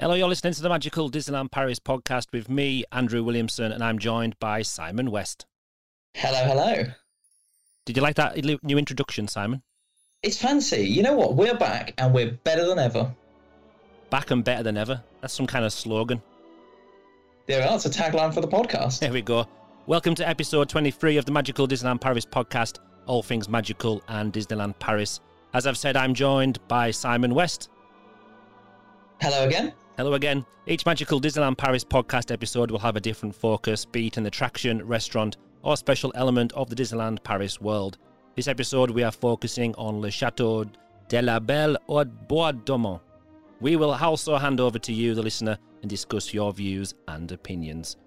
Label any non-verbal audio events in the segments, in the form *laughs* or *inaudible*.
Hello, you're listening to the Magical Disneyland Paris podcast with me, Andrew Williamson, and I'm joined by Simon West. Hello, hello. Did you like that new introduction, Simon? It's fancy. You know what? We're back and we're better than ever. Back and better than ever. That's some kind of slogan. There we are. It's a tagline for the podcast. There we go. Welcome to episode 23 of the Magical Disneyland Paris podcast, all things magical and Disneyland Paris. As I've said, I'm joined by Simon West. Hello again. Hello again. Each Magical Disneyland Paris podcast episode will have a different focus, be it an attraction, restaurant, or special element of the Disneyland Paris world. This episode, we are focusing on Le Chateau de la Belle au Bois Dormant. We will also hand over to you, the listener, and discuss your views and opinions.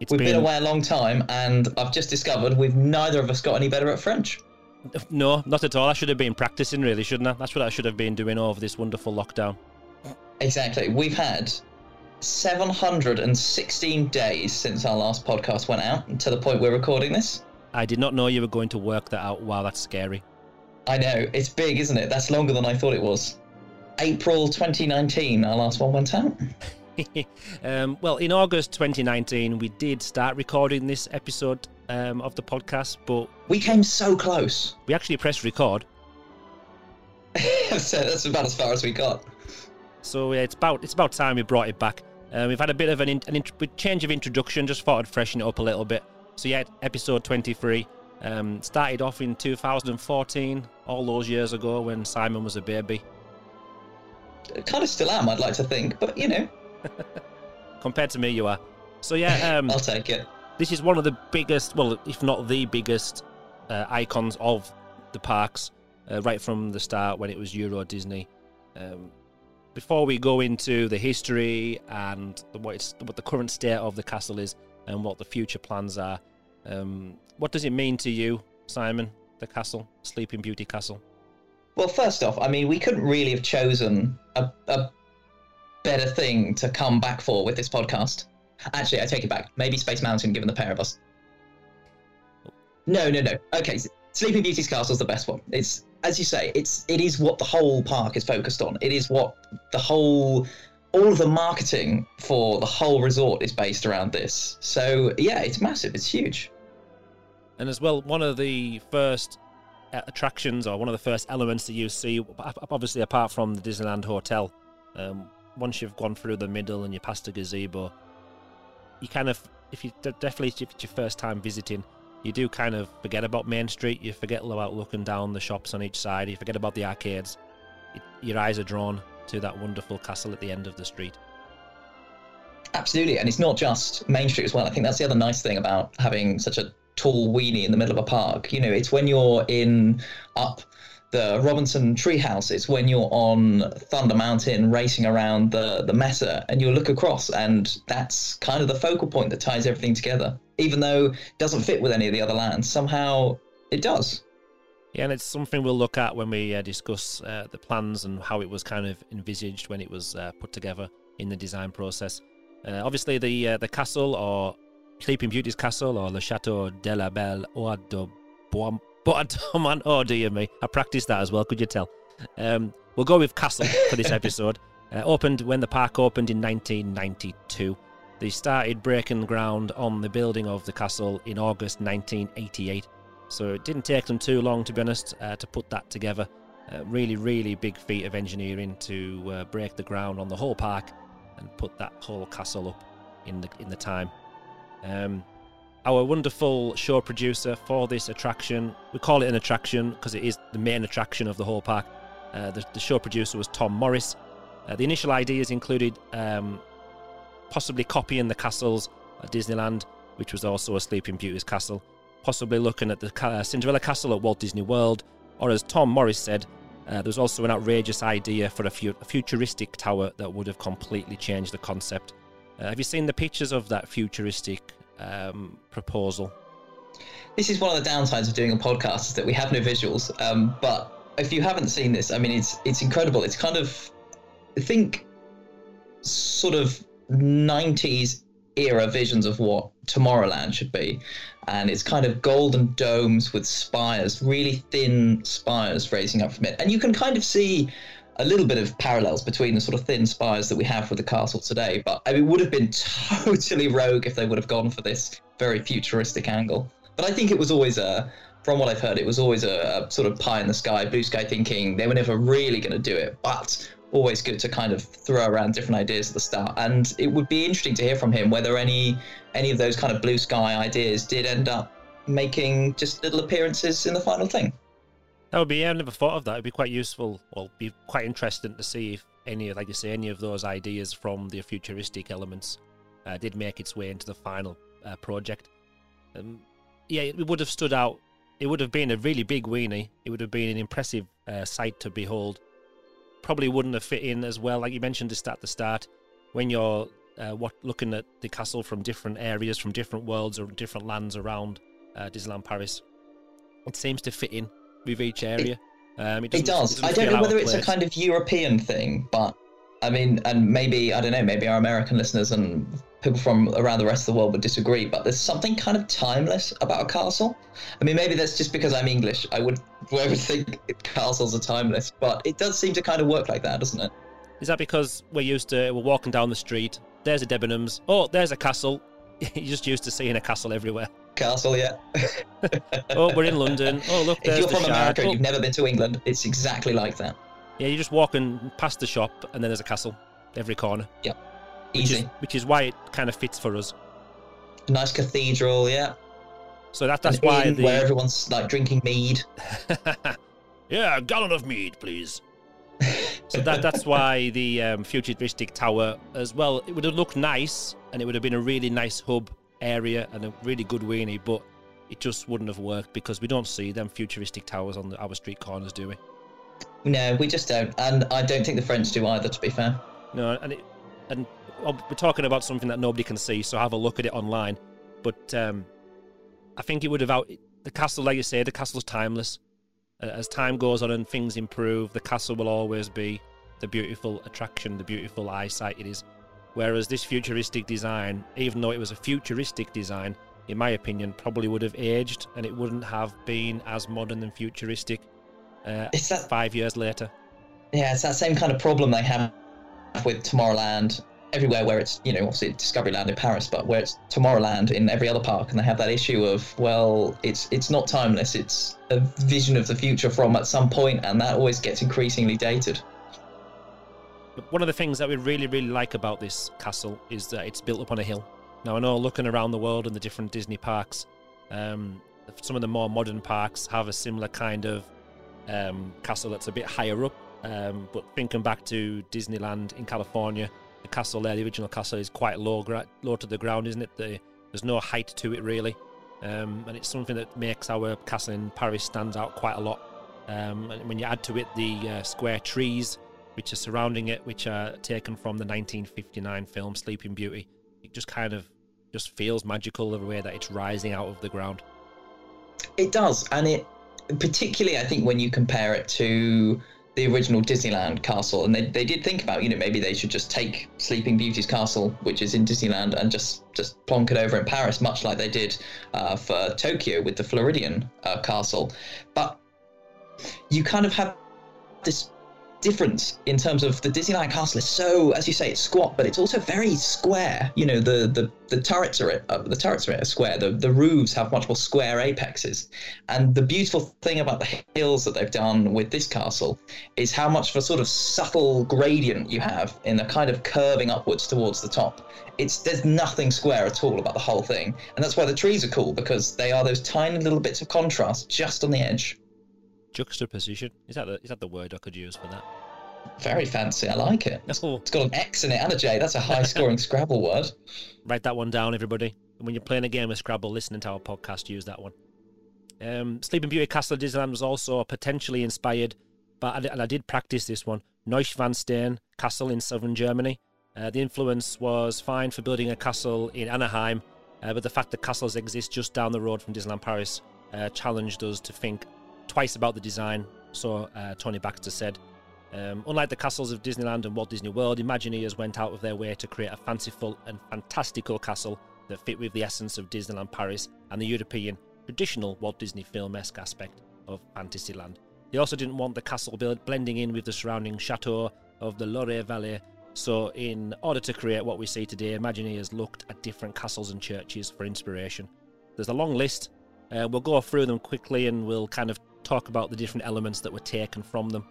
It's we've been... been away a long time, and I've just discovered we've neither of us got any better at French. *laughs* No, not at all. I should have been practicing, really, shouldn't I? That's what I should have been doing over this wonderful lockdown. Exactly. We've had 716 days since our last podcast went out to the point we're recording this. I did not know you were going to work that out. Wow, that's scary. I know. It's big, isn't it? That's longer than I thought it was. April 2019, our last one went out. *laughs* um, well, in August 2019, we did start recording this episode um, of the podcast, but. We came so close. We actually pressed record. *laughs* so that's about as far as we got. So yeah, it's about it's about time we brought it back. Uh, we've had a bit of an, in, an change of introduction, just thought I'd freshen it up a little bit. So yeah, episode 23 um, started off in 2014, all those years ago when Simon was a baby. Kind of still am, I'd like to think, but you know. *laughs* Compared to me, you are. So yeah, *laughs* um, I'll take it. This is one of the biggest, well, if not the biggest, uh, icons of the parks, uh, right from the start when it was Euro Disney. Um, before we go into the history and what, what the current state of the castle is and what the future plans are, um, what does it mean to you, Simon, the castle, Sleeping Beauty Castle? Well, first off, I mean, we couldn't really have chosen a, a better thing to come back for with this podcast. Actually, I take it back. Maybe Space Mountain, given the pair of us. No, no, no. Okay, Sleeping Beauty's castle is the best one. It's as you say, it's it is what the whole park is focused on. It is what the whole all of the marketing for the whole resort is based around this. So yeah, it's massive. It's huge. And as well, one of the first attractions or one of the first elements that you see, obviously apart from the Disneyland Hotel, um, once you've gone through the middle and you pass the gazebo, you kind of, if you definitely if it's your first time visiting, you do kind of forget about Main Street. You forget about looking down the shops on each side. You forget about the arcades. Your eyes are drawn to that wonderful castle at the end of the street. Absolutely, and it's not just Main Street as well. I think that's the other nice thing about having such a tall weenie in the middle of a park. You know, it's when you're in up the Robinson Treehouse. It's when you're on Thunder Mountain racing around the the Mesa, and you look across, and that's kind of the focal point that ties everything together. Even though it doesn't fit with any of the other lands, somehow it does. Yeah, and it's something we'll look at when we uh, discuss uh, the plans and how it was kind of envisaged when it was uh, put together in the design process. Uh, obviously, the uh, the castle or Sleeping Beauty's castle or Le Chateau de la Belle au de Bois but I, oh *laughs* man, oh dear me, I practiced that as well. Could you tell? Um, we'll go with Castle for this *laughs* episode. Uh, opened when the park opened in 1992. They started breaking ground on the building of the castle in August 1988. So it didn't take them too long, to be honest, uh, to put that together. Uh, really, really big feat of engineering to uh, break the ground on the whole park and put that whole castle up in the in the time. Um, our wonderful show producer for this attraction. We call it an attraction because it is the main attraction of the whole park. Uh, the, the, show producer was Tom Morris. Uh, the initial ideas included um, possibly copying the castles at Disneyland, which was also a Sleeping Beauty's castle, possibly looking at the uh, Cinderella Castle at Walt Disney World, or as Tom Morris said, uh, there was also an outrageous idea for a, fu- a, futuristic tower that would have completely changed the concept. Uh, have you seen the pictures of that futuristic um, proposal. This is one of the downsides of doing a podcast is that we have no visuals. Um, but if you haven't seen this, I mean, it's it's incredible. It's kind of I think sort of 90s era visions of what Tomorrowland should be. And it's kind of golden domes with spires, really thin spires raising up from it. And you can kind of see a little bit of parallels between the sort of thin spires that we have with the castle today. But I mean, it would have been *laughs* totally rogue if they would have gone for this very futuristic angle. But I think it was always a, from what I've heard, it was always a, a sort of pie in the sky, blue sky thinking. They were never really going to do it, but always good to kind of throw around different ideas at the start. And it would be interesting to hear from him whether any any of those kind of blue sky ideas did end up making just little appearances in the final thing. That would be. I never thought of that. It'd be quite useful. Well, be quite interesting to see if any, like you say, any of those ideas from the futuristic elements uh, did make its way into the final uh, project. Um, yeah, it would have stood out. It would have been a really big weenie. It would have been an impressive uh, sight to behold. Probably wouldn't have fit in as well, like you mentioned just at the start, when you're uh, what looking at the castle from different areas, from different worlds or different lands around uh, Disneyland Paris. It seems to fit in with each area. Um, it, it, does. It I don't know whether it's a kind of European thing, but I mean, and maybe I don't know, maybe our American listeners and people from around the rest of the world would disagree, but there's something kind of timeless about a castle. I mean, maybe that's just because I'm English. I would, *laughs* I would think castles are timeless, but it does seem to kind of work like that, doesn't it? Is that because we're used to we're walking down the street? There's a Debenhams. Oh, there's a castle. *laughs* You're just used to seeing a castle everywhere. Castle, yeah. *laughs* oh, we're in London. Oh, look, if you're from America and oh. you've never been to England, it's exactly like that. Yeah, you're just walking past the shop, and then there's a castle every corner. Yep. Easy. Which is, which is why it kind of fits for us. Nice cathedral, yeah. So that that's why the... where everyone's like drinking mead. *laughs* yeah, a gallon of mead, please. so that that's *laughs* why the um, futuristic tower as well. It would have looked nice, and it would have been a really nice hub area and a really good weenie, but it just wouldn't have worked because we don't see them futuristic towers on the, our street corners, do we? No, we just don't, and I don't think the French do either. To be fair. No, and it, and we're talking about something that nobody can see, so have a look at it online. But um, I think it would have out the castle, like you say, the castle's timeless. As time goes on and things improve, the castle will always be the beautiful attraction, the beautiful eyesight it is. Whereas this futuristic design, even though it was a futuristic design, in my opinion, probably would have aged and it wouldn't have been as modern and futuristic uh, that, five years later. Yeah, it's that same kind of problem they have with Tomorrowland everywhere where it's, you know, obviously Discoveryland in Paris, but where it's Tomorrowland in every other park, and they have that issue of, well, it's it's not timeless. It's a vision of the future from at some point, and that always gets increasingly dated. One of the things that we really, really like about this castle is that it's built up on a hill. Now, I know looking around the world and the different Disney parks, um, some of the more modern parks have a similar kind of um, castle that's a bit higher up. Um, but thinking back to Disneyland in California, the castle there, the original castle, is quite low, gra- low to the ground, isn't it? The, there's no height to it really, um, and it's something that makes our castle in Paris stand out quite a lot. Um, and when you add to it the uh, square trees which are surrounding it, which are taken from the 1959 film Sleeping Beauty, it just kind of just feels magical the way that it's rising out of the ground. It does, and it particularly I think when you compare it to the original Disneyland castle, and they, they did think about, you know, maybe they should just take Sleeping Beauty's castle, which is in Disneyland, and just just plonk it over in Paris, much like they did uh, for Tokyo with the Floridian uh, castle. But you kind of have this difference in terms of the Disneyland castle is so, as you say, it's squat, but it's also very square. You know, the the, the turrets are uh, the turrets are square. The the roofs have much more square apexes, and the beautiful thing about the hills that they've done with this castle is how much of a sort of subtle gradient you have in the kind of curving upwards towards the top. It's there's nothing square at all about the whole thing, and that's why the trees are cool because they are those tiny little bits of contrast just on the edge juxtaposition. Is that the is that the word I could use for that? Very fancy. I like it. It's, *laughs* it's got an X in it and a J. That's a high scoring *laughs* Scrabble word. Write that one down, everybody. When you're playing a game of Scrabble, listening to our podcast, use that one. Um, Sleeping Beauty Castle Disneyland was also potentially inspired, but and I did practice this one. Neuschwanstein Castle in southern Germany. Uh, the influence was fine for building a castle in Anaheim, uh, but the fact that castles exist just down the road from Disneyland Paris uh, challenged us to think twice about the design, so uh, Tony Baxter said. Um, unlike the castles of Disneyland and Walt Disney World, Imagineers went out of their way to create a fanciful and fantastical castle that fit with the essence of Disneyland Paris and the European, traditional Walt Disney film esque aspect of Fantasyland. They also didn't want the castle build blending in with the surrounding chateau of the Loire Valley. So, in order to create what we see today, Imagineers looked at different castles and churches for inspiration. There's a long list. Uh, we'll go through them quickly and we'll kind of talk about the different elements that were taken from them.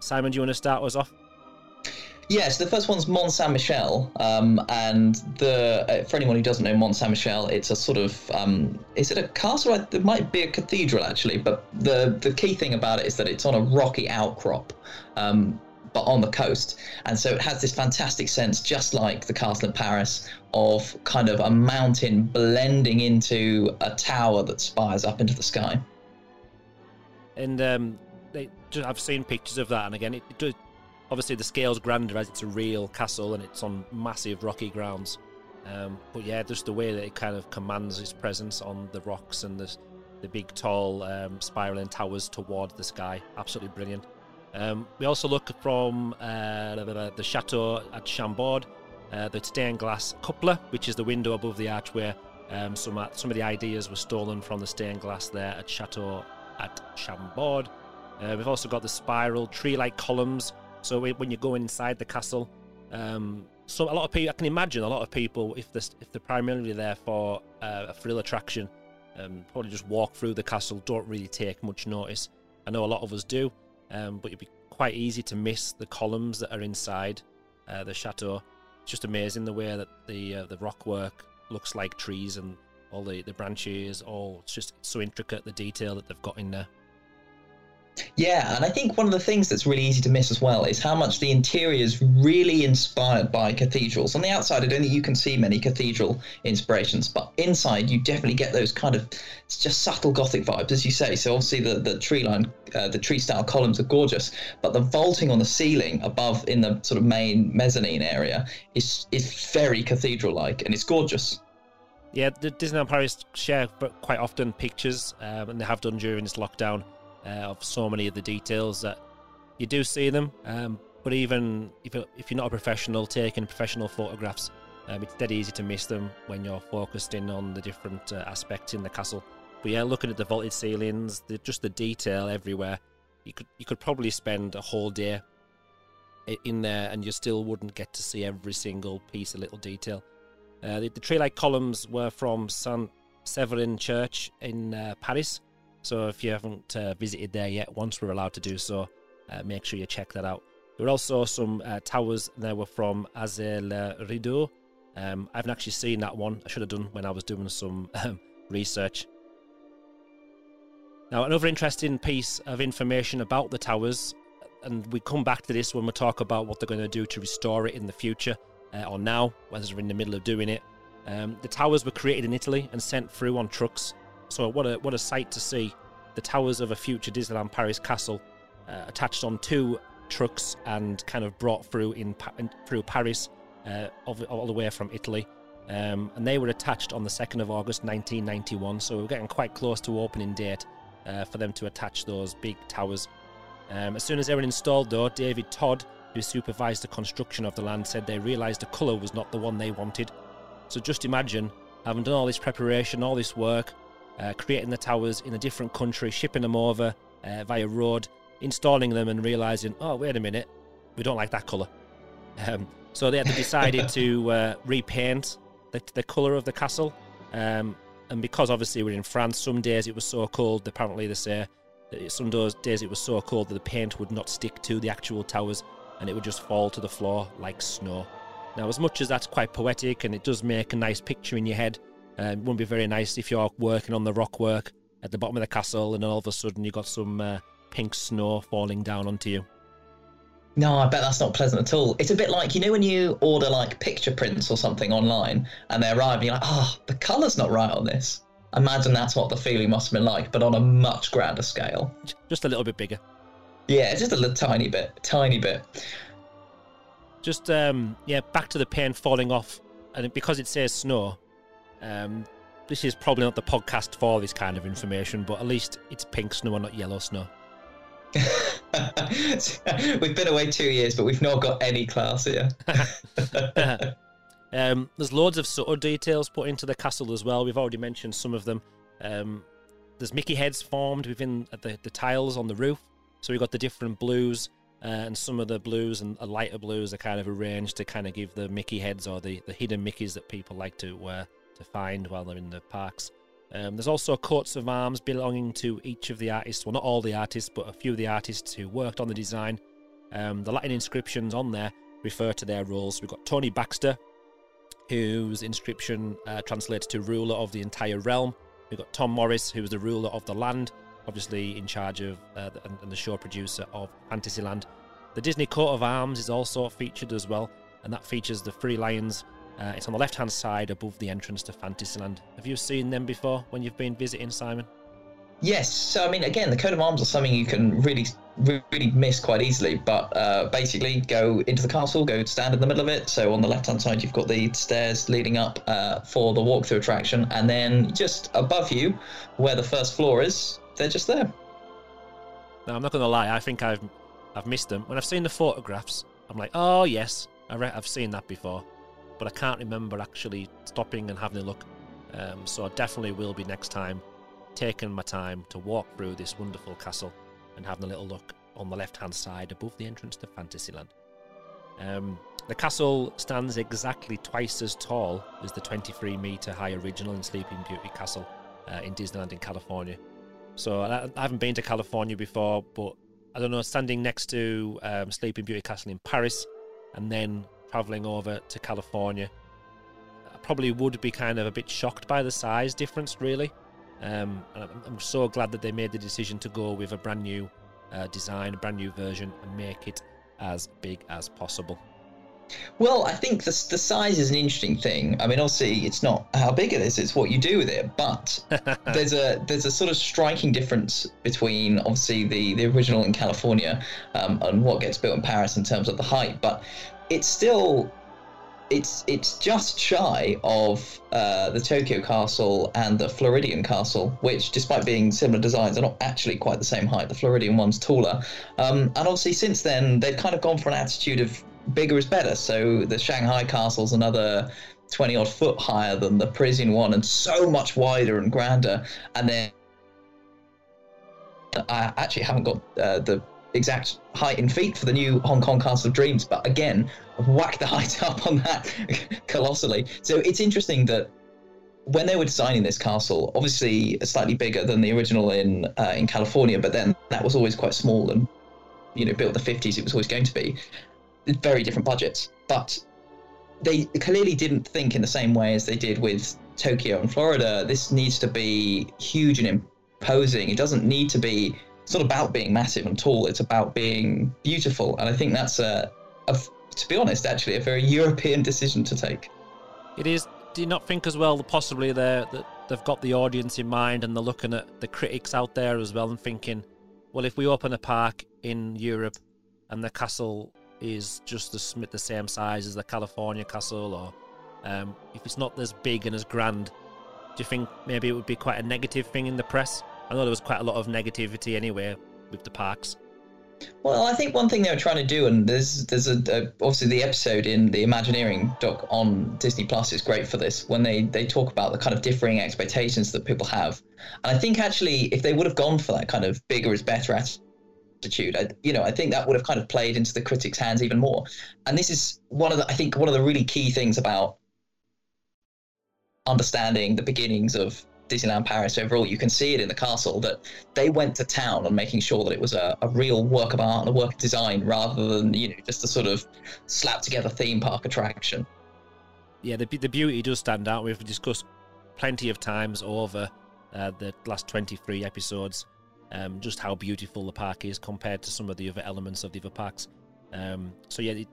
Simon, do you want to start us off? Yes, the first one's Mont Saint Michel, um, and the uh, for anyone who doesn't know Mont Saint Michel, it's a sort of um, is it a castle? It might be a cathedral actually, but the the key thing about it is that it's on a rocky outcrop. Um, but on the coast, and so it has this fantastic sense, just like the castle in Paris, of kind of a mountain blending into a tower that spires up into the sky. And um, they, I've seen pictures of that, and again, it, it does obviously the scale's grander as it's a real castle and it's on massive rocky grounds. Um, but yeah, just the way that it kind of commands its presence on the rocks and the, the big, tall, um, spiraling towers toward the sky. Absolutely brilliant. Um, we also look from uh, the, the, chateau at Chambord, uh, the stained glass cupola, which is the window above the archway. Um, some, uh, some of the ideas were stolen from the stained glass there at Chateau at Chambord. Uh, we've also got the spiral tree like columns so when you go inside the castle, um, so a lot of people, I can imagine a lot of people, if this, if they're primarily there for uh, a thrill attraction, um, probably just walk through the castle, don't really take much notice. I know a lot of us do, um, but it'd be quite easy to miss the columns that are inside uh, the chateau. It's just amazing the way that the uh, the rock work looks like trees and all the, the branches, all it's just so intricate the detail that they've got in there. Yeah, and I think one of the things that's really easy to miss as well is how much the interior is really inspired by cathedrals. On the outside, I don't think you can see many cathedral inspirations, but inside, you definitely get those kind of it's just subtle Gothic vibes, as you say. So obviously, the the tree line, uh, the tree style columns are gorgeous, but the vaulting on the ceiling above in the sort of main mezzanine area is is very cathedral like, and it's gorgeous. Yeah, Disneyland Paris share quite often pictures, um, and they have done during this lockdown uh, of so many of the details that you do see them. Um, but even if, if you're not a professional taking professional photographs, um, it's dead easy to miss them when you're focused in on the different uh, aspects in the castle. But yeah, looking at the vaulted ceilings, the, just the detail everywhere, you could you could probably spend a whole day in there, and you still wouldn't get to see every single piece of little detail. Uh, the, the tree-like columns were from Saint Severin Church in uh, Paris, so if you haven't uh, visited there yet, once we're allowed to do so, uh, make sure you check that out. There were also some uh, towers that were from Azay le Rideau. Um, I haven't actually seen that one. I should have done when I was doing some *laughs* um, research. Now, another interesting piece of information about the towers, and we come back to this when we talk about what they're going to do to restore it in the future uh, or now, whether they're in the middle of doing it. Um, the towers were created in Italy and sent through on trucks so what a what a sight to see! The towers of a future Disneyland Paris castle uh, attached on two trucks and kind of brought through in, in through Paris, uh, all, all, the way from Italy. Um, and they were attached on the 2nd of August 1991, so we're getting quite close to opening date uh, for them to attach those big towers. Um, as soon as they were installed, though, David Todd, who supervised the construction of the land, said they realised the colour was not the one they wanted. So just imagine having done all this preparation, all this work, uh, creating the towers in a different country, shipping them over uh, via road, installing them, and realizing, oh, wait a minute, we don't like that color. *laughs* Um, so they had decided to *laughs* uh, repaint the, the color of the castle. Um, and because obviously we're in France, some days it was so cold, apparently they say, some days it was so cold that the paint would not stick to the actual towers and it would just fall to the floor like snow. Now, as much as that's quite poetic and it does make a nice picture in your head, um, it wouldn't be very nice if you're working on the rock work at the bottom of the castle and all of a sudden you've got some uh, pink snow falling down onto you. No, I bet that's not pleasant at all. It's a bit like, you know, when you order like picture prints or something online and they arrive and you're like, oh, the colour's not right on this. Imagine that's what the feeling must have been like, but on a much grander scale. Just a little bit bigger. Yeah, just a little tiny bit, tiny bit. Just, um, yeah, back to the paint falling off. And because it says snow, um, this is probably not the podcast for this kind of information, but at least it's pink snow and not yellow snow. *laughs* we've been away two years, but we've not got any class here. *laughs* *laughs* um, there's loads of subtle details put into the castle as well. We've already mentioned some of them. Um, there's Mickey heads formed within the, the tiles on the roof. So we've got the different blues, uh, and some of the blues and lighter blues are kind of arranged to kind of give the Mickey heads or the, the hidden Mickeys that people like to uh, to find while they're in the parks. Um, there's also coats of arms belonging to each of the artists. Well, not all the artists, but a few of the artists who worked on the design. Um, the Latin inscriptions on there refer to their roles. We've got Tony Baxter, whose inscription uh, translates to ruler of the entire realm. We've got Tom Morris, who was the ruler of the land, obviously in charge of uh, and the show producer of Fantasyland. The Disney coat of arms is also featured as well, and that features the three lions. Uh, it's on the left hand side above the entrance to Fantasyland. Have you seen them before when you've been visiting, Simon? Yes. So I mean, again, the coat of arms is something you can really, really miss quite easily. But uh, basically, go into the castle, go stand in the middle of it. So on the left-hand side, you've got the stairs leading up uh, for the walkthrough attraction, and then just above you, where the first floor is, they're just there. Now I'm not going to lie. I think I've I've missed them. When I've seen the photographs, I'm like, oh yes, I re- I've seen that before, but I can't remember actually stopping and having a look. Um, so I definitely will be next time taking my time to walk through this wonderful castle and having a little look on the left hand side above the entrance to Fantasyland. Um, the castle stands exactly twice as tall as the 23 metre high original and Sleeping Beauty castle uh, in Disneyland in California. So I, haven't been to California before, but I don't know, standing next to um, Sleeping Beauty castle in Paris and then travelling over to California, I probably would be kind of a bit shocked by the size difference, really. Um, and I'm, so glad that they made the decision to go with a brand new uh, design, a brand new version, and make it as big as possible. Well, I think the, the size is an interesting thing. I mean, obviously, it's not how big it is; it's what you do with it. But *laughs* there's a there's a sort of striking difference between obviously the the original in California um, and what gets built in Paris in terms of the height. But it's still it's it's just shy of uh, the Tokyo Castle and the Floridian Castle, which, despite being similar designs, are not actually quite the same height. The Floridian one's taller, um, and obviously since then they've kind of gone for an attitude of bigger is better. So the Shanghai Castle's another 20 odd foot higher than the Parisian one, and so much wider and grander. And then I actually haven't got uh, the exact height in feet for the new Hong Kong Castle of Dreams, but again, whack the *laughs* height up on that *laughs* colossally. So it's interesting that when they were designing this castle, obviously slightly bigger than the original in uh, in California, but then that was always quite small and you know built in the fifties. It was always going to be very different budgets, but they clearly didn't think in the same way as they did with Tokyo and Florida. This needs to be huge and imposing. It doesn't need to be. It's not about being massive and tall. It's about being beautiful, and I think that's a, a to be honest, actually, a very European decision to take. It is. Do you not think as well that possibly they that they've got the audience in mind and they're looking at the critics out there as well and thinking, well, if we open a park in Europe and the castle is just the, the same size as the California castle, or um, if it's not as big and as grand, do you think maybe it would be quite a negative thing in the press? I know there was quite a lot of negativity anyway with the parks. Well, I think one thing they were trying to do, and there's there's a, a, obviously the episode in the Imagineering doc on Disney Plus is great for this when they they talk about the kind of differing expectations that people have, and I think actually if they would have gone for that kind of bigger is better attitude, I, you know, I think that would have kind of played into the critics' hands even more. And this is one of the I think one of the really key things about understanding the beginnings of Disneyland Paris overall, you can see it in the castle that they went to town on making sure that it was a, a real work of art and a work of design rather than, you know, just a sort of slap together theme park attraction. Yeah, the, the beauty does stand out. We've discussed plenty of times over uh, the last 23 episodes um, just how beautiful the park is compared to some of the other elements of the other parks. Um, so, yeah, it,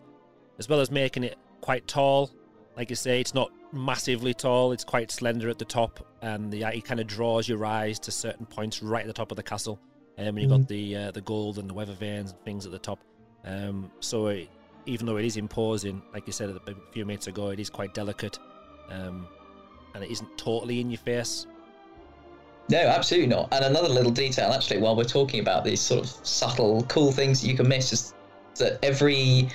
as well as making it quite tall, like you say, it's not massively tall. It's quite slender at the top, and the, it kind of draws your eyes to certain points right at the top of the castle. Um, and you've mm-hmm. got the uh, the gold and the weather vanes and things at the top. Um, so it, even though it is imposing, like you said a few minutes ago, it is quite delicate, um, and it isn't totally in your face. No, absolutely not. And another little detail, actually, while we're talking about these sort of subtle, cool things that you can miss, is that every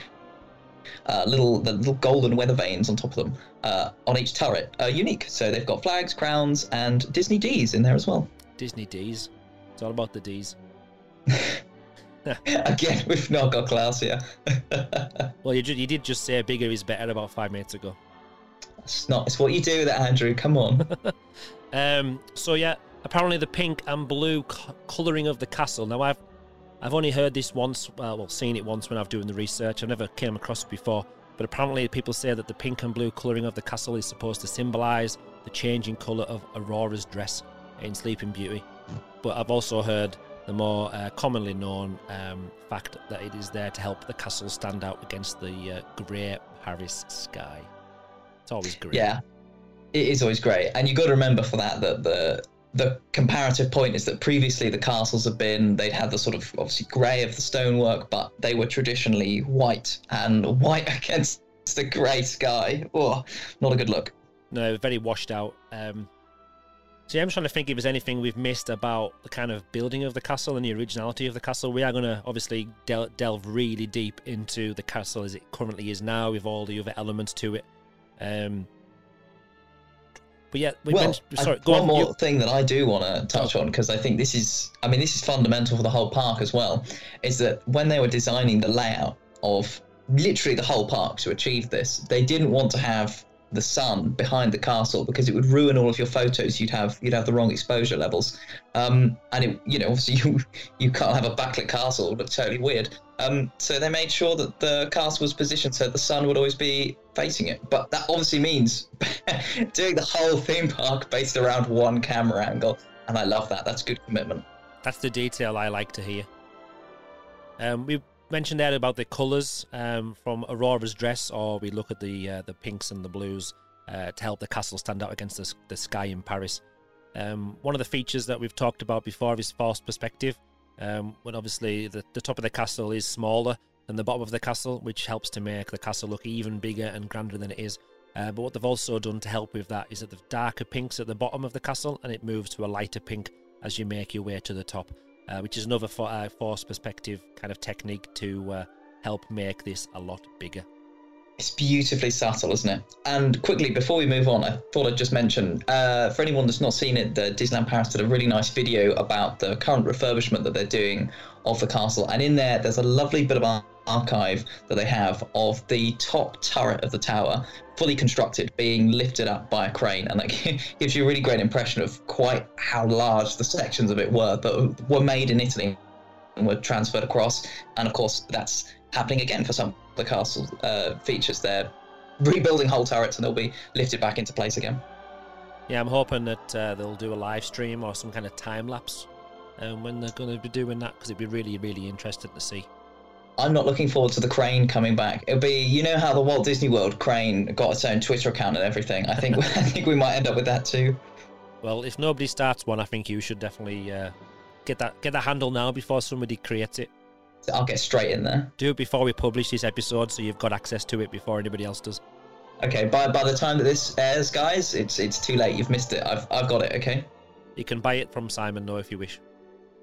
uh, little the little golden weather vanes on top of them uh, on each turret are unique. So they've got flags, crowns, and Disney D's in there as well. Disney D's. It's all about the D's. *laughs* Again, we've not got class here. *laughs* well, you, you did just say bigger is better about five minutes ago. It's not. It's what you do with it, Andrew. Come on. *laughs* um. So yeah, apparently the pink and blue colouring of the castle. Now I've I've only heard this once. Well, seen it once when I've doing the research. I've never came across it before. But apparently, people say that the pink and blue colouring of the castle is supposed to symbolise the changing colour of Aurora's dress in Sleeping Beauty. But I've also heard the more uh, commonly known um, fact that it is there to help the castle stand out against the uh, grey Paris sky. It's always great. Yeah, it is always great, and you got to remember for that that the the comparative point is that previously the castles have been they'd had the sort of obviously grey of the stonework, but they were traditionally white and white *laughs* against the grey sky. Oh, not a good look. No, very washed out. Um, so yeah, I'm trying to think if there's anything we've missed about the kind of building of the castle and the originality of the castle. We are going to obviously del- delve really deep into the castle as it currently is now, with all the other elements to it. Um, but yeah, we well, mentioned. Sorry, one on, more you... thing that I do want to touch on because I think this is, I mean, this is fundamental for the whole park as well. Is that when they were designing the layout of literally the whole park to achieve this, they didn't want to have the sun behind the castle because it would ruin all of your photos. You'd have you'd have the wrong exposure levels, um, and it, you know obviously *laughs* you you can't have a backlit castle. It would look totally weird. Um, so they made sure that the castle was positioned so the sun would always be facing it. But that obviously means *laughs* doing the whole theme park based around one camera angle, and I love that. That's good commitment. That's the detail I like to hear. Um, we mentioned there about the colours um, from Aurora's dress, or we look at the uh, the pinks and the blues uh, to help the castle stand out against the, the sky in Paris. Um, one of the features that we've talked about before is forced perspective, um, when obviously the, the top of the castle is smaller than the bottom of the castle, which helps to make the castle look even bigger and grander than it is. Uh, but what they've also done to help with that is that the darker pinks at the bottom of the castle, and it moves to a lighter pink as you make your way to the top uh, which is another uh, force perspective kind of technique to uh, help make this a lot bigger. It's beautifully subtle, isn't it? And quickly, before we move on, I thought I'd just mention uh, for anyone that's not seen it, the Disneyland Paris did a really nice video about the current refurbishment that they're doing of the castle. And in there, there's a lovely bit of archive that they have of the top turret of the tower, fully constructed, being lifted up by a crane. And that *laughs* gives you a really great impression of quite how large the sections of it were that were made in Italy and were transferred across. And of course, that's happening again for some the castle uh, features. They're rebuilding whole turrets and they'll be lifted back into place again. Yeah, I'm hoping that uh, they'll do a live stream or some kind of time lapse um, when they're going to be doing that because it'd be really, really interesting to see. I'm not looking forward to the crane coming back. It'll be, you know, how the Walt Disney World crane got its own Twitter account and everything. I think, *laughs* I think we might end up with that too. Well, if nobody starts one, I think you should definitely uh, get that get that handle now before somebody creates it. I'll get straight in there. Do it before we publish this episode, so you've got access to it before anybody else does. Okay. By by the time that this airs, guys, it's it's too late. You've missed it. I've I've got it. Okay. You can buy it from Simon, though, if you wish.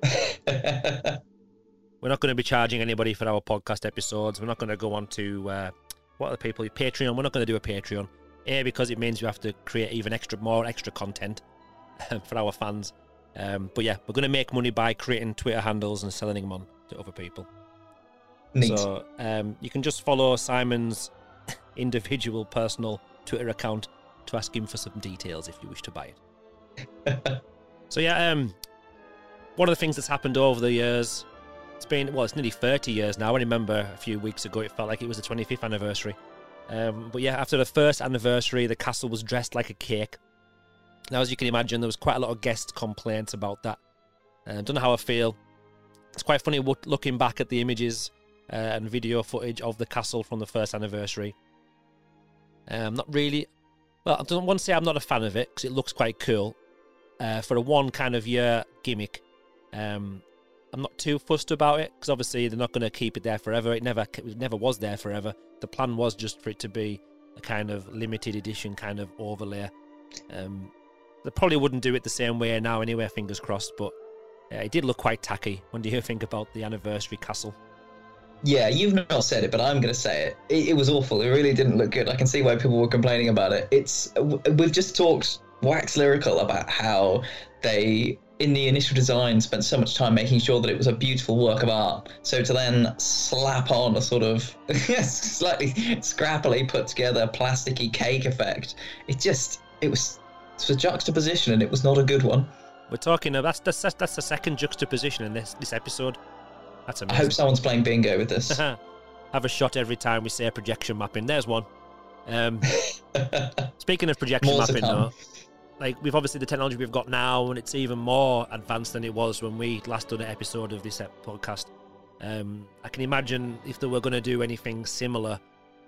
*laughs* We're not going to be charging anybody for our podcast episodes. We're not going to go on to uh, what are the people Patreon. We're not going to do a Patreon. A because it means you have to create even extra more extra content *laughs* for our fans. Um, but yeah, we're going to make money by creating Twitter handles and selling them on to other people. Neat. So um, you can just follow Simon's *laughs* individual personal Twitter account to ask him for some details if you wish to buy it. *laughs* so yeah, um, one of the things that's happened over the years, it's been well, it's nearly 30 years now. I remember a few weeks ago it felt like it was the 25th anniversary. Um, but yeah, after the first anniversary, the castle was dressed like a cake. Now, as you can imagine, there was quite a lot of guest complaints about that. I uh, don't know how I feel. It's quite funny looking back at the images uh, and video footage of the castle from the first anniversary. Um, not really. Well, I don't want to say I'm not a fan of it because it looks quite cool. Uh, for a one kind of year gimmick, um, I'm not too fussed about it because obviously they're not going to keep it there forever. It never, it never was there forever. The plan was just for it to be a kind of limited edition kind of overlay. Um, they probably wouldn't do it the same way now, anyway. Fingers crossed, but yeah, it did look quite tacky. When do you think about the anniversary castle? Yeah, you've not said it, but I'm going to say it. it. it. was awful. It really didn't look good. I can see why people were complaining about it. It's we've just talked wax lyrical about how they in the initial design spent so much time making sure that it was a beautiful work of art. So to then slap on a sort of *laughs* slightly scrappily put together plasticky cake effect, it just it was it's a juxtaposition and it was not a good one. We're talking about that's that's, that's the second juxtaposition in this this episode. That's amazing. I hope someone's playing bingo with *laughs* this. Have a shot every time we say projection mapping. There's one. Um, *laughs* speaking of projection mapping, though, like we've obviously the technology we've got now, and it's even more advanced than it was when we last done an episode of this podcast. Um, I can imagine if they were going to do anything similar,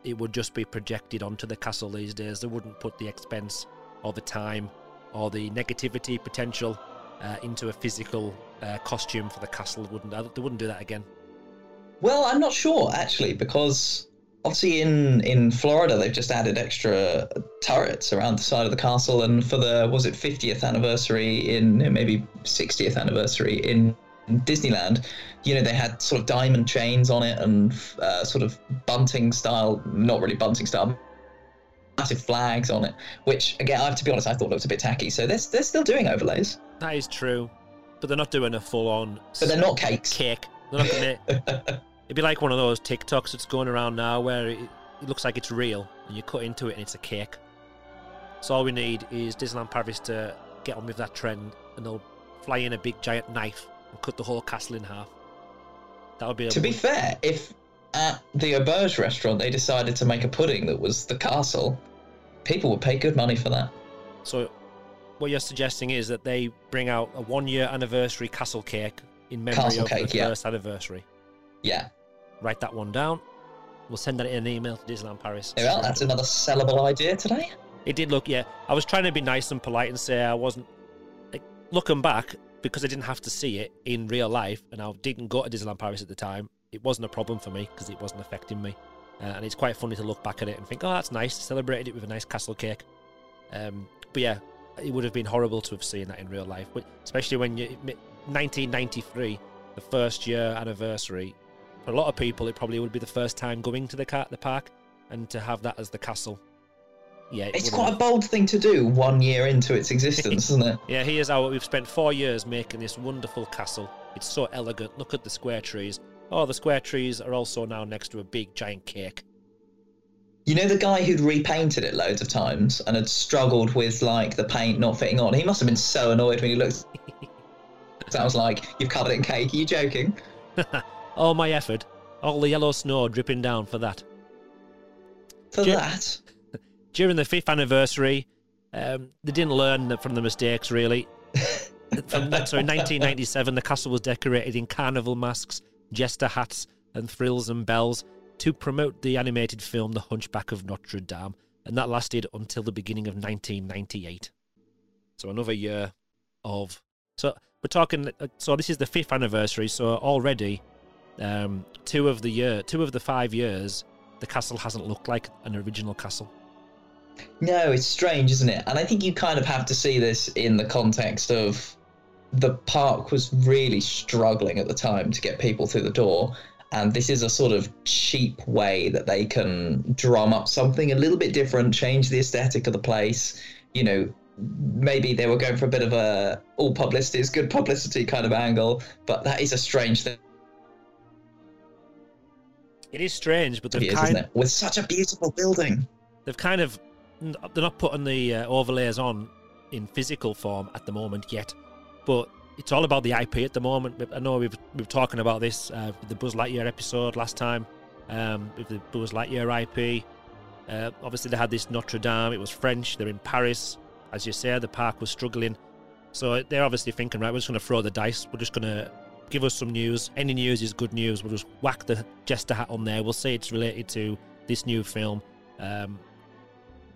it would just be projected onto the castle these days. They wouldn't put the expense or the time or the negativity potential uh, into a physical uh, costume for the castle. Wouldn't they wouldn't do that again? Well, I'm not sure actually, because obviously in in Florida they've just added extra turrets around the side of the castle, and for the was it 50th anniversary in maybe 60th anniversary in Disneyland, you know they had sort of diamond chains on it and uh, sort of bunting style, not really bunting style. Massive flags on it, which again, I have to be honest, I thought looked a bit tacky. So they're, they're still doing overlays, That is true, but they're not doing a full-on but they're not cakes. cake. They're not gonna, *laughs* it'd be like one of those TikToks that's going around now where it, it looks like it's real and you cut into it and it's a cake. So all we need is Disneyland Paris to get on with that trend and they'll fly in a big giant knife and cut the whole castle in half. That would be a To be fair, if at the auberge restaurant they decided to make a pudding that was the castle, people would pay good money for that. So, what you're suggesting is that they bring out a one-year anniversary castle cake in memory Castle of cake, the yeah. first anniversary. Yeah. Write that one down. We'll send that in an email to Disneyland Paris. Well, that's another sellable idea today. It did look, yeah. I was trying to be nice and polite and say I wasn't like looking back because I didn't have to see it in real life, and I didn't go to Disneyland Paris at the time. It wasn't a problem for me because it wasn't affecting me, uh, and it's quite funny to look back at it and think, "Oh, that's nice." Celebrated it with a nice castle cake. Um, but yeah, it would have been horrible to have seen that in real life, but especially when you 1993, the first year anniversary. For a lot of people, it probably would be the first time going to the car, the park, and to have that as the castle. Yeah, it It's quite a bold thing to do one year into its existence, *laughs* isn't it? yeah, here's how we've spent four years making this wonderful castle. It's so elegant. Look at the square trees. Oh, the square trees are also now next to a big giant cake. You know the guy who'd repainted it loads of times and had struggled with like the paint not fitting on. He must have been so annoyed when he looked. Sounds like you've covered it in cake. Are you joking? *laughs* all my effort, all the yellow snow dripping down for that. For Ju- that, *laughs* During the fifth anniversary, um, they didn't learn from the mistakes really. *laughs* From sorry, 1997, the castle was decorated in carnival masks, jester hats, and frills and bells to promote the animated film The Hunchback of Notre Dame, and that lasted until the beginning of 1998. So another year of. So we're talking. uh, So this is the fifth anniversary. So already, um, two of the year, two of the five years, the castle hasn't looked like an original castle. no, it's strange, isn't it? And I think you kind of have to see this in the context of the park was really struggling at the time to get people through the door. And this is a sort of cheap way that they can drum up something a little bit different, change the aesthetic of the place. You know, maybe they were going for a bit of a all publicity is good publicity kind of angle, but that is a strange thing, It is strange, but they've is, kind? With such a beautiful building. they've kind of they're not putting the uh, overlays on in physical form at the moment yet, but it's all about the IP at the moment. I know we've we were talking about this uh, the Buzz Lightyear episode last time um, with the Buzz Lightyear IP. Uh, obviously, they had this Notre Dame. It was French. They're in Paris, as you say. The park was struggling, so they're obviously thinking, right, we're just going to throw the dice. We're just going to give us some news. Any news is good news. We'll just whack the jester hat on there. We'll say it's related to this new film. Um,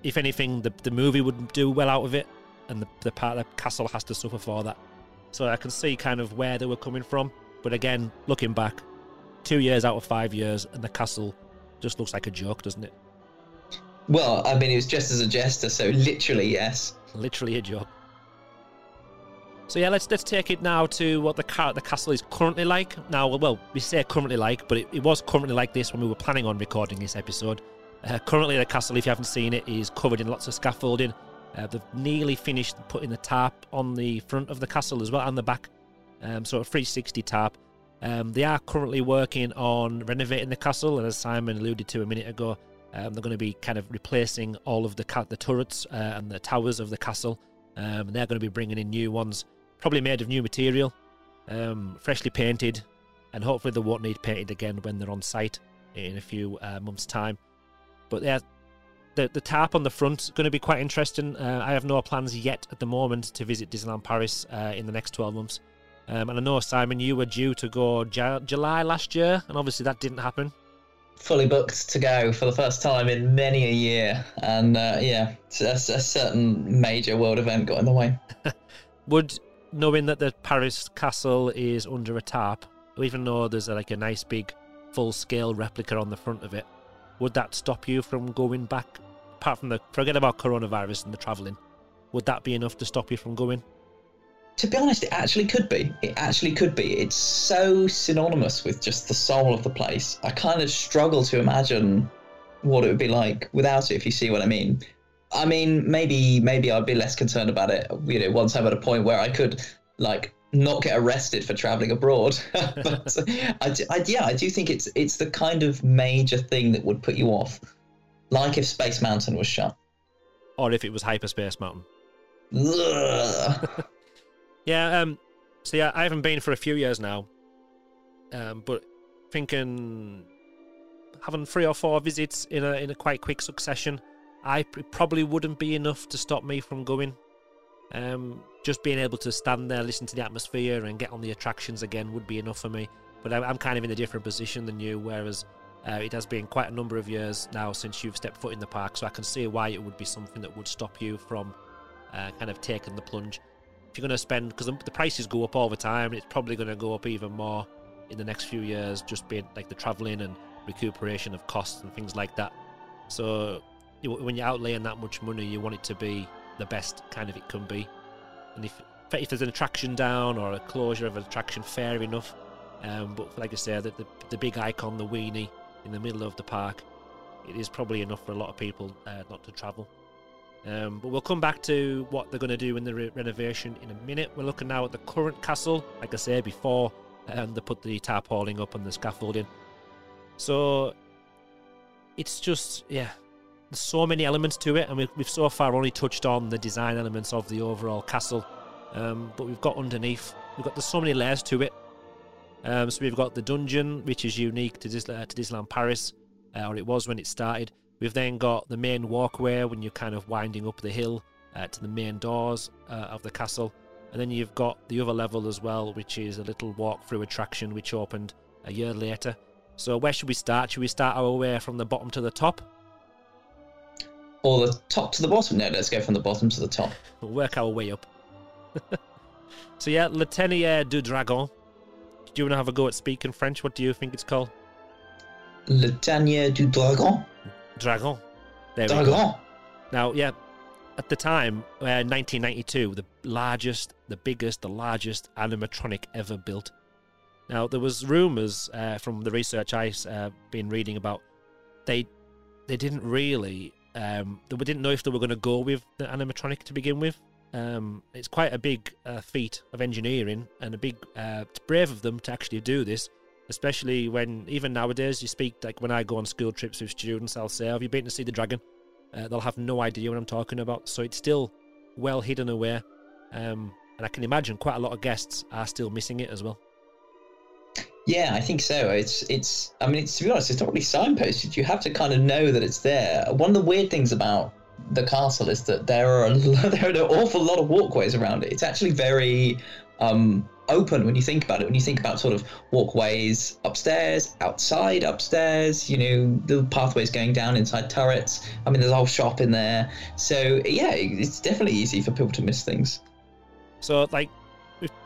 if anything, the, the movie would do well out of it, and the, the part the castle has to suffer for that. So I can see kind of where they were coming from. But again, looking back, two years out of five years, and the castle just looks like a joke, doesn't it? Well, I mean, it was just as a jester, so literally, yes. Literally a joke. So yeah, let's let's take it now to what the car the castle is currently like. Now, well, we say currently like, but it, it was currently like this when we were planning on recording this episode. Uh, currently, the castle, if you haven't seen it, is covered in lots of scaffolding. Uh, they've nearly finished putting the tarp on the front of the castle as well and the back, um, so a 360 tarp. Um, they are currently working on renovating the castle, and as Simon alluded to a minute ago, um, they're going to be kind of replacing all of the ca- the turrets uh, and the towers of the castle. Um, and they're going to be bringing in new ones, probably made of new material, um, freshly painted, and hopefully they won't need painted again when they're on site in a few uh, months' time. But yeah, the the tarp on the front is going to be quite interesting. Uh, I have no plans yet at the moment to visit Disneyland Paris uh, in the next 12 months. Um, and I know Simon, you were due to go J- July last year, and obviously that didn't happen. Fully booked to go for the first time in many a year, and uh, yeah, a, a certain major world event got in the way. *laughs* Would knowing that the Paris castle is under a tarp, even though there's a, like a nice big full scale replica on the front of it, would that stop you from going back? Apart from the forget about coronavirus and the travelling, would that be enough to stop you from going? To be honest, it actually could be. It actually could be. It's so synonymous with just the soul of the place. I kind of struggle to imagine what it would be like without it, if you see what I mean. I mean, maybe maybe I'd be less concerned about it, you know, once I'm at a point where I could like not get arrested for traveling abroad. *laughs* but I, I, yeah, I do think it's it's the kind of major thing that would put you off, like if Space Mountain was shut, or if it was Hyperspace Mountain. *laughs* Yeah. Um. So yeah, I haven't been for a few years now. Um. But thinking having three or four visits in a in a quite quick succession, I probably wouldn't be enough to stop me from going. Um, just being able to stand there, listen to the atmosphere, and get on the attractions again would be enough for me. But I'm kind of in a different position than you, whereas uh, it has been quite a number of years now since you've stepped foot in the park, so I can see why it would be something that would stop you from uh, kind of taking the plunge. If you're going to spend, because the prices go up all the time, it's probably going to go up even more in the next few years, just being like the travelling and recuperation of costs and things like that. So when you're outlaying that much money, you want it to be the best kind of it can be. And if if there's an attraction down or a closure of an attraction, fair enough. Um, but like I say, the, the, the big icon, the weenie in the middle of the park, it is probably enough for a lot of people uh, not to travel. Um, but we'll come back to what they're going to do in the re- renovation in a minute. We're looking now at the current castle, like I said before, and they put the tarpaulin up and the scaffolding. So it's just, yeah, there's so many elements to it, and we've, we've so far only touched on the design elements of the overall castle. Um, but we've got underneath, we've got there's so many layers to it. Um, so we've got the dungeon, which is unique to, Dis- uh, to Disneyland Paris, uh, or it was when it started. We've then got the main walkway when you're kind of winding up the hill uh, to the main doors uh, of the castle. And then you've got the other level as well, which is a little walk-through attraction which opened a year later. So where should we start? Should we start our way from the bottom to the top? Or the top to the bottom? No, let's go from the bottom to the top. *laughs* We'll work our way up. *laughs* so yeah, Le Tanière du Dragon. Do you want to have a go at speaking French? What do you think it's called? Le Tanière du Dragon. Dragon. There Dragon. Now, yeah, at the time, uh, 1992, the largest, the biggest, the largest animatronic ever built. Now, there was rumours uh, from the research I've uh, been reading about. They they didn't really um, they didn't know if they were going to go with the animatronic to begin with. Um, it's quite a big uh, feat of engineering and a big uh, brave of them to actually do this. Especially when even nowadays you speak like when I go on school trips with students, I'll say, "Have you been to see the dragon?" Uh, they'll have no idea what I'm talking about. So it's still well hidden away, um, and I can imagine quite a lot of guests are still missing it as well. Yeah, I think so. It's it's. I mean, it's, to be honest, it's not really signposted. You have to kind of know that it's there. One of the weird things about the castle is that there are a, *laughs* there are an awful lot of walkways around it. It's actually very um, open when you think about it. When you think about sort of walkways upstairs, outside, upstairs, you know, the pathways going down inside turrets. I mean, there's a whole shop in there. So yeah, it's definitely easy for people to miss things. So like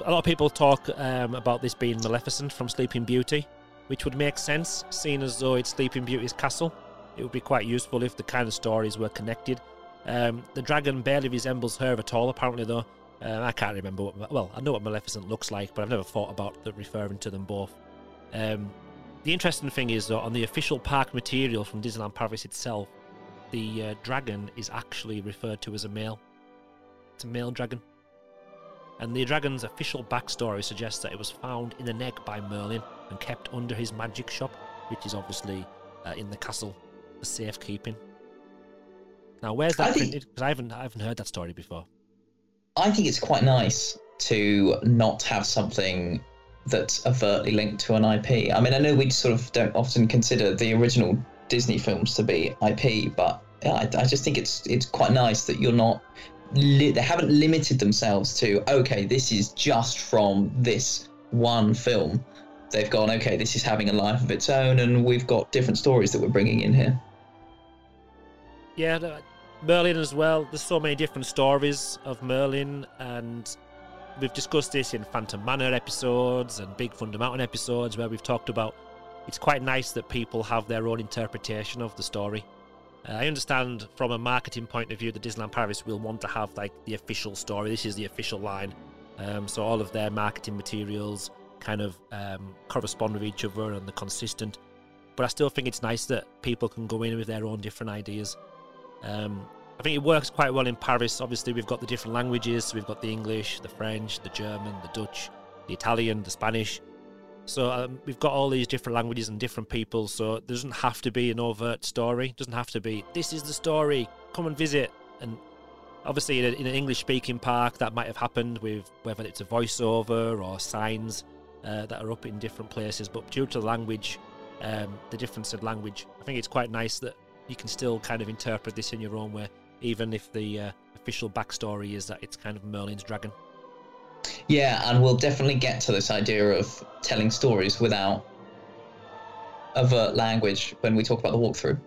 a lot of people talk um, about this being Maleficent from Sleeping Beauty, which would make sense, seeing as though it's Sleeping Beauty's castle. It would be quite useful if the kind of stories were connected. Um, the dragon barely resembles her at all, apparently, though. Uh, I can't remember what. Well, I know what Maleficent looks like, but I've never thought about the, referring to them both. Um, the interesting thing is, though, on the official park material from Disneyland Paris itself, the uh, dragon is actually referred to as a male. It's a male dragon. And the dragon's official backstory suggests that it was found in an egg by Merlin and kept under his magic shop, which is obviously uh, in the castle for safekeeping. Now, where's that I printed? Because I haven't, I haven't heard that story before. I think it's quite nice to not have something that's overtly linked to an IP. I mean, I know we sort of don't often consider the original Disney films to be IP, but yeah, I, I just think it's it's quite nice that you're not. Li- they haven't limited themselves to okay, this is just from this one film. They've gone okay, this is having a life of its own, and we've got different stories that we're bringing in here. Yeah, Merlin as well. There's so many different stories of Merlin, and we've discussed this in Phantom Manor episodes and Big Thunder Mountain episodes where we've talked about it's quite nice that people have their own interpretation of the story. Uh, I understand from a marketing point of view that Disneyland Paris will want to have like the official story. This is the official line, um, so all of their marketing materials kind of um, correspond with each other and they're consistent. But I still think it's nice that people can go in with their own different ideas. Um, I think it works quite well in Paris. Obviously, we've got the different languages. So we've got the English, the French, the German, the Dutch, the Italian, the Spanish. So um, we've got all these different languages and different people. So there doesn't have to be an overt story. It doesn't have to be this is the story. Come and visit. And obviously, in, a, in an English-speaking park, that might have happened with whether it's a voiceover or signs uh, that are up in different places. But due to the language, um, the difference in language, I think it's quite nice that you can still kind of interpret this in your own way, even if the uh, official backstory is that it's kind of Merlin's dragon. Yeah, and we'll definitely get to this idea of telling stories without overt language when we talk about the walkthrough.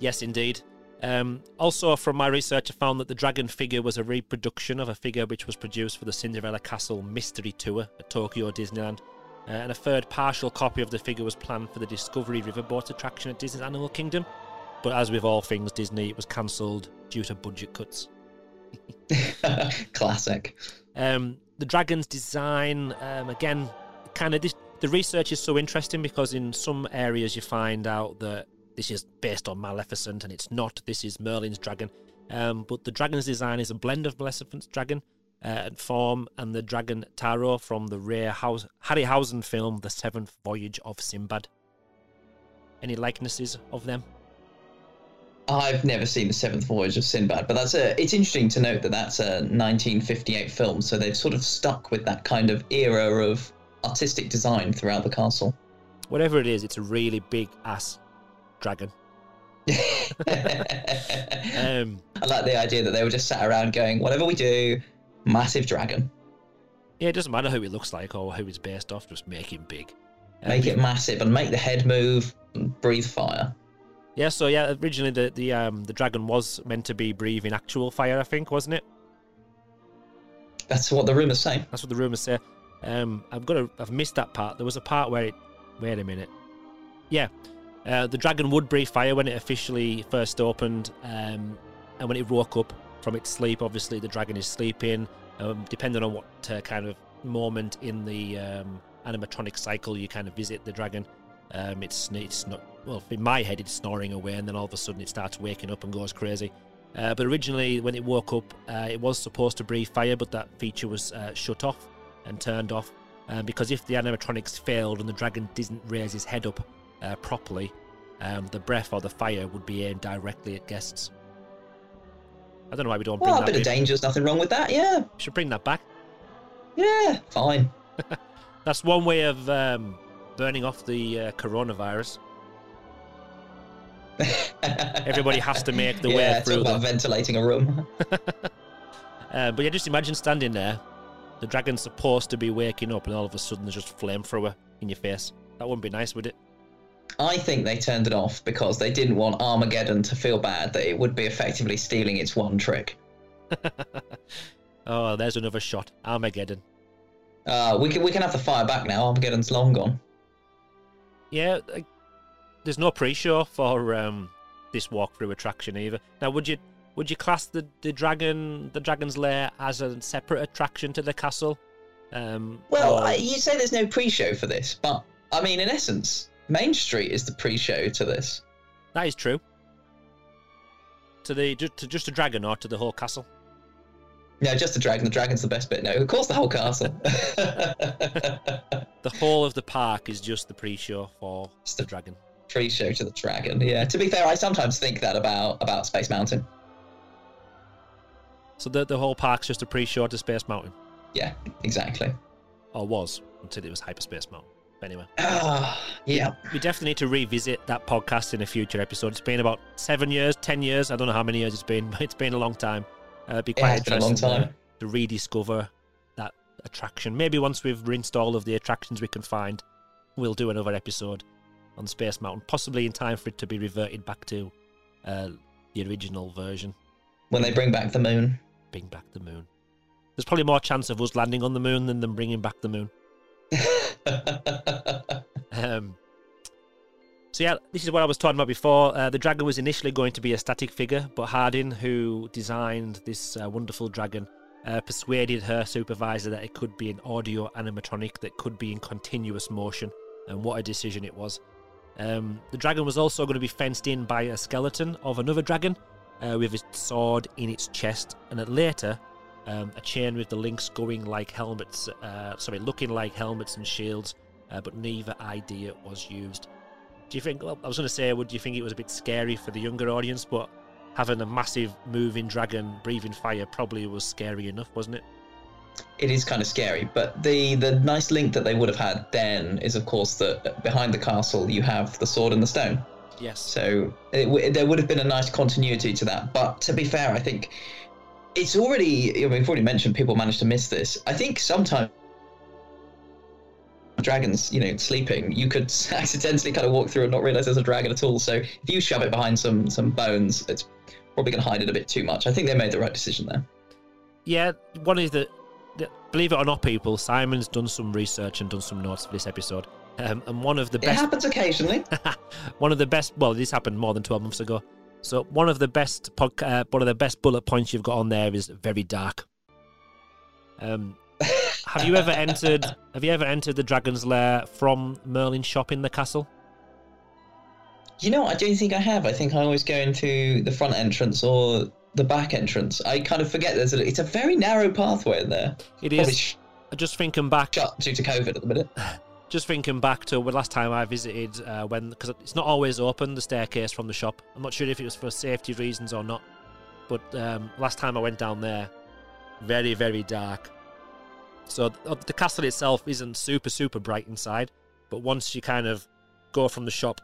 Yes, indeed. Um, also, from my research, I found that the dragon figure was a reproduction of a figure which was produced for the Cinderella Castle Mystery Tour at Tokyo Disneyland. Uh, and a third partial copy of the figure was planned for the Discovery Riverboat attraction at Disney's Animal Kingdom. But as with all things Disney, it was cancelled due to budget cuts. *laughs* Classic. Um, the dragon's design, um, again, kind of this. The research is so interesting because in some areas you find out that this is based on Maleficent and it's not. This is Merlin's dragon. Um, but the dragon's design is a blend of Maleficent's dragon uh, and form and the dragon Taro from the rare House- Harryhausen film The Seventh Voyage of Sinbad. Any likenesses of them? I've never seen the Seventh Voyage of Sinbad, but that's a. It's interesting to note that that's a 1958 film, so they've sort of stuck with that kind of era of artistic design throughout the castle. Whatever it is, it's a really big ass dragon. *laughs* I Um, like the idea that they were just sat around going, "Whatever we do, massive dragon, yeah, it doesn't matter who he looks like or who he's based off, just make him big. Um, make it massive and make the head move, and breathe fire." Yeah, so yeah, originally the the um the dragon was meant to be breathing actual fire, I think, wasn't it? That's what the rumors say. That's what the rumors say. Um, I've got to, I've missed that part. There was a part where it. Wait a minute. Yeah, uh, the dragon would breathe fire when it officially first opened, um, and when it woke up from its sleep. Obviously, the dragon is sleeping. Um, depending on what uh, kind of moment in the um, animatronic cycle you kind of visit the dragon, um, it's it's not well in my head it's snoring away, and then all of a sudden it starts waking up and goes crazy. Uh, but originally, when it woke up, uh, it was supposed to breathe fire, but that feature was uh, shut off and turned off um, because if the animatronics failed and the dragon didn't raise his head up uh, properly, um, the breath or the fire would be aimed directly at guests. I don't know why we don't bring Well, a that. bit of bit- danger's nothing wrong with that. Yeah, should bring that back. yeah, fine. *laughs* That's one way of um, burning off the uh, coronavirus. *laughs* Everybody has to make the way through about ventilating a room. *laughs* Uh, but yeah, just imagine standing there. The dragon's supposed to be waking up, and all of a sudden there's just flamethrower in your face. That wouldn't be nice, would it? I think they turned it off because they didn't want Armageddon to feel bad that it would be effectively stealing its one trick. *laughs* oh, there's another shot. Armageddon. Uh, we can we can have the fire back now. Armageddon's long gone. Yeah, like, there's no pre-show for um, this walkthrough attraction either. Now, would you would you class the, the dragon the dragon's lair as a separate attraction to the castle? Um, Well, or- I, you say there's no pre-show for this, but I mean, in essence, Main Street is the pre-show to this. that is true. To the to just a dragon or to the whole castle? No, just the dragon. The dragon's the best bit. No, of course the whole castle. *laughs* the whole of the park is just the pre-show for Just the dragon. Pre-show to the dragon. Yeah. To be fair, I sometimes think that about about Space Mountain. So the the whole park's just a pre-show to Space Mountain, Yeah, exactly. or was until it was Hyperspace Mountain. But anyway, Ah, yeah. we definitely need to revisit that podcast in a future episode. It's been about seven years, ten years. I don't know how many years it's been, but it's been a long time. Uh, it'd be It quite has been a long interesting time. to rediscover that attraction. Maybe once we've rinsed all of the attractions we can find, we'll do another episode on Space Mountain, possibly in time for it to be reverted back to uh, the original version. When they bring back the moon. Bring back the moon. There's probably more chance of us landing on the moon than them bringing back the moon. *laughs* Um, so yeah, this is what I was talking about before. Uh, the dragon was initially going to be a static figure, but Hardin, who designed this uh, wonderful dragon, uh, persuaded her supervisor that it could be an audio animatronic that could be in continuous motion. And what a decision it was! Um, the dragon was also going to be fenced in by a skeleton of another dragon uh, with its sword in its chest, and then later um, a chain with the links going like helmets, uh, sorry, looking like helmets and shields uh, but neither idea was used. Do you think? Well, I was going to say, would you think it was a bit scary for the younger audience? But having a massive moving dragon breathing fire probably was scary enough, wasn't it? it is kind of scary, but the the nice link that they would have had then is, of course, that behind the castle you have the sword and the stone. Yes. So it, w- there would have been a nice continuity to that. But to be fair, I think it's already. I mean, we've already mentioned people managed to miss this. I think sometimes dragons, you know, sleeping, you could *laughs* accidentally kind of walk through and not realize there's a dragon at all. So if you shove it behind some some bones, it's probably going to hide it a bit too much. I think they made the right decision there. Yeah, one is that, that believe it or not, people, Simon's done some research and done some notes for this episode. Um, and one of the best. It happens occasionally. *laughs* one of the best. Well, this happened more than twelve months ago. So one of the best uh, one of the best bullet points you've got on there is very dark. Um, have you ever entered? Have you ever entered the Dragon's Lair from Merlin's shop in the castle? You know, I don't think I have. I think I always go into the front entrance or the back entrance. I kind of forget there's a. It's a very narrow pathway in there. It is. sh- Just thinking back, shut due to COVID at the minute. *laughs* just thinking back to the last time I visited, uh, when because it's not always open the staircase from the shop. I'm not sure if it was for safety reasons or not, but um, last time I went down there, very very dark. So th- the castle itself isn't super super bright inside, but once you kind of go from the shop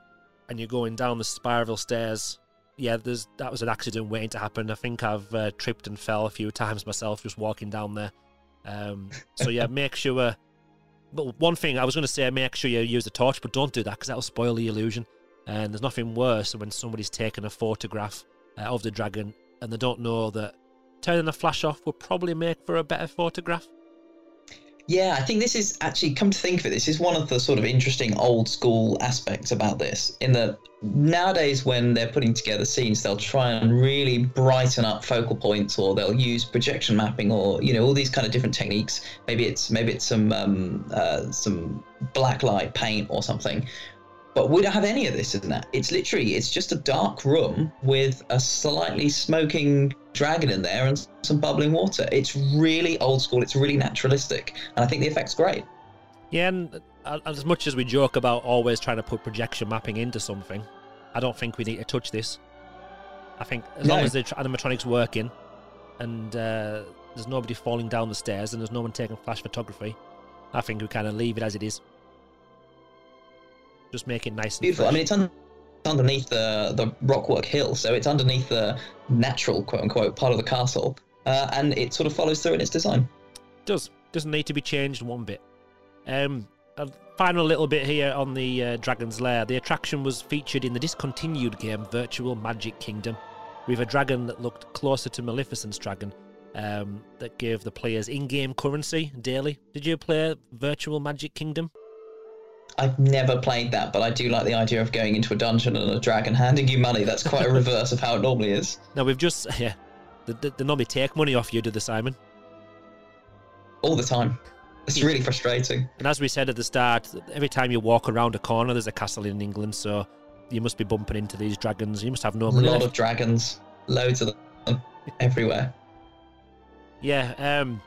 and you're going down the spiral stairs, yeah, there's that was an accident waiting to happen. I think I've uh, tripped and fell a few times myself just walking down there. Um, so yeah, *laughs* make sure. But one thing I was going to say, make sure you use a torch, but don't do that because that'll spoil the illusion. And there's nothing worse than when somebody's taken a photograph uh, of the dragon and they don't know that turning the flash off will probably make for a better photograph. Yeah, I think this is actually come to think of it. This is one of the sort of interesting old school aspects about this. In that nowadays, when they're putting together scenes, they'll try and really brighten up focal points, or they'll use projection mapping, or you know all these kind of different techniques. Maybe it's maybe it's some um, uh, some black light paint or something. But we don't have any of this in that. It's literally it's just a dark room with a slightly smoking dragon in there and some bubbling water. It's really old school. It's really naturalistic, and I think the effect's great. Yeah, and uh, as much as we joke about always trying to put projection mapping into something, I don't think we need to touch this. I think as long as the tr- animatronic's working and uh, there's nobody falling down the stairs and there's no one taking flash photography, I think we kind of leave it as it is. Just make it nice and Beautiful. I mean, it's un- underneath the the rockwork hill, so it's underneath the natural quote unquote part of the castle, uh, and it sort of follows through in its design. does doesn't need to be changed one bit. Um, a final little bit here on the uh, Dragon's Lair. The attraction was featured in the discontinued game Virtual Magic Kingdom, with a dragon that looked closer to Maleficent's dragon. Um, that gave the players in-game currency daily. Did you play Virtual Magic Kingdom? I've never played that, but I do like the idea of going into a dungeon and a dragon handing you money. That's quite a reverse of how it normally is. No, we've just *laughs* yeah. They, they, normally take money off you, do the Simon? All the time. It's really frustrating. And as we said at the start, every time you walk around a corner, there's a castle in England, so you must be bumping into these dragons. You must have no A lot left. of dragons, loads of them everywhere. Yeah, um,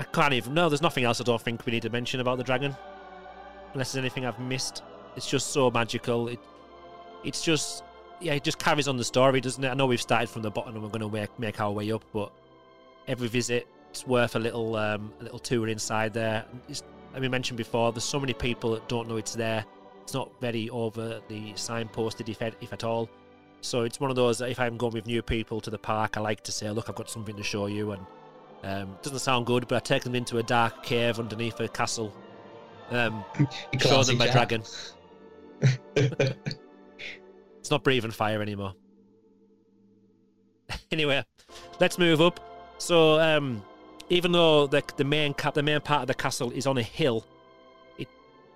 I can't even. No, there's nothing else I don't think we need to mention about the dragon, unless there's anything I've missed. It's just so magical. It, it's just, yeah, it just carries on the story, doesn't it? I know we've started from the bottom and we're going to make, make our way up, but every visit it's worth a little, um, a little tour inside there. It's, like we mentioned before, there's so many people that don't know it's there. It's not very overtly signposted, if, if at all. So it's one of those that if I'm going with new people to the park, I like to say, look, I've got something to show you. And um, doesn't sound good, but I take them into a dark cave underneath a castle, um, *laughs* show them my Jack. dragon. *laughs* it's not breathing fire anymore. *laughs* anyway, let's move up. So, um, even though the the main cap, the main part of the castle is on a hill, it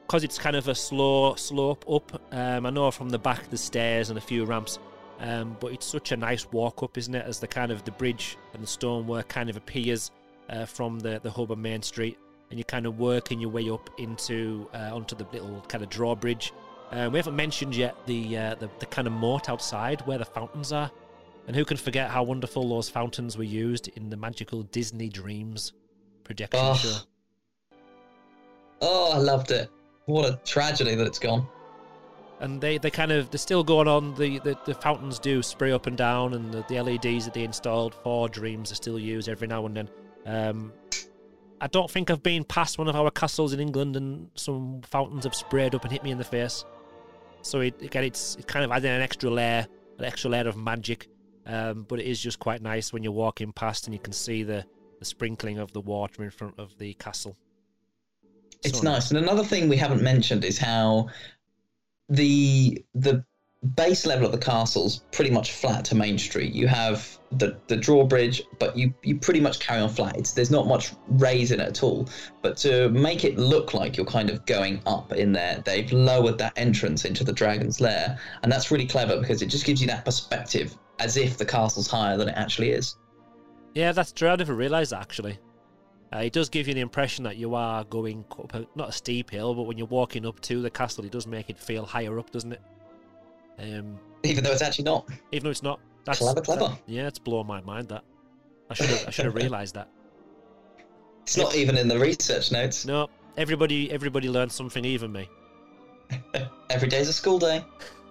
because it's kind of a slow slope up. Um, I know from the back the stairs and a few ramps, um, but it's such a nice walk up, isn't it? As the kind of the bridge and the stonework kind of appears uh, from the the hub of Main Street, and you're kind of working your way up into uh, onto the little kind of drawbridge. Uh, we haven't mentioned yet the, uh, the the kind of moat outside where the fountains are. And who can forget how wonderful those fountains were used in the magical Disney Dreams projection oh. show? Oh, I loved it. What a tragedy that it's gone. And they, they kind of they're still going on. The, the, the fountains do spray up and down, and the, the LEDs that they installed for Dreams are still used every now and then. Um, I don't think I've been past one of our castles in England and some fountains have sprayed up and hit me in the face. So it, again, it's, it's kind of adding an extra layer, an extra layer of magic um, but it is just quite nice when you're walking past and you can see the, the sprinkling of the water in front of the castle. It's so nice. nice. And another thing we haven't mentioned is how the the base level of the castle's pretty much flat to Main Street. You have the the drawbridge, but you you pretty much carry on flat. It's, there's not much raise in it at all. But to make it look like you're kind of going up in there, they've lowered that entrance into the dragon's lair, and that's really clever because it just gives you that perspective as if the castle's higher than it actually is. Yeah, that's true. I never realised actually. Uh, it does give you the impression that you are going up a, not a steep hill, but when you're walking up to the castle, it does make it feel higher up, doesn't it? Um, even though it's actually not. Even though it's not. That's, clever, clever. That, yeah, it's blowing my mind. That I should have. I should have *laughs* realised that. It's not even in the research notes. No, everybody, everybody learns something, even me. *laughs* Every day's a school day.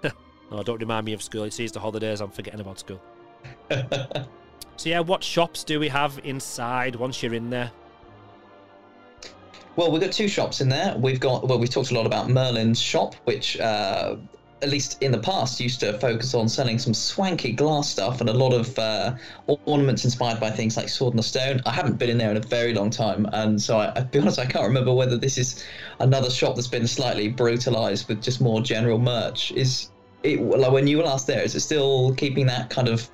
*laughs* No, don't remind me of school. It's the holidays. I'm forgetting about school. so yeah, what shops do we have inside once you're in there? Well, we've got two shops in there. We've got well, we've talked a lot about Merlin's shop, which uh, at least in the past used to focus on selling some swanky glass stuff and a lot of uh, ornaments inspired by things like Sword the Stone. I haven't been in there in a very long time, and so I, I'll be honest, I can't remember whether this is another shop that's been slightly brutalized with just more general merch. Is it, like when you were last there, is it still keeping that kind of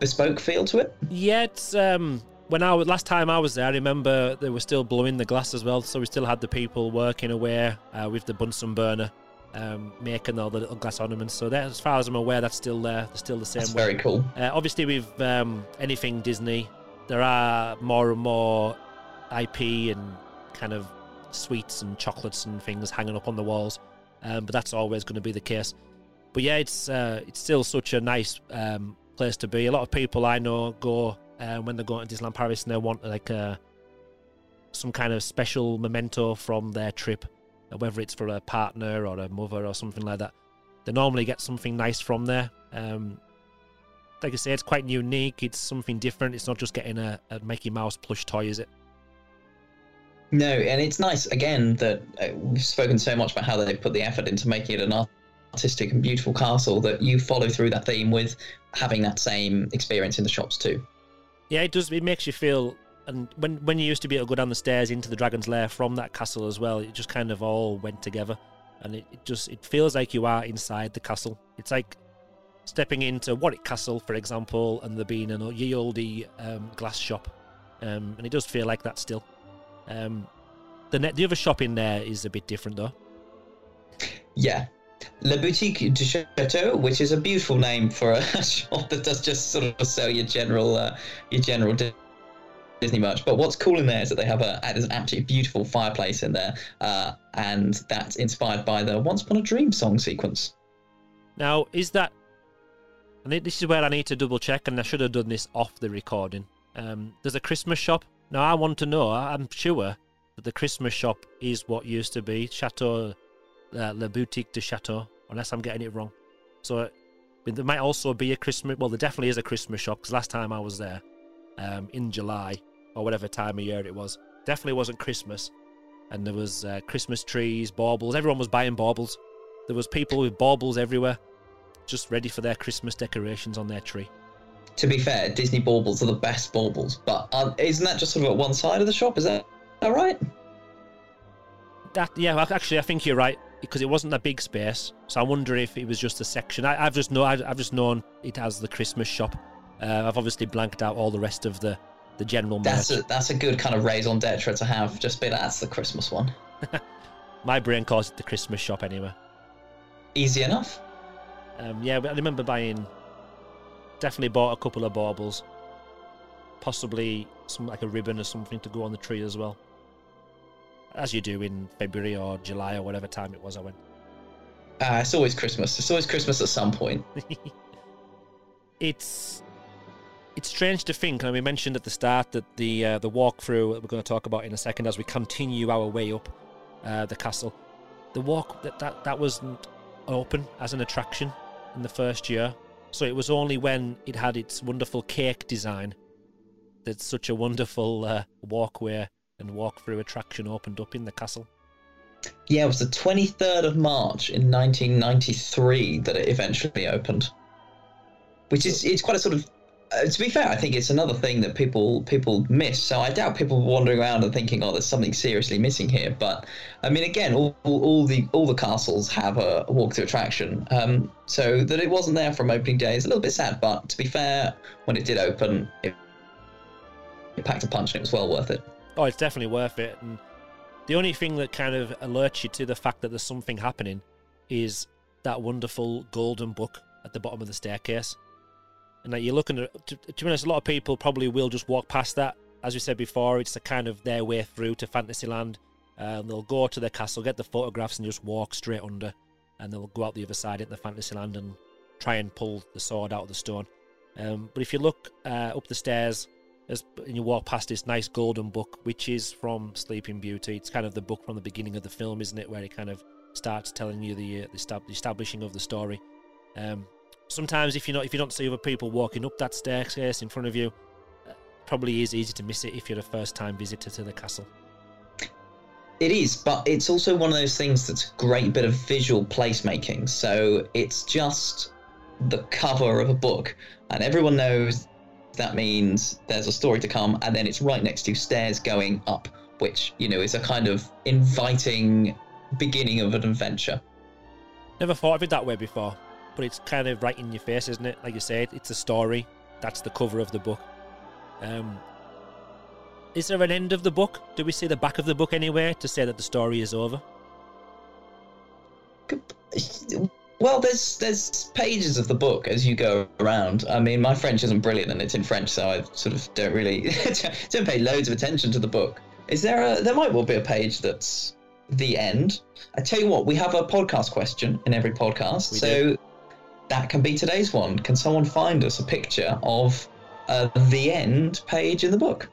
bespoke feel to it? Yeah, it's um, when I was last time I was there, I remember they were still blowing the glass as well, so we still had the people working away uh, with the Bunsen burner, um, making all the little glass ornaments. So that, as far as I'm aware, that's still there. They're still the same. That's way. very cool. Uh, obviously, with um, anything Disney, there are more and more IP and kind of sweets and chocolates and things hanging up on the walls. Um, but that's always going to be the case. But yeah, it's uh, it's still such a nice um, place to be. A lot of people I know go uh, when they're going to Disneyland Paris and they want like uh, some kind of special memento from their trip, uh, whether it's for a partner or a mother or something like that. They normally get something nice from there. Um, like I say, it's quite unique. It's something different. It's not just getting a, a Mickey Mouse plush toy, is it? No, and it's nice again that uh, we've spoken so much about how they put the effort into making it an artistic and beautiful castle that you follow through that theme with having that same experience in the shops too. Yeah, it does. It makes you feel, and when when you used to be able to go down the stairs into the dragon's lair from that castle as well, it just kind of all went together, and it, it just it feels like you are inside the castle. It's like stepping into Warwick Castle, for example, and there being an ye olde um, glass shop, um, and it does feel like that still. Um, the the other shop in there is a bit different though. Yeah, La Boutique du Chateau, which is a beautiful name for a *laughs* shop that does just sort of sell your general uh, your general Disney merch. But what's cool in there is that they have a there's an absolutely beautiful fireplace in there, uh, and that's inspired by the Once Upon a Dream song sequence. Now, is that And this is where I need to double check, and I should have done this off the recording. Um, there's a Christmas shop. Now, I want to know, I'm sure that the Christmas shop is what used to be Chateau, uh, Le Boutique de Chateau, unless I'm getting it wrong. So there might also be a Christmas, well, there definitely is a Christmas shop, because last time I was there um, in July, or whatever time of year it was, definitely wasn't Christmas. And there was uh, Christmas trees, baubles. Everyone was buying baubles. There was people with baubles everywhere, just ready for their Christmas decorations on their tree. To be fair, Disney baubles are the best baubles, but uh, isn't that just sort of at one side of the shop? Is that, that right? That yeah, actually, I think you're right because it wasn't a big space. So I wonder if it was just a section. I, have just know I, have just known it has the Christmas shop. Uh, I've obviously blanked out all the rest of the the general. That's a, that's a good kind of raison d'être to have. Just be that's the Christmas one. *laughs* My brain calls it the Christmas shop anyway. Easy enough. Um, yeah, I remember buying Definitely bought a couple of baubles. Possibly some like a ribbon or something to go on the tree as well. As you do in February or July or whatever time it was I went. Uh, it's always Christmas. It's always Christmas at some point. *laughs* it's it's strange to think, and we mentioned at the start that the uh, the walkthrough that we're going to talk about in a second as we continue our way up uh, the castle, the walk that, that that wasn't open as an attraction in the first year. So it was only when it had its wonderful cake design that such a wonderful uh, walkway and walk-through attraction opened up in the castle. Yeah, it was the 23rd of March in 1993 that it eventually opened. Which is it's quite a sort of uh, to be fair, I think it's another thing that people people miss. So I doubt people wandering around and thinking, "Oh, there's something seriously missing here." But I mean, again, all, all, all the all the castles have a, walk-through attraction. Um, so that it wasn't there from opening day is a little bit sad. But to be fair, when it did open, it packed a punch and it was well worth it. Oh, it's definitely worth it. And the only thing that kind of alerts you to the fact that there's something happening is that wonderful golden book at the bottom of the staircase and that you're looking at. To, to be honest, a lot of people probably will just walk past that. As we said before, it's a kind of their way through to Fantasyland. Uh, they'll go to the castle, get the photographs, and just walk straight under, and they'll go out the other side into Fantasyland and try and pull the sword out of the stone. Um, but if you look uh, up the stairs, and you walk past this nice golden book, which is from Sleeping Beauty. It's kind of the book from the beginning of the film, isn't it? Where it kind of starts telling you the, uh, the, establishing of the story. Um, sometimes if you not if you don't see other people walking up that staircase in front of you, uh, probably is easy to miss it if you're a first time visitor to the castle. It is, but it's also one of those things that's a great bit of visual placemaking. So it's just the cover of a book, and everyone knows that means there's a story to come, and then it's right next to stairs going up, which you know is a kind of inviting beginning of an adventure. Never thought of it that way before but it's kind of right in your face, isn't it? Like you said, it's a story. That's the cover of the book. Um, is there an end of the book? Do we see the back of the book anywhere to say that the story is over? Well, there's there's pages of the book as you go around. I mean, my French isn't brilliant, and it's in French, so I sort of don't really *laughs* don't pay loads of attention to the book. Is there a? There might well be a page that's the end. I tell you what, we have a podcast question in every podcast, we so do that can be today's one. Can someone find us a picture of uh, the end page in the book?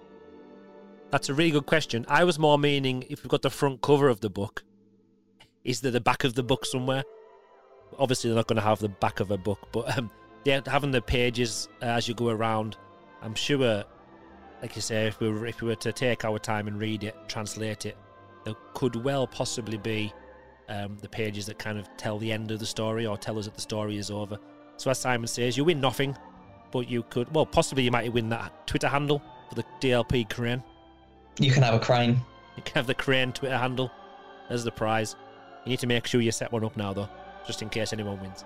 That's a really good question. I was more meaning if we've got the front cover of the book, is there the back of the book somewhere? Obviously, they're not going to have the back of a book, but um, yeah, having the pages uh, as you go around, I'm sure, like you say, if we were, if we were to take our time and read it, translate it, there could well possibly be um, the pages that kind of tell the end of the story or tell us that the story is over. So as Simon says, you win nothing, but you could, well, possibly you might win that Twitter handle for the DLP crane. You can have a crane. You can have the crane Twitter handle as the prize. You need to make sure you set one up now, though, just in case anyone wins.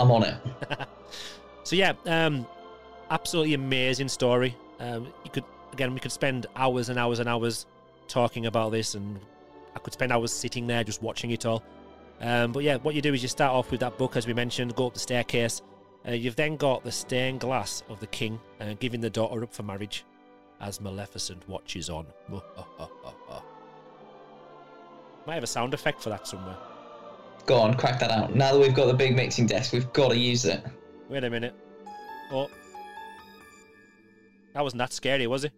I'm on it. *laughs* so yeah, um, absolutely amazing story. Um, you could again, we could spend hours and hours and hours talking about this and I could spend hours sitting there just watching it all. Um, but yeah, what you do is you start off with that book, as we mentioned, go up the staircase. Uh, you've then got the stained glass of the king uh, giving the daughter up for marriage as Maleficent watches on. *laughs* Might have a sound effect for that somewhere. Go on, crack that out. Now that we've got the big mixing desk, we've got to use it. Wait a minute. Oh. That wasn't that scary, was it?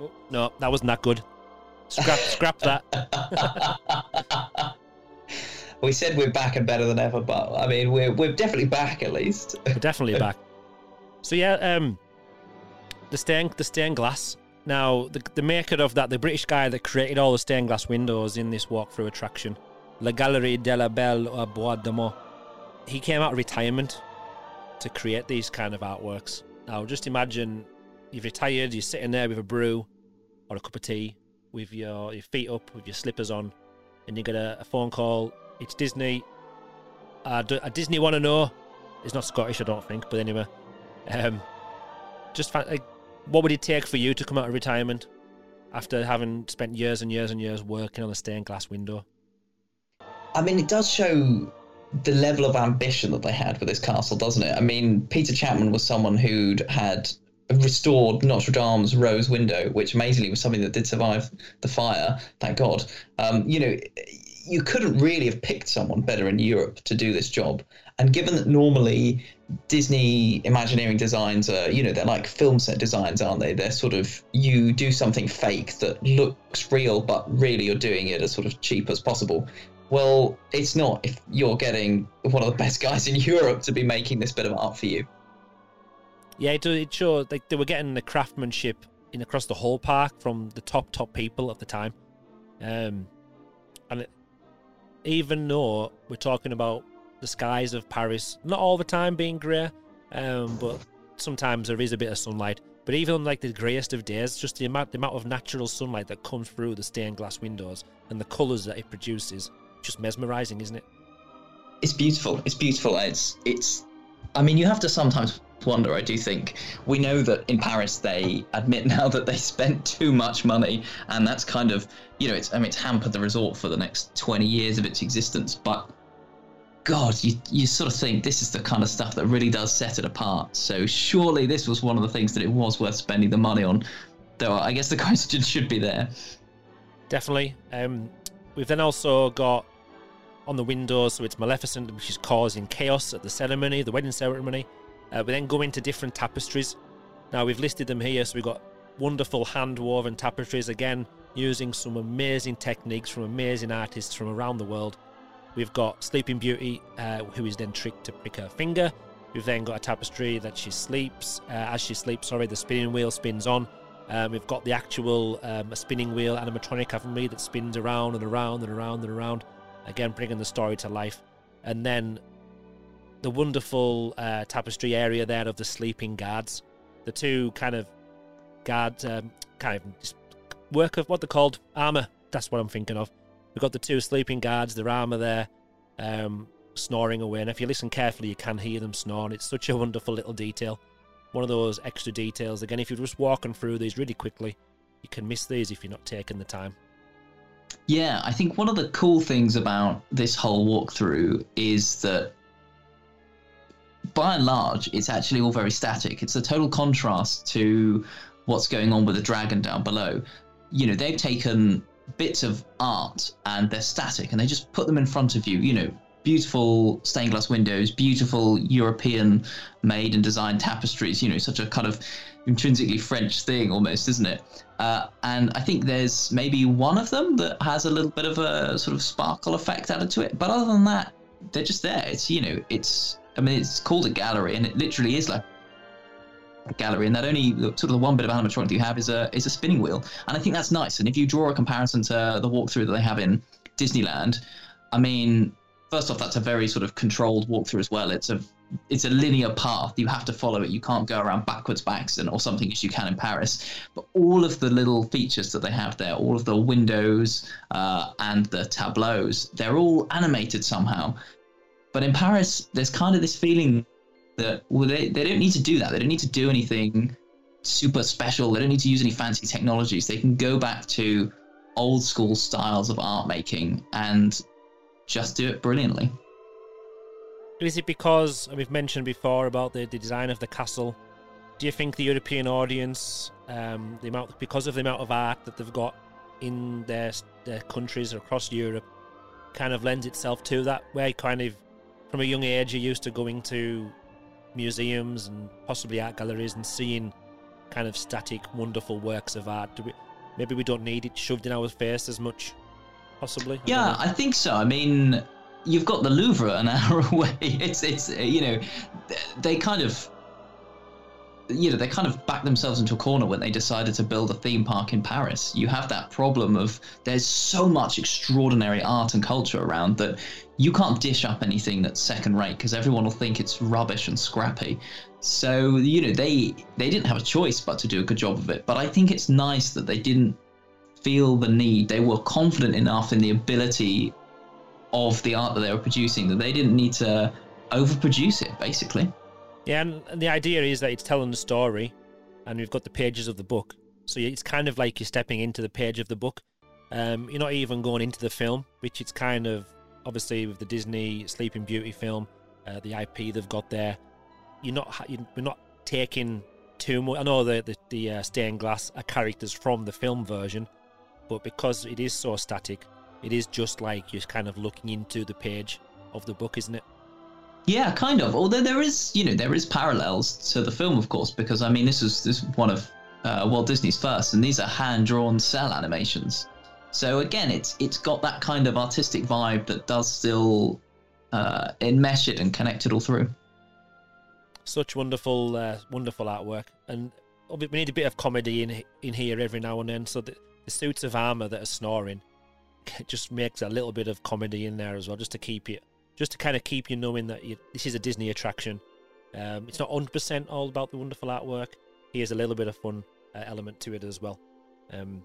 Oh, no, that wasn't that good. Scrap, *laughs* scrap that. *laughs* we said we're back and better than ever, but I mean, we're we're definitely back at least. We're definitely *laughs* back. So yeah, um, the stained the stained glass. Now, the the maker of that, the British guy that created all the stained glass windows in this walkthrough attraction, La Galerie de la Belle au Bois Dormant, he came out of retirement to create these kind of artworks. Now, just imagine you've retired, you're sitting there with a brew or a cup of tea, with your, your feet up, with your slippers on, and you get a, a phone call. It's Disney. Uh, do, uh, Disney want to know. It's not Scottish, I don't think, but anyway. Um, just like, what would it take for you to come out of retirement after having spent years and years and years working on a stained glass window? I mean, it does show the level of ambition that they had with this castle, doesn't it? I mean, Peter Chapman was someone who'd had restored Notre Dame's rose window, which amazingly was something that did survive the fire. Thank God. Um, you know, you couldn't really have picked someone better in Europe to do this job. And given that normally Disney Imagineering designs are, you know, they're like film set designs, aren't they? They're sort of, you do something fake that looks real, but really you're doing it as sort of cheap as possible. Well, it's not if you're getting one of the best *laughs* guys in Europe to be making this bit of art for you. Yeah, it, it showed like they were getting the craftsmanship in across the whole park from the top top people of the time, um, and it, even though we're talking about the skies of Paris, not all the time being grey, um, but sometimes there is a bit of sunlight. But even on like the greyest of days, just the amount the amount of natural sunlight that comes through the stained glass windows and the colours that it produces, just mesmerising, isn't it? It's beautiful. It's beautiful. It's it's. I mean, you have to sometimes wonder. I do think we know that in Paris they admit *laughs* now that they spent too much money, and that's kind of you know it's I mean it's hampered the resort for the next twenty years of its existence. But God, you you sort of think this is the kind of stuff that really does set it apart. So surely this was one of the things that it was worth spending the money on. Though I guess the question should be there. Definitely. Um, we've then also got on the windows, so it's Maleficent, which is causing chaos at the ceremony, the wedding ceremony. Uh, we then go into different tapestries. Now we've listed them here, so we've got wonderful hand woven tapestries, again, using some amazing techniques from amazing artists from around the world. We've got Sleeping Beauty, uh, who is then tricked to prick her finger. We've then got a tapestry that she sleeps. Uh, as she sleeps, sorry, the spinning wheel spins on. Um, we've got the actual um, spinning wheel animatronic, haven't we, that spins around and around and around and around. Again, bringing the story to life. And then the wonderful uh, tapestry area there of the sleeping guards. The two kind of guard, um, kind of work of what they're called armor. That's what I'm thinking of. We've got the two sleeping guards, their armor there, um, snoring away. And if you listen carefully, you can hear them snoring. It's such a wonderful little detail. One of those extra details. Again, if you're just walking through these really quickly, you can miss these if you're not taking the time. Yeah, I think one of the cool things about this whole walkthrough is that by and large, it's actually all very static. It's a total contrast to what's going on with the dragon down below. You know, they've taken bits of art and they're static and they just put them in front of you. You know, beautiful stained glass windows, beautiful European made and designed tapestries, you know, such a kind of intrinsically French thing almost, isn't it? Uh, and I think there's maybe one of them that has a little bit of a sort of sparkle effect added to it. But other than that, they're just there. It's, you know, it's I mean, it's called a gallery, and it literally is like a gallery. And that only sort of the one bit of animatronic you have is a is a spinning wheel, and I think that's nice. And if you draw a comparison to the walkthrough that they have in Disneyland, I mean, first off, that's a very sort of controlled walkthrough as well. It's a it's a linear path. You have to follow it. You can't go around backwards by accident or something as you can in Paris. But all of the little features that they have there, all of the windows uh, and the tableaus, they're all animated somehow. But in Paris, there's kind of this feeling that well, they, they don't need to do that. They don't need to do anything super special. They don't need to use any fancy technologies. They can go back to old school styles of art making and just do it brilliantly. Is it because we've mentioned before about the, the design of the castle? Do you think the European audience, um, the amount because of the amount of art that they've got in their their countries across Europe, kind of lends itself to that? Where kind of from a young age you're used to going to museums and possibly art galleries and seeing kind of static, wonderful works of art. Do we, maybe we don't need it shoved in our face as much, possibly. I Yeah, I think so. I mean, you've got the Louvre an *laughs* hour away. It's it's you know, they kind of you know they kind of backed themselves into a corner when they decided to build a theme park in Paris. You have that problem of there's so much extraordinary art and culture around that you can't dish up anything that's second rate because everyone will think it's rubbish and scrappy. So you know they they didn't have a choice but to do a good job of it. But I think it's nice that they didn't feel the need. They were confident enough in the ability of the art that they were producing that they didn't need to overproduce it. Basically, Yeah, and, the idea is that it's telling the story, and we've got the pages of the book. So it's kind of like you're stepping into the page of the book. Um, you're not even going into the film, which it's kind of obviously with the Disney Sleeping Beauty film, uh, the IP they've got there. You're not you're we're not taking too much. I know the the, the uh, stained glass are characters from the film version, but because it is so static, it is just like you're kind of looking into the page of the book, isn't it? Yeah, kind of. Although there is you know there is parallels to the film, of course, because I mean this is this is one of uh, Walt Disney's first, and these are hand drawn cel animations. So again, it's it's got that kind of artistic vibe that does still uh, enmesh it and connect it all through. such wonderful, uh, wonderful artwork, and we need a bit of comedy in in here every now and then. So the, the suits of armor that are snoring *laughs* just makes a little bit of comedy in there as well, just to keep you, just to kind of keep you knowing that you, this is a Disney attraction. Um, it's not 100% all about the wonderful artwork. Here's a little bit of fun uh, element to it as well. Um,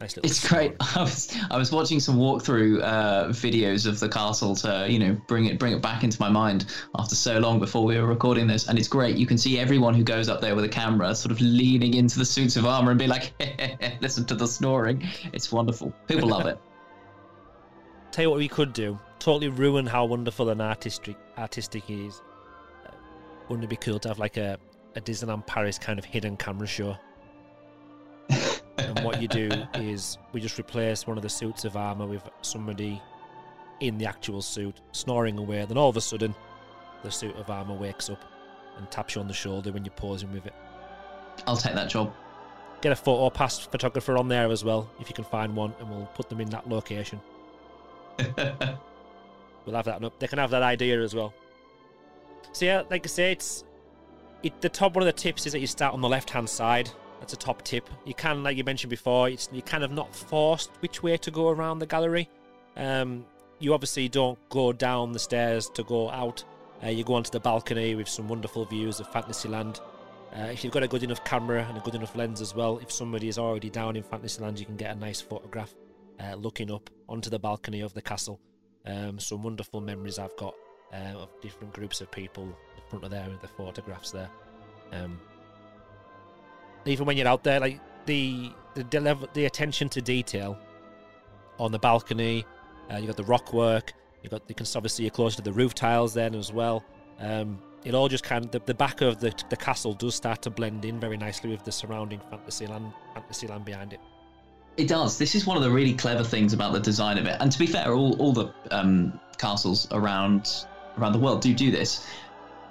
nice little. It's great. *laughs* I was I was watching some walkthrough uh, videos of the castle to you know bring it bring it back into my mind after so long before we were recording this, and it's great. You can see everyone who goes up there with a camera sort of leaning into the suits of armor and be like, *laughs* listen to the snoring. It's wonderful. People love it. Tell you what we could do. Totally ruin how wonderful and artistic artistic he is. Uh, wouldn't it be cool to have like a, a Disneyland Paris kind of hidden camera show? and what you do *laughs* is we just replace one of the suits of armor with somebody in the actual suit snoring away. Then all of a sudden, the suit of armor wakes up and taps you on the shoulder when you're posing with it. I'll take that job. Get a photo pass photographer on there as well if you can find one, and we'll put them in that location. *laughs* We'll have that. up. They can have that idea as well. So yeah, like I say, it's it, the top. One of the tips is that you start on the left hand side. That's a top tip. You can, like you mentioned before, it's you kind of not forced which way to go around the gallery. Um, you obviously don't go down the stairs to go out. Uh, you go onto the balcony with some wonderful views of Fantasyland. Uh, if you've got a good enough camera and a good enough lens as well, if somebody is already down in Fantasyland, you can get a nice photograph uh, looking up onto the balcony of the castle. Um, some wonderful memories I've got uh, of different groups of people in front of there with the photographs there. Um, even when you're out there, like the the the, attention to detail on the balcony, uh, you got the rock work. you've got you can obviously you're close to the roof tiles then as well. Um, it all just kind of the, the back of the the castle does start to blend in very nicely with the surrounding Fantasyland Fantasyland behind it. It does. This is one of the really clever things about the design of it. And to be fair, all, all the um, castles around around the world do do this.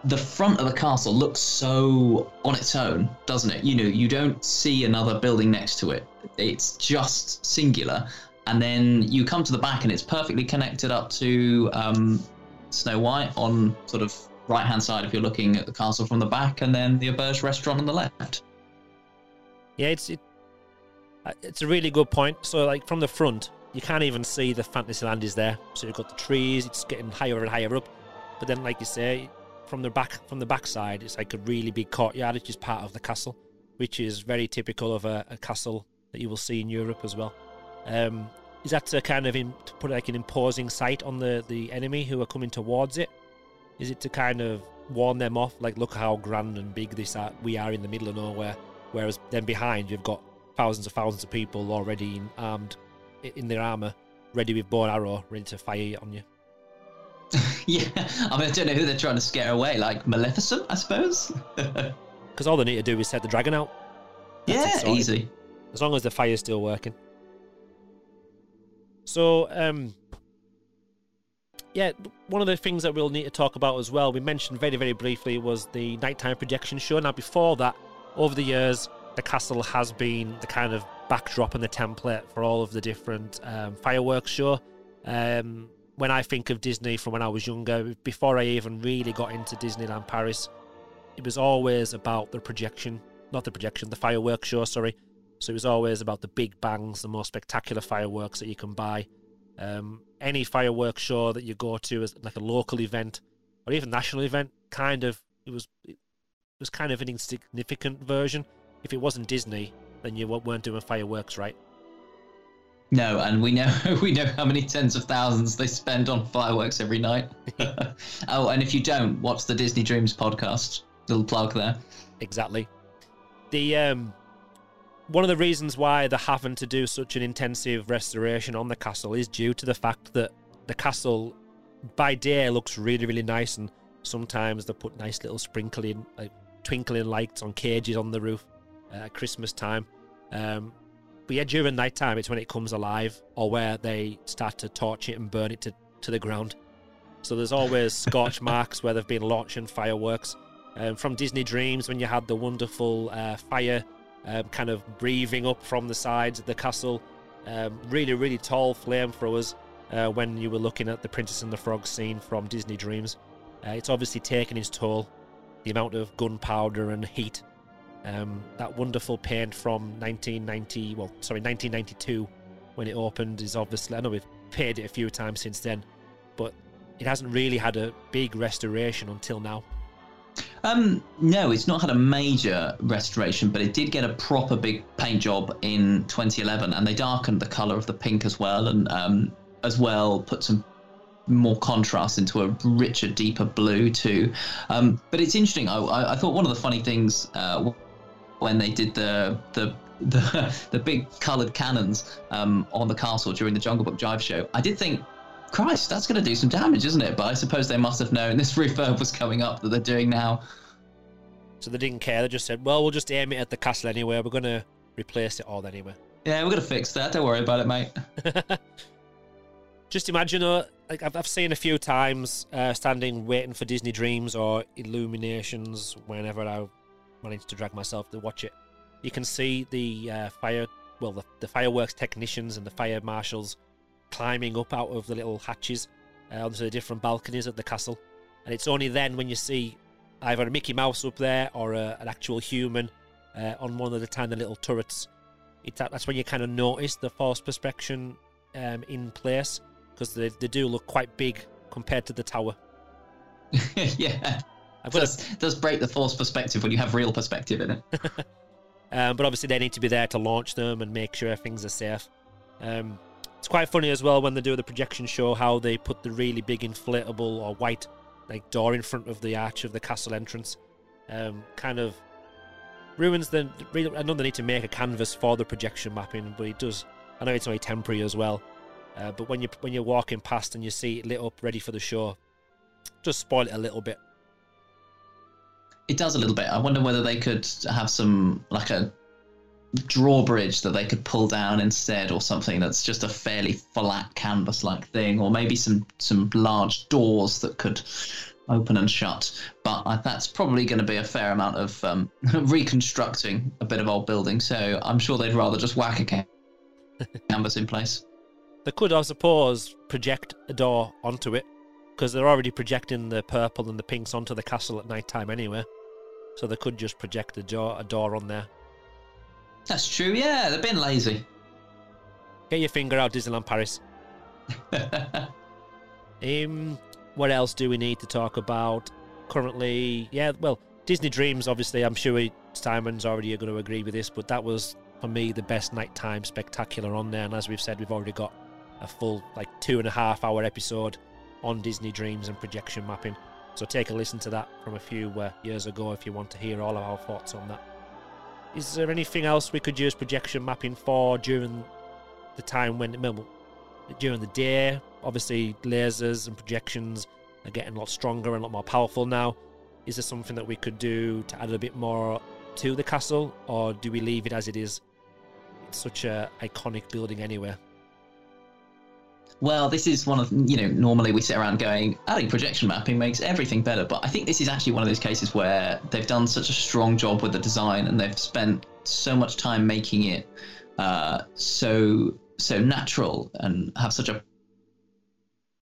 The front of the castle looks so on its own, doesn't it? You know, you don't see another building next to it. It's just singular. And then you come to the back, and it's perfectly connected up to um, Snow White on sort of right hand side if you're looking at the castle from the back, and then the Auberge restaurant on the left. Yeah, it's it, it's a really good point. So like from the front, you can't even see the Fantasyland is there. So you've got the trees, it's getting higher and higher up. But then, like you say, from the back from the backside, it's like a really big courtyard, which is part of the castle, which is very typical of a, a castle that you will see in Europe as well. Um, is that to kind of in, to put like an imposing sight on the the enemy who are coming towards it? Is it to kind of warn them off, like look how grand and big this are, we are in the middle of nowhere? Whereas then behind you've got thousands and thousands of people already armed in their armor, ready with bow and arrow, ready to fire on you. *laughs* yeah, I mean, I don't know who they're trying to scare away, like Maleficent, I suppose. *laughs* Because all they need to do is set the dragon out. That's yeah, easy. as long as the fire's still working. So, um, yeah, one of the things that we'll need to talk about as well, we mentioned very, very briefly, was the nighttime projection show. Now, before that, over the years, the castle has been the kind of backdrop and the template for all of the different um, fireworks show. Um, when I think of Disney from when I was younger, before I even really got into Disneyland Paris, it was always about the projection, not the projection, the fireworks show, sorry. So it was always about the big bangs, the most spectacular fireworks that you can buy. Um, any fireworks show that you go to as like a local event or even national event, kind of it was it was kind of an insignificant version. If it wasn't Disney, then you weren't doing fireworks right. No, and we know *laughs* we know how many tens of thousands they spend on fireworks every night. *laughs* *laughs* oh, and if you don't, watch the Disney Dreams podcast. Little plug there. Exactly. The um, one of the reasons why they're having to do such an intensive restoration on the castle is due to the fact that the castle, by day, looks really really nice, and sometimes they put nice little sprinkling, like twinkling lights on cages on the roof at Christmas time. Um, but yeah, during night time, it's when it comes alive, or where they start to torch it and burn it to, to the ground. So there's always *laughs* scorch marks where they've been launching fireworks. Um, from Disney Dreams, when you had the wonderful uh, fire um, kind of breathing up from the sides of the castle, um, really, really tall flamethrowers uh, when you were looking at the Princess and the Frog scene from Disney Dreams. Uh, it's obviously taken its toll, the amount of gunpowder and heat um, that wonderful paint from 1990, well, sorry, 1992 when it opened is obviously, I know we've paid it a few times since then, but it hasn't really had a big restoration until now. Um, no, it's not had a major restoration, but it did get a proper big paint job in 2011, and they darkened the color of the pink as well, and um, as well put some more contrast into a richer, deeper blue too. Um, but it's interesting. I, I, thought one of the funny things uh, when they did the the *laughs* the, the big coloured cannons um, on the castle during the Jungle Book Jive show. I did think, Christ, that's going to do some damage, isn't it? But I suppose they must have known *laughs* this refurb was coming up that they're doing now. So they didn't care. They just said, "Well, we'll just aim it at the castle anyway. We're going to replace it all anyway." Yeah, we're going to fix that. Don't worry about it, mate. *laughs* just imagine, uh, like I've, I've seen a few times, uh, standing waiting for Disney Dreams or Illuminations whenever I managed to drag myself to watch it. You can see the uh, fire, well, the, the, fireworks technicians and the fire marshals climbing up out of the little hatches uh, onto the different balconies of the castle. And it's only then when you see either a Mickey Mouse up there or a, an actual human uh, on one of the tiny little turrets. That's when you kind of notice the force perspective um, in place because they, they do look quite big compared to the tower. *laughs* yeah. I've got does, to... does break the force perspective when you have real perspective in it. *laughs* um, but obviously, they need to be there to launch them and make sure things are safe. Um, it's quite funny as well when they do the projection show how they put the really big inflatable or white like door in front of the arch of the castle entrance. Um, kind of ruins the. I know they need to make a canvas for the projection mapping, but it does. I know it's only temporary as well. Uh, but when you when you're walking past and you see it lit up, ready for the show, just spoil it a little bit. It does a little bit. I wonder whether they could have some like a drawbridge that they could pull down instead, or something that's just a fairly flat canvas-like thing, or maybe some some large doors that could open and shut. But uh, that's probably going to be a fair amount of um, *laughs* reconstructing a bit of old building. So I'm sure they'd rather just whack a *laughs* canvas in place. They could, I suppose, project a door onto it because they're already projecting the purple and the pinks onto the castle at night time anyway. So they could just project a door, a door on there. That's true. Yeah, they've been lazy. Get your finger out, Disneyland Paris. *laughs* um, what else do we need to talk about? Currently, yeah, well, Disney Dreams. Obviously, I'm sure Simon's already going to agree with this, but that was for me the best nighttime spectacular on there. And as we've said, we've already got a full like two and a half hour episode on Disney Dreams and projection mapping. So take a listen to that from a few uh, years ago if you want to hear all of our thoughts on that. Is there anything else we could use projection mapping for during the time when during the day? Obviously, lasers and projections are getting a lot stronger and a lot more powerful now. Is there something that we could do to add a bit more to the castle, or do we leave it as it is? It's such a iconic building anyway. Well, this is one of you know normally we sit around going adding projection mapping makes everything better, but I think this is actually one of those cases where they've done such a strong job with the design and they've spent so much time making it uh, so so natural and have such a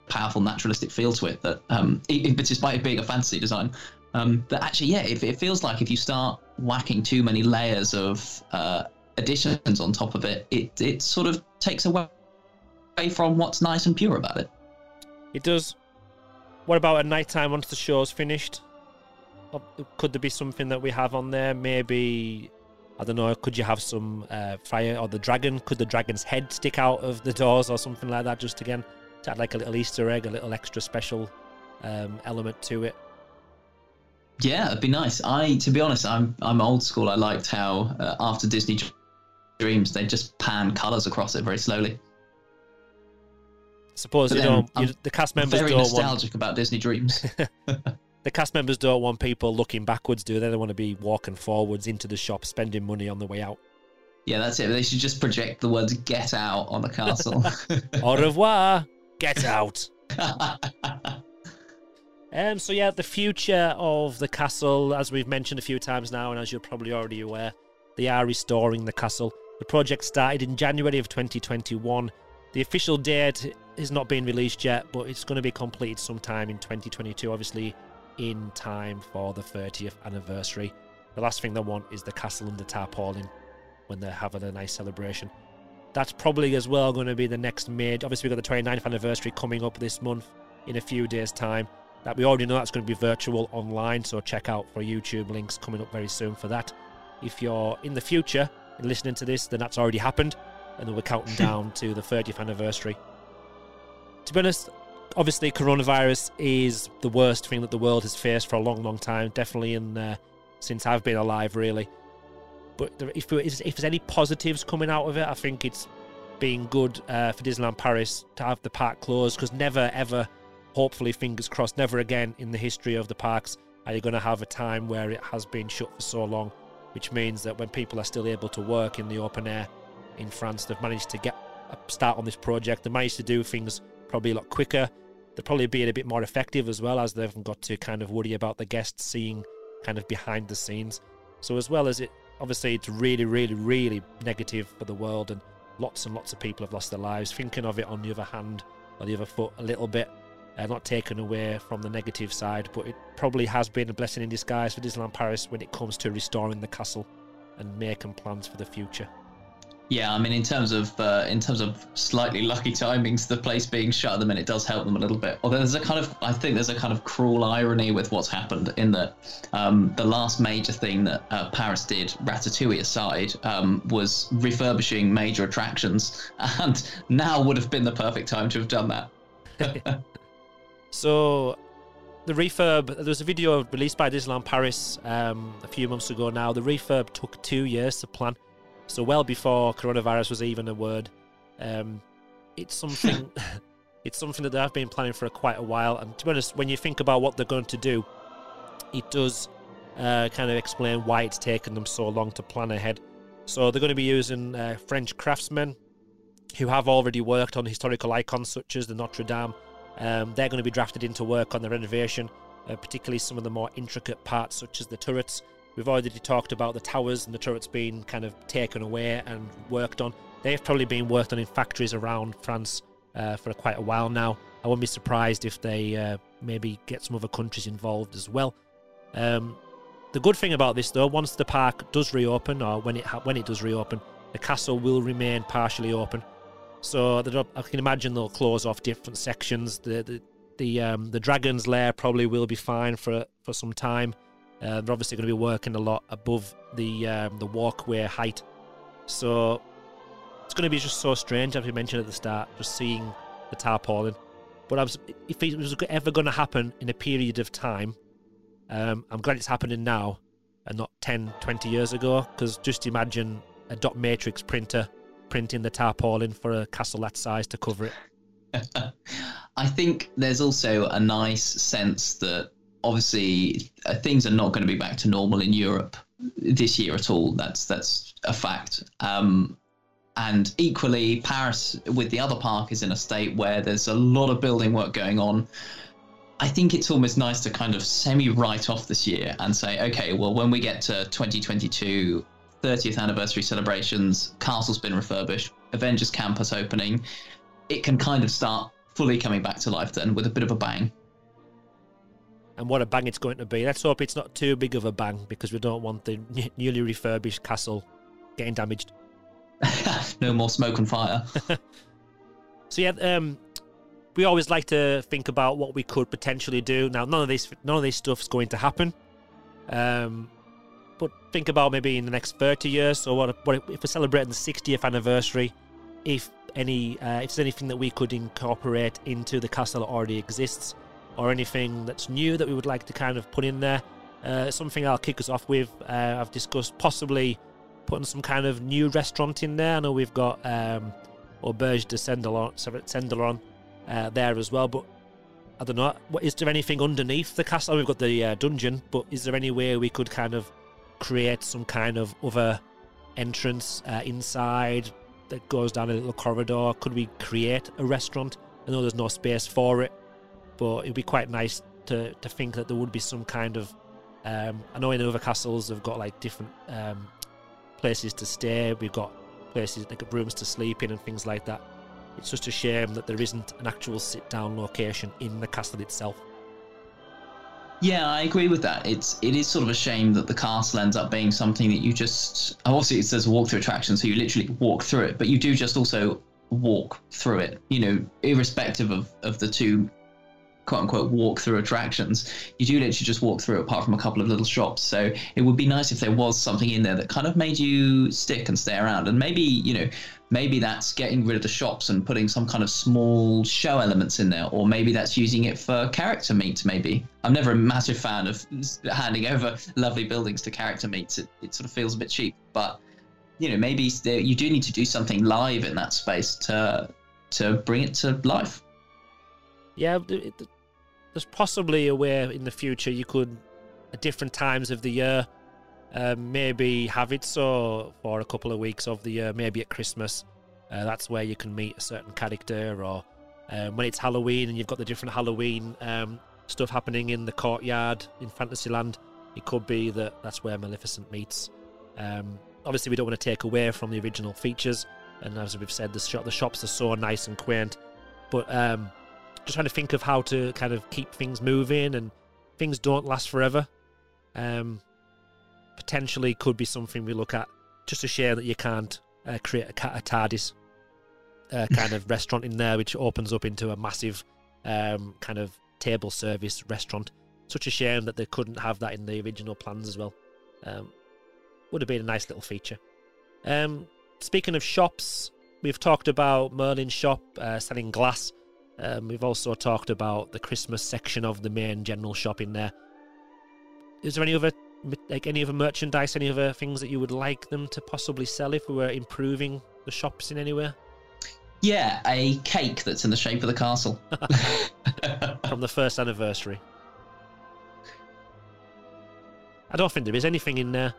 powerful naturalistic feel to it that um, it, despite it being a fantasy design, um, that actually yeah, it, it feels like if you start whacking too many layers of uh, additions on top of it, it it sort of takes away from what's nice and pure about it. It does. What about at night time once the show's finished? Could there be something that we have on there? Maybe I don't know. Could you have some uh, fire or the dragon? Could the dragon's head stick out of the doors or something like that? Just again to add like a little Easter egg, a little extra special um, element to it. Yeah, it'd be nice. I, to be honest, I'm I'm old school. I liked how uh, after Disney Dreams they just pan colors across it very slowly. Suppose you don't. You, the cast members very don't nostalgic want... about Disney Dreams. *laughs* *laughs* the cast members don't want people looking backwards, do they? They want to be walking forwards into the shop, spending money on the way out. Yeah, that's it. They should just project the words "Get out" on the castle. *laughs* Au revoir. Get out. um. So yeah, the future of the castle, as we've mentioned a few times now, and as you're probably already aware, they are restoring the castle. The project started in January of 2021. The official date has not been released yet, but it's going to be completed sometime in 2022, obviously in time for the 30th anniversary. The last thing they want is the castle under tarpaulin when they're having a nice celebration. That's probably as well going to be the next mid. Obviously, we've got the 29th anniversary coming up this month in a few days' time. That we already know that's going to be virtual online, so check out for YouTube links coming up very soon for that. If you're in the future and listening to this, then that's already happened, and then we're counting *laughs* down to the 30th anniversary. To be honest, obviously coronavirus is the worst thing that the world has faced for a long, long time. Definitely in uh, since I've been alive, really. But if, if there's any positives coming out of it, I think it's being good uh, for Disneyland Paris to have the park closed because never, ever, hopefully, fingers crossed, never again in the history of the parks are you going to have a time where it has been shut for so long. Which means that when people are still able to work in the open air in France, they've managed to get a start on this project. They managed to do things probably a lot quicker. They're probably being a bit more effective as well as they haven't got to kind of worry about the guests seeing kind of behind the scenes. So as well as it, obviously it's really, really, really negative for the world and lots and lots of people have lost their lives. Thinking of it on the other hand, or the other foot a little bit, uh, not taken away from the negative side, but it probably has been a blessing in disguise for Disneyland Paris when it comes to restoring the castle and making plans for the future. Yeah, I mean, in terms of uh, in terms of slightly lucky timings, the place being shut at the minute does help them a little bit. Although there's a kind of, I think there's a kind of cruel irony with what's happened in that um, the last major thing that uh, Paris did, Ratatouille aside, um, was refurbishing major attractions, *laughs* and now would have been the perfect time to have done that. *laughs* so, the refurb. There was a video released by Disneyland Paris um, a few months ago. Now, the refurb took two years to plan. So well before coronavirus was even a word. Um, it's something. *laughs* *laughs* it's something that they've been planning for quite a while. And to be honest, when you think about what they're going to do, it does uh, kind of explain why it's taken them so long to plan ahead. So they're going to be using uh, French craftsmen who have already worked on historical icons such as the Notre Dame. Um, they're going to be drafted into work on the renovation, uh, particularly some of the more intricate parts such as the turrets. We've already talked about the towers and the turrets being kind of taken away and worked on. They've probably been worked on in factories around France uh, for quite a while now. I wouldn't be surprised if they uh, maybe get some other countries involved as well. Um, the good thing about this, though, once the park does reopen, or when it ha- when it does reopen, the castle will remain partially open. So I can imagine they'll close off different sections. The the the, um, the dragon's lair probably will be fine for for some time. Uh, they're obviously going to be working a lot above the um, the walkway height, so it's going to be just so strange, as we mentioned at the start, just seeing the tarpaulin. But was, if it was ever going to happen in a period of time, um, I'm glad it's happening now and not 10, 20 years ago. Because just imagine a dot matrix printer printing the tarpaulin for a castle that size to cover it. *laughs* I think there's also a nice sense that obviously uh, things are not going to be back to normal in Europe this year at all. That's that's a fact. Um, and equally, Paris with the other park is in a state where there's a lot of building work going on. I think it's almost nice to kind of semi write off this year and say, okay, well, when we get to 2022, 30th anniversary celebrations, Castle's been refurbished, Avengers Campus opening, it can kind of start fully coming back to life then with a bit of a bang. And what a bang it's going to be. Let's hope it's not too big of a bang because we don't want the newly refurbished castle getting damaged. *laughs* no more smoke and fire. *laughs* *laughs* so yeah, um, we always like to think about what we could potentially do. Now, none of this, none of this stuff's going to happen. Um, but think about maybe in the next 30 years. So, what, what if we're celebrating the 60th anniversary? If any, uh, if there's anything that we could incorporate into the castle that already exists, or anything that's new that we would like to kind of put in there, uh, something I'll kick us off with. Uh, I've discussed possibly putting some kind of new restaurant in there. I know we've got um, Auberge de Cendrillon uh, there as well, but I don't know. What, is there anything underneath the castle? We've got the uh, dungeon, but is there any way we could kind of create some kind of other entrance uh, inside that goes down a little corridor? Could we create a restaurant? I know there's no space for it, but it'd be quite nice to, to think that there would be some kind of. Um, I know in other castles they've got like different um, places to stay. We've got places like rooms to sleep in and things like that. It's just a shame that there isn't an actual sit down location in the castle itself. Yeah, I agree with that. It's it is sort of a shame that the castle ends up being something that you just obviously it says walkthrough attraction, so you literally walk through it, but you do just also walk through it. You know, irrespective of of the two quote unquote walk through attractions, you do literally just walk through apart from a couple of little shops. So it would be nice if there was something in there that kind of made you stick and stay around. And maybe, you know, maybe that's getting rid of the shops and putting some kind of small show elements in there, or maybe that's using it for character meets, maybe. I'm never a massive fan of handing over lovely buildings to character meets. It, it sort of feels a bit cheap, but you know, maybe you do need to do something live in that space to to bring it to life. Yeah, there's possibly a way in the future you could, at different times of the year, um, maybe have it so for a couple of weeks of the year, maybe at Christmas. Uh, that's where you can meet a certain character, or um, when it's Halloween and you've got the different Halloween um, stuff happening in the courtyard in Fantasyland. It could be that that's where Maleficent meets. Um, obviously, we don't want to take away from the original features, and as we've said, the, shop, the shops are so nice and quaint. But um, just trying to think of how to kind of keep things moving and things don't last forever. Um, potentially could be something we look at. Just a shame that you can't uh, create a, a TARDIS uh, *laughs* kind of restaurant in there, which opens up into a massive um, kind of table service restaurant. Such a shame that they couldn't have that in the original plans as well. Um, would have been a nice little feature. Um, speaking of shops, we've talked about Merlin's shop uh, selling glass. Um, we've also talked about the Christmas section of the main general shop in there. Is there any other like any other merchandise, any other things that you would like them to possibly sell if we were improving the shops in any way? Yeah, a cake that's in the shape of the castle. *laughs* From the first anniversary. I don't think there is anything in there.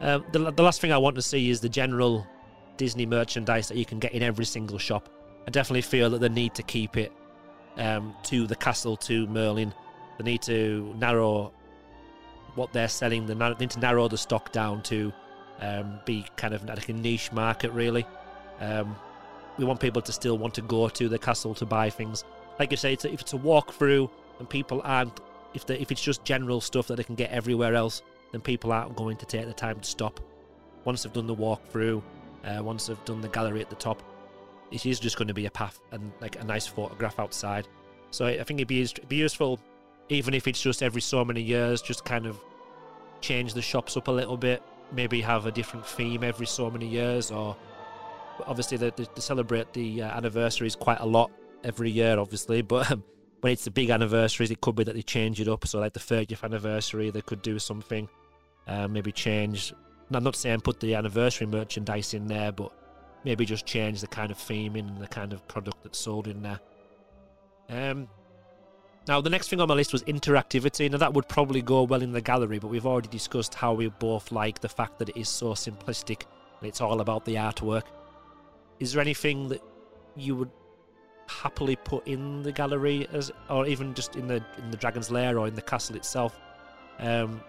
Um, the, the last thing I want to see is the general Disney merchandise that you can get in every single shop. I definitely feel that they need to keep it um, to the castle to Merlin. They need to narrow what they're selling. They need to narrow the stock down to um, be kind of like a niche market, really. Um, we want people to still want to go to the castle to buy things. Like you say, it's a, if it's a walk through and people aren't, if they, if it's just general stuff that they can get everywhere else, then people aren't going to take the time to stop. Once they've done the walkthrough, uh, once they've done the gallery at the top, it is just going to be a path and like a nice photograph outside. So I think it'd be, it'd be useful, even if it's just every so many years, just kind of change the shops up a little bit. Maybe have a different theme every so many years, or obviously they, they celebrate the uh, anniversaries quite a lot every year, obviously. *laughs* But um, when it's the big anniversaries, it could be that they change it up. So like the 30th anniversary, they could do something, uh, maybe change. I'm not saying put the anniversary merchandise in there, but maybe just change the kind of theming and the kind of product that's sold in there. Um, now, the next thing on my list was interactivity. Now, that would probably go well in the gallery, but we've already discussed how we both like the fact that it is so simplistic and it's all about the artwork. is there anything that you would happily put in the gallery as or even just in the in the dragon's lair or in the castle itself um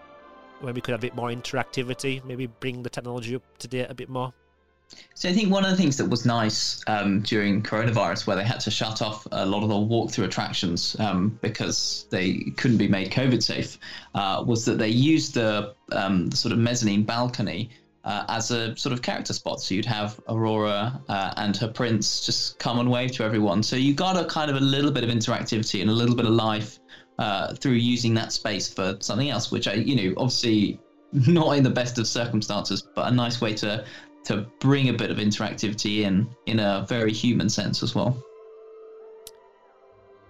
where we could have a bit more interactivity maybe bring the technology up to date a bit more so I think one of the things that was nice um, during coronavirus, where they had to shut off a lot of the walkthrough attractions um, because they couldn't be made COVID safe, uh, was that they used the, um, sort of mezzanine balcony uh, as a sort of character spot. So you'd have Aurora uh, and her prince just come and wave to everyone. So you got a kind of a little bit of interactivity and a little bit of life uh, through using that space for something else, which I, you know, obviously *laughs* not in the best of circumstances, but a nice way to to bring a bit of interactivity in in a very human sense as well.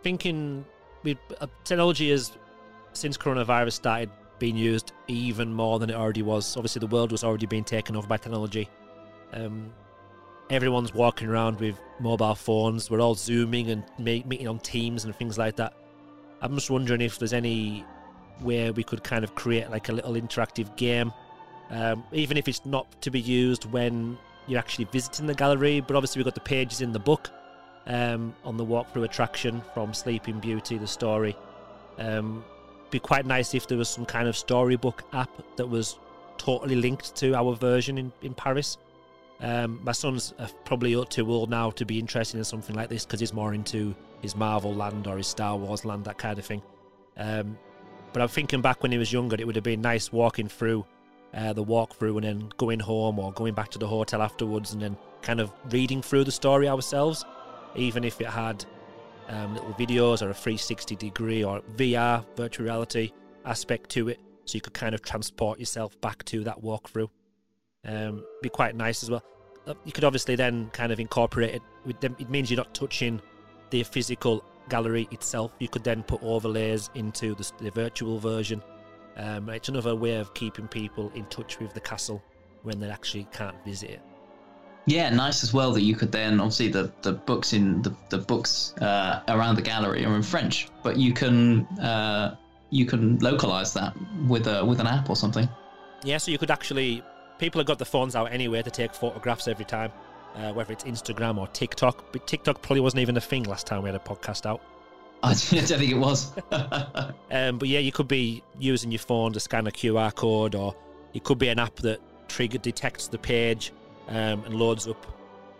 Thinking with uh, technology has since coronavirus started being used even more than it already was. Obviously, the world was already being taken over by technology. Um, everyone's walking around with mobile phones. We're all zooming and meeting on Teams and things like that. I'm just wondering if there's any way we could kind of create like a little interactive game, um, even if it's not to be used when you're actually visiting the gallery. But obviously, we've got the pages in the book um, on the walkthrough attraction from Sleeping Beauty, the story. Um, be quite nice if there was some kind of storybook app that was totally linked to our version in, in Paris. Um, my son's probably too old now to be interested in something like this because he's more into his Marvel land or his Star Wars land, that kind of thing. Um, but I'm thinking back when he was younger, it would have been nice walking through uh, the walkthrough and then going home or going back to the hotel afterwards and then kind of reading through the story ourselves, even if it had um, little videos or a 360 degree or VR, virtual reality aspect to it, so you could kind of transport yourself back to that walkthrough. Um, be quite nice as well. Uh, you could obviously then kind of incorporate it. With them. It means you're not touching the physical gallery itself. You could then put overlays into the, the virtual version. Um, it's another way of keeping people in touch with the castle when they actually can't visit it. Yeah, nice as well that you could then obviously the, the books in the, the books uh, around the gallery are in French, but you can uh, you can localize that with a with an app or something. Yeah, so you could actually people have got the phones out anyway to take photographs every time, uh, whether it's Instagram or TikTok. But TikTok probably wasn't even a thing last time we had a podcast out. *laughs* I don't think it was. *laughs* um, but yeah, you could be using your phone to scan a QR code, or it could be an app that trigger detects the page um, and loads up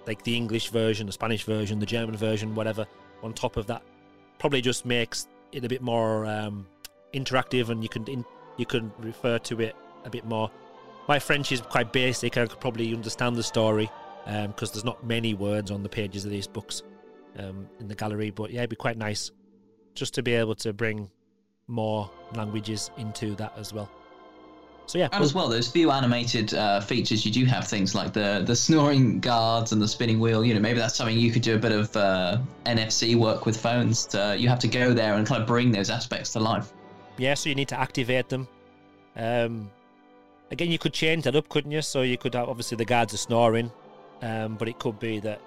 like the English version, the Spanish version, the German version, whatever on top of that. Probably just makes it a bit more um, interactive, and you can in, you can refer to it a bit more. My French is quite basic. I could probably understand the story because um, there's not many words on the pages of these books um, in the gallery. But yeah, it'd be quite nice just to be able to bring more languages into that as well. So yeah, and as well, those few animated uh, features you do have things like the the snoring guards and the spinning wheel. You know, maybe that's something you could do a bit of uh, NFC work with phones. To, you have to go there and kind of bring those aspects to life. Yeah, so you need to activate them. Um, again, you could change that up, couldn't you? So you could have obviously the guards are snoring, um, but it could be that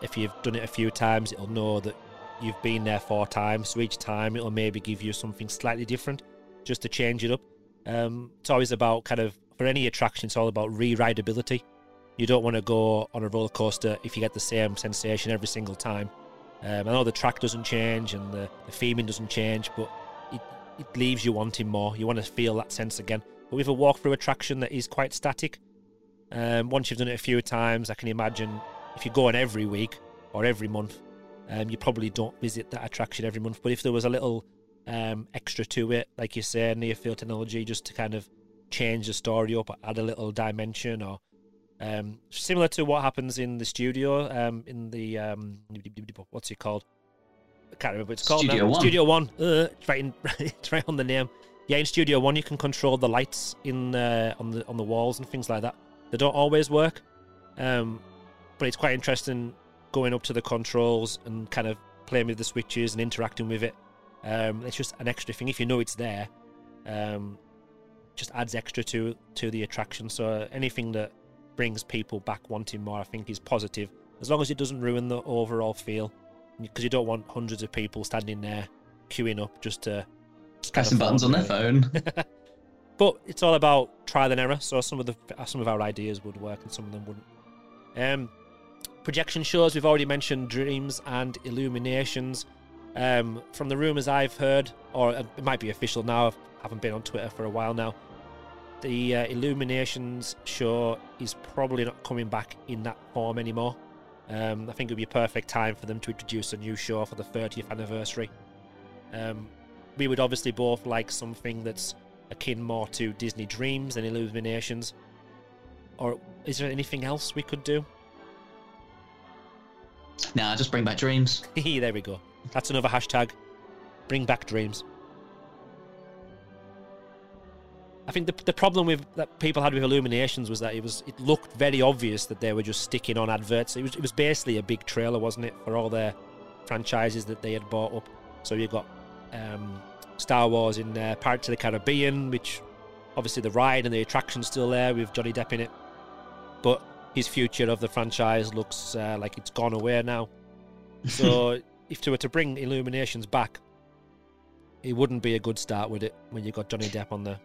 if you've done it a few times, it'll know that you've been there four times. So each time, it'll maybe give you something slightly different, just to change it up. Um, it's always about kind of for any attraction, it's all about re-rideability. You don't want to go on a roller coaster if you get the same sensation every single time. Um, I know the track doesn't change and the, the theming doesn't change, but it, it leaves you wanting more. You want to feel that sense again. But with a walkthrough attraction that is quite static, um, once you've done it a few times, I can imagine if you're going every week or every month, um, you probably don't visit that attraction every month. But if there was a little um, extra to it, like you say, near field technology, just to kind of change the story up, add a little dimension, or um, similar to what happens in the studio, um, in the um, what's it called? I can't remember. What it's called Studio now. One. Studio One. Uh, it's right, in, *laughs* it's right on the name. Yeah, in Studio One, you can control the lights in uh, on the on the walls and things like that. They don't always work, um, but it's quite interesting going up to the controls and kind of playing with the switches and interacting with it. Um, it's just an extra thing. If you know it's there, um, just adds extra to to the attraction. So anything that brings people back wanting more, I think, is positive. As long as it doesn't ruin the overall feel, because you don't want hundreds of people standing there queuing up just to just pressing buttons on their phone. *laughs* but it's all about trial and error. So some of the some of our ideas would work and some of them wouldn't. Um, projection shows, we've already mentioned Dreams and Illuminations. Um, from the rumours I've heard, or it might be official now, I haven't been on Twitter for a while now, the uh, Illuminations show is probably not coming back in that form anymore. Um, I think it would be a perfect time for them to introduce a new show for the 30th anniversary. Um, we would obviously both like something that's akin more to Disney Dreams and Illuminations. Or is there anything else we could do? Nah, just bring back dreams. *laughs* there we go. That's another hashtag. Bring back dreams. I think the, the problem with that people had with Illuminations was that it was it looked very obvious that they were just sticking on adverts. It was it was basically a big trailer, wasn't it, for all their franchises that they had bought up. So you got um, Star Wars in uh, Pirates of the Caribbean, which obviously the ride and the attraction's still there with Johnny Depp in it, but his future of the franchise looks uh, like it's gone away now. *laughs* So if they were to bring Illuminations back, it wouldn't be a good start, would it? When you got Johnny Depp on there.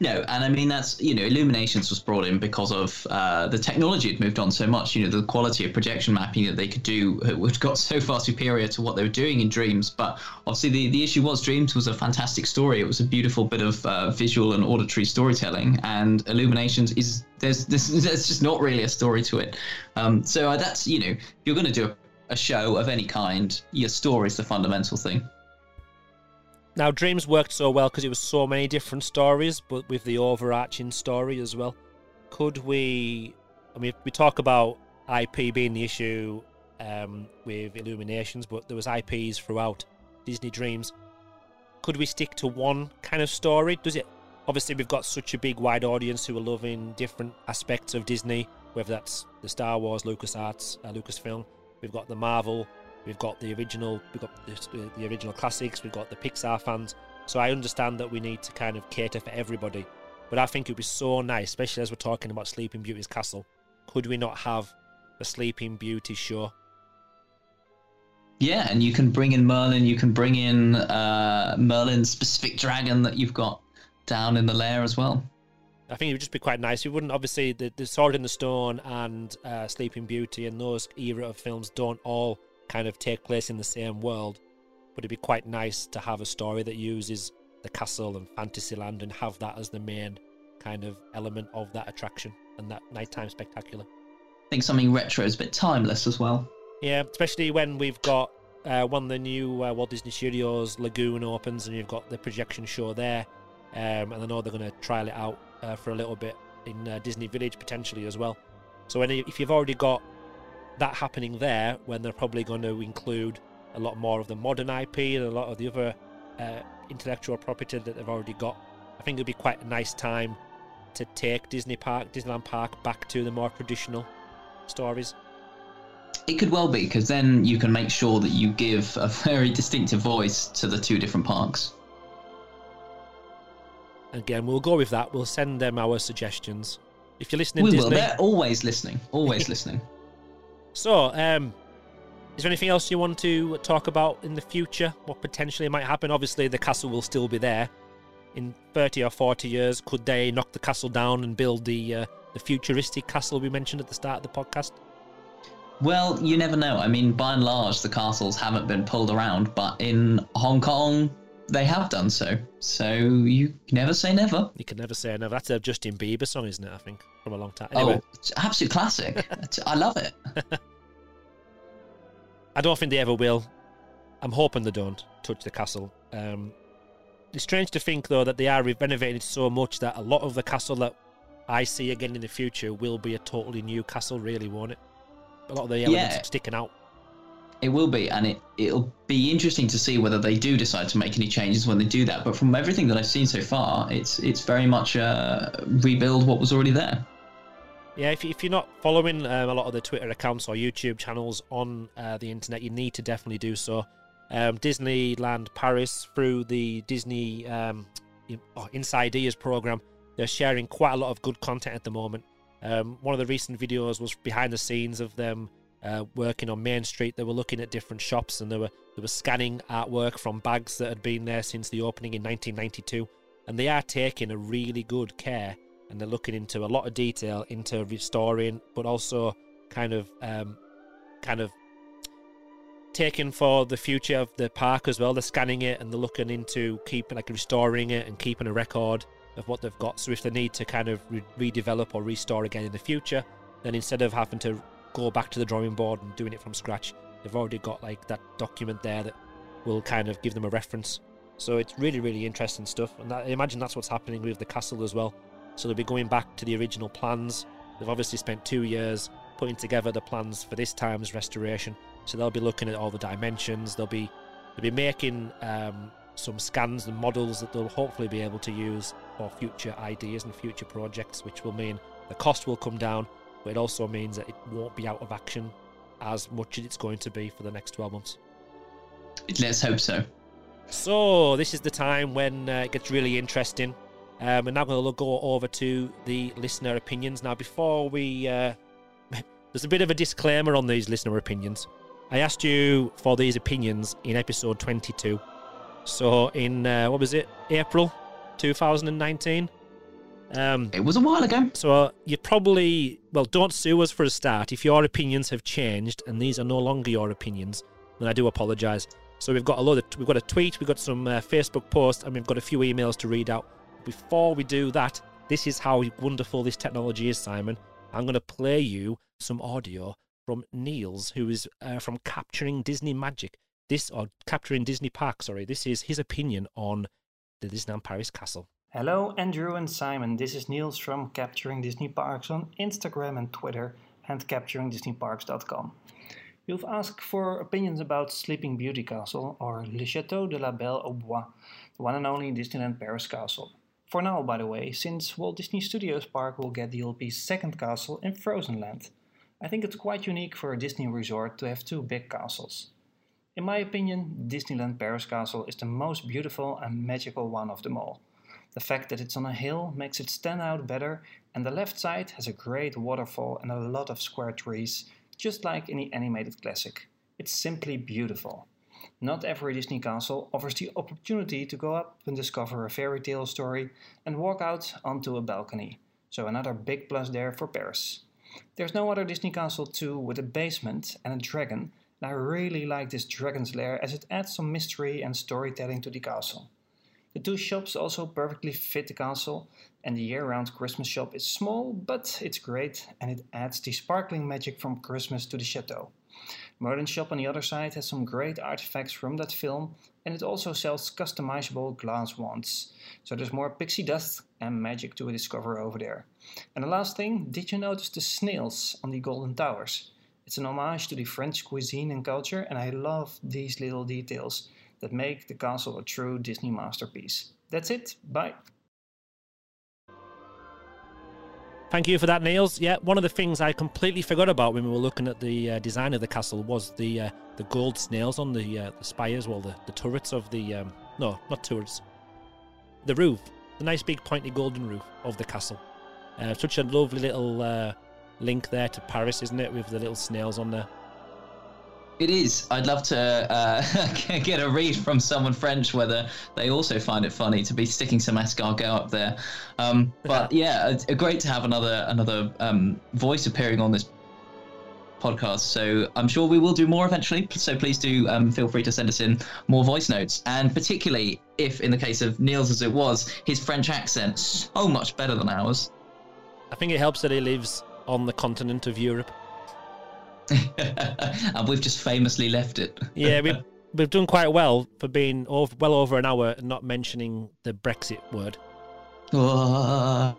No, and I mean that's you know Illuminations was brought in because of uh, the technology had moved on so much. You know the quality of projection mapping that they could do had got so far superior to what they were doing in Dreams. But obviously the, the issue was Dreams was a fantastic story. It was a beautiful bit of uh, visual and auditory storytelling, and Illuminations is there's this *laughs* there's just not really a story to it. Um, so that's you know if you're going to do a, a show of any kind, your story is the fundamental thing. Now, Dreams worked so well because it was so many different stories, but with the overarching story as well. Could we? I mean, we talk about IP being the issue um, with Illuminations, but there was IPs throughout Disney Dreams. Could we stick to one kind of story? Does it? Obviously, we've got such a big, wide audience who are loving different aspects of Disney, whether that's the Star Wars, LucasArts, uh, Lucasfilm. We've got the Marvel, We've got the original, we've got the, the original classics, we've got the Pixar fans. So I understand that we need to kind of cater for everybody. But I think it would be so nice, especially as we're talking about Sleeping Beauty's castle. Could we not have a Sleeping Beauty show? Yeah, and you can bring in Merlin. You can bring in uh, Merlin's specific dragon that you've got down in the lair as well. I think it would just be quite nice. You wouldn't obviously the, the Sword in the Stone and uh, Sleeping Beauty and those era of films don't all kind of take place in the same world. But it'd be quite nice to have a story that uses the castle and Fantasyland and have that as the main kind of element of that attraction and that nighttime spectacular. I think something retro is a bit timeless as well. Yeah, especially when we've got uh, one of the new uh, Walt Disney Studios Lagoon opens and you've got the projection show there. Um, and I know they're going to trial it out uh, for a little bit in uh, Disney Village potentially as well. So if you've already got that happening there when they're probably going to include a lot more of the modern IP and a lot of the other uh, intellectual property that they've already got. I think it'd be quite a nice time to take Disney Park, Disneyland Park, back to the more traditional stories. It could well be because then you can make sure that you give a *laughs* very distinctive voice to the two different parks. Again, we'll go with that. We'll send them our suggestions. If you're listening, we Disney, will. They're always listening. Always *laughs* listening. So, um, is there anything else you want to talk about in the future? What potentially might happen? Obviously, the castle will still be there. In 30 or 40 years, could they knock the castle down and build the uh, the futuristic castle we mentioned at the start of the podcast? Well, you never know. I mean, by and large, the castles haven't been pulled around, but in Hong Kong, they have done so. So you never say never. You can never say never. That's a Justin Bieber song, isn't it? I think from a long time. Oh, anyway. Oh, absolute classic. *laughs* I love it. *laughs* I don't think they ever will. I'm hoping they don't touch the castle. Um, it's strange to think though that they are renovating it so much that a lot of the castle that I see again in the future will be a totally new castle. Really, won't it? A lot of the elements yeah. sticking out. It will be, and it it'll be interesting to see whether they do decide to make any changes when they do that. But from everything that I've seen so far, it's it's very much uh, rebuild what was already there. Yeah, if, if you're not following um, a lot of the Twitter accounts or YouTube channels on uh, the internet, you need to definitely do so. Um, Disneyland Paris through the Disney um, oh, program, they're sharing quite a lot of good content at the moment. Um, one of the recent videos was behind the scenes of them uh, working on Main Street. They were looking at different shops and they were they were scanning artwork from bags that had been there since the opening in 1992. And they are taking a really good care and they're looking into a lot of detail into restoring, but also kind of um, kind of taken for the future of the park as well. They're scanning it and they're looking into keeping, like, restoring it and keeping a record of what they've got. So if they need to kind of re- redevelop or restore again in the future, then instead of having to go back to the drawing board and doing it from scratch, they've already got like that document there that will kind of give them a reference. So it's really, really interesting stuff. And that, I imagine that's what's happening with the castle as well. So they'll be going back to the original plans. They've obviously spent two years putting together the plans for this time's restoration. So they'll be looking at all the dimensions. They'll be they'll be making um, some scans and models that they'll hopefully be able to use for future ideas and future projects, which will mean the cost will come down, but it also means that it won't be out of action as much as it's going to be for the next 12 months. Let's hope so. So, this is the time when uh, it gets really interesting. Um, and now going to go over to the listener opinions. Now, before we. Uh, *laughs* there's a bit of a disclaimer on these listener opinions. I asked you for these opinions in episode 22. So, in, uh, what was it, April 2019? Um, it was a while ago. So uh, you probably well don't sue us for a start. If your opinions have changed and these are no longer your opinions, then I do apologise. So we've got a lot of we've got a tweet, we've got some uh, Facebook posts, and we've got a few emails to read out. Before we do that, this is how wonderful this technology is, Simon. I'm going to play you some audio from Niels, who is uh, from Capturing Disney Magic. This or Capturing Disney Park. Sorry, this is his opinion on the Disneyland Paris Castle. Hello, Andrew and Simon. This is Niels from Capturing Disney Parks on Instagram and Twitter and capturingdisneyparks.com. You've asked for opinions about Sleeping Beauty Castle or Le Château de la Belle au Bois, the one and only Disneyland Paris castle. For now, by the way, since Walt Disney Studios Park will get DLP's second castle in Frozen Land. I think it's quite unique for a Disney resort to have two big castles. In my opinion, Disneyland Paris Castle is the most beautiful and magical one of them all. The fact that it's on a hill makes it stand out better, and the left side has a great waterfall and a lot of square trees, just like in the animated classic. It's simply beautiful. Not every Disney castle offers the opportunity to go up and discover a fairy tale story and walk out onto a balcony, so another big plus there for Paris. There's no other Disney castle too with a basement and a dragon, and I really like this dragon's lair as it adds some mystery and storytelling to the castle. The two shops also perfectly fit the castle, and the year round Christmas shop is small, but it's great and it adds the sparkling magic from Christmas to the chateau. Merlin shop on the other side has some great artifacts from that film, and it also sells customizable glass wands. So there's more pixie dust and magic to discover over there. And the last thing, did you notice the snails on the Golden Towers? It's an homage to the French cuisine and culture, and I love these little details that make the castle a true Disney masterpiece. That's it. Bye. Thank you for that, Niels. Yeah, one of the things I completely forgot about when we were looking at the uh, design of the castle was the uh, the gold snails on the uh, the spires, well, the, the turrets of the um, no, not turrets, the roof, the nice big pointy golden roof of the castle. Uh, such a lovely little uh, link there to Paris, isn't it, with the little snails on there? It is. I'd love to uh, *laughs* get a read from someone French whether they also find it funny to be sticking some escargot up there. Um, but yeah, it's great to have another another um, voice appearing on this podcast. So I'm sure we will do more eventually. So please do um, feel free to send us in more voice notes, and particularly if, in the case of Niels, as it was, his French accent so much better than ours. I think it helps that he lives on the continent of Europe. *laughs* and we've just famously left it. yeah, we've *laughs* we've done quite well for being over, well over an hour and not mentioning the Brexit word. Oh.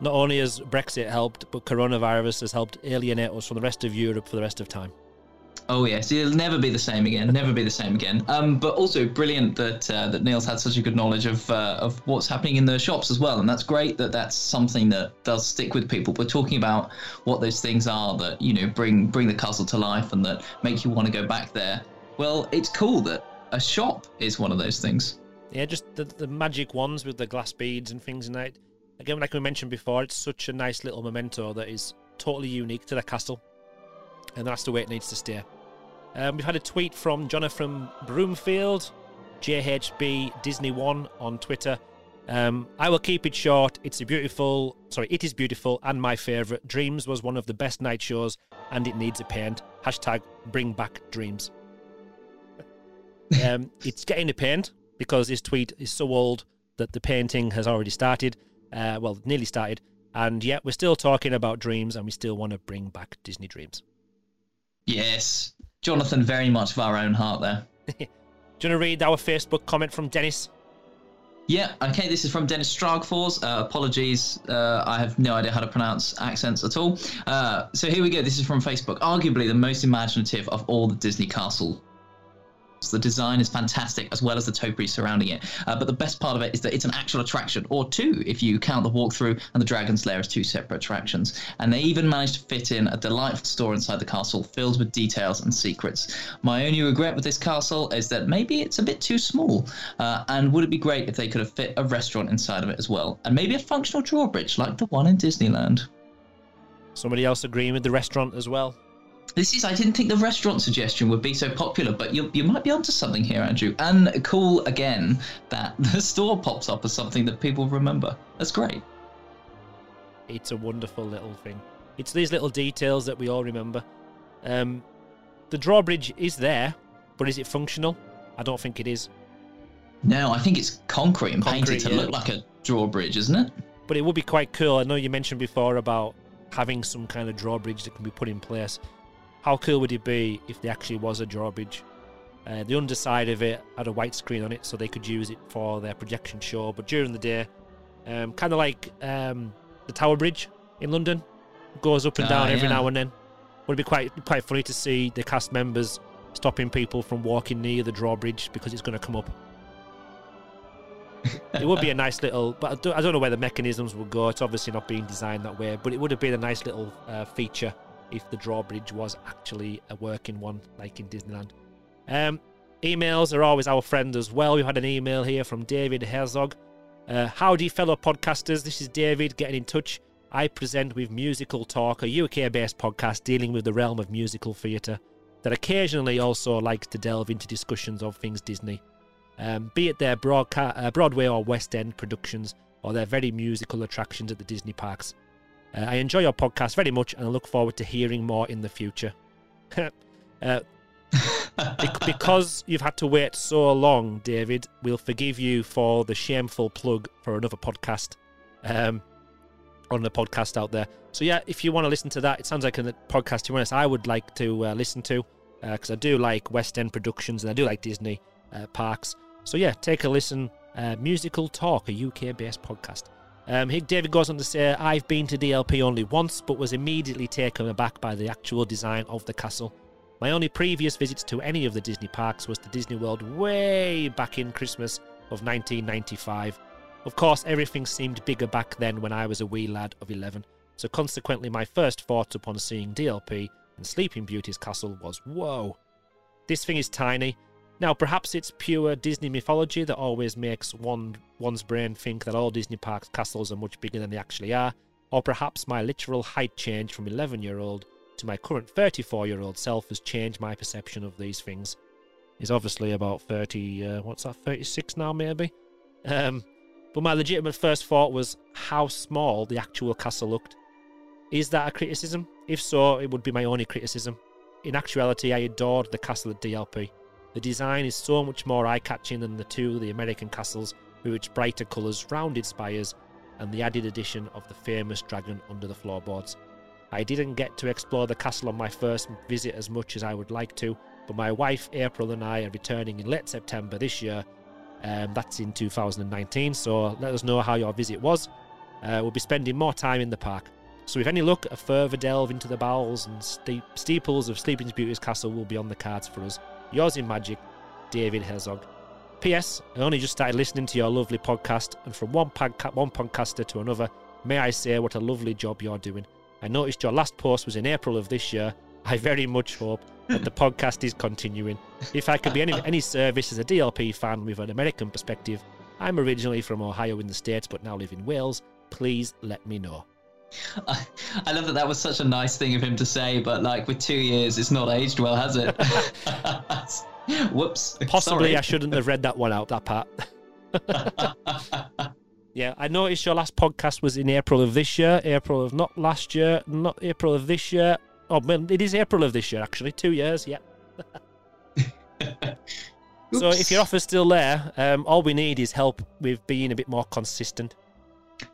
not only has Brexit helped, but coronavirus has helped alienate us from the rest of Europe for the rest of time. Oh yes, it'll never be the same again. Never be the same again. Um, but also brilliant that uh, that Niels had such a good knowledge of uh, of what's happening in the shops as well, and that's great that that's something that does stick with people. We're talking about what those things are that you know bring bring the castle to life and that make you want to go back there. Well, it's cool that a shop is one of those things. Yeah, just the the magic ones with the glass beads and things in that. Again, like we mentioned before, it's such a nice little memento that is totally unique to the castle, and that's the way it needs to stay. Um, we've had a tweet from Jonathan Broomfield, JHB Disney One on Twitter. Um, I will keep it short. It's a beautiful, sorry, it is beautiful and my favourite. Dreams was one of the best night shows and it needs a paint. Hashtag bring back dreams. um, *laughs* it's getting a paint because this tweet is so old that the painting has already started. Uh, well, nearly started. And yet we're still talking about dreams and we still want to bring back Disney dreams. Yes. Jonathan, very much of our own heart there. *laughs* Do you want to read our Facebook comment from Dennis? Yeah, okay, this is from Dennis Stragfors. Uh, apologies, uh, I have no idea how to pronounce accents at all. Uh, so here we go, this is from Facebook. Arguably the most imaginative of all the Disney castle the design is fantastic, as well as the topiary surrounding it. Uh, but the best part of it is that it's an actual attraction, or two, if you count the walkthrough and the Dragon's Lair as two separate attractions. And they even managed to fit in a delightful store inside the castle, filled with details and secrets. My only regret with this castle is that maybe it's a bit too small. Uh, and would it be great if they could have fit a restaurant inside of it as well, and maybe a functional drawbridge like the one in Disneyland? Somebody else agreeing with the restaurant as well? This is, I didn't think the restaurant suggestion would be so popular, but you, you might be onto something here, Andrew. And cool again that *laughs* the store pops up as something that people remember. That's great. It's a wonderful little thing. It's these little details that we all remember. Um, the drawbridge is there, but is it functional? I don't think it is. No, I think it's concrete and Concrete, painted to yeah. look like a drawbridge, isn't it? But it would be quite cool. I know you mentioned before about having some kind of drawbridge that can be put in place. How cool would it be if there actually was a drawbridge? Uh, the underside of it had a white screen on it, so they could use it for their projection show. But during the day, um, kind of like um, the Tower Bridge in London, goes up and Ah, down every yeah. now and then. Would be quite quite funny to see the cast members stopping people from walking near the drawbridge because it's going to come up. it would be a *laughs* nice little, but I don't, I don't know where the mechanisms would go. It's obviously not being designed that way, but it would have been a nice little uh, feature if the drawbridge was actually a working one, like in Disneyland. Um, emails are always our friend as well. We've had an email here from David Herzog. Uh, howdy, fellow podcasters. This is David getting in touch. I present with Musical Talk, a UK based podcast dealing with the realm of musical theatre that occasionally also likes to delve into discussions of things Disney, um, be it their broadca- uh, Broadway or West End productions or their very musical attractions at the Disney parks. Uh, I enjoy your podcast very much and I look forward to hearing more in the future. *laughs* uh, Bec- *laughs* because you've had to wait so long, David, we'll forgive you for the shameful plug for another podcast um, on the podcast out there. So, yeah, if you want to listen to that, it sounds like a podcast, to be honest, I would like to uh, listen to because I do like West End productions and I do like Disney uh, parks. So, yeah, take a listen. Uh, Musical Talk, a UK based podcast. Um, David goes on to say, I've been to DLP only once, but was immediately taken aback by the actual design of the castle. My only previous visits to any of the Disney parks was to Disney World way back in Christmas of 1995. Of course, everything seemed bigger back then when I was a wee lad of 11, so consequently, my first thoughts upon seeing DLP and Sleeping Beauty's castle was whoa. This thing is tiny. Now, perhaps it's pure Disney mythology that always makes one one's brain think that all Disney parks castles are much bigger than they actually are, or perhaps my literal height change from 11 year old to my current 34 year old self has changed my perception of these things. He's obviously about 30, uh, what's that, 36 now, maybe? Um, but my legitimate first thought was how small the actual castle looked. Is that a criticism? If so, it would be my only criticism. In actuality, I adored the castle at DLP. The design is so much more eye catching than the two of the American castles, with its brighter colours, rounded spires, and the added addition of the famous dragon under the floorboards. I didn't get to explore the castle on my first visit as much as I would like to, but my wife April and I are returning in late September this year. Um, that's in 2019, so let us know how your visit was. Uh, we'll be spending more time in the park. So, if any luck, a further delve into the bowels and steep- steeples of Sleeping Beauty's castle will be on the cards for us. Yours in magic, David Herzog. P.S. I only just started listening to your lovely podcast, and from one, podca- one podcaster to another, may I say what a lovely job you're doing. I noticed your last post was in April of this year. I very much hope that the podcast is continuing. If I could be any, any service as a DLP fan with an American perspective, I'm originally from Ohio in the States but now live in Wales. Please let me know. I, I love that that was such a nice thing of him to say, but like with two years, it's not aged well, has it? *laughs* Whoops. Possibly Sorry. I shouldn't have read that one out, that part. *laughs* yeah, I noticed your last podcast was in April of this year, April of not last year, not April of this year. Oh man, it is April of this year actually. Two years, yeah. *laughs* so if your offer's still there, um, all we need is help with being a bit more consistent.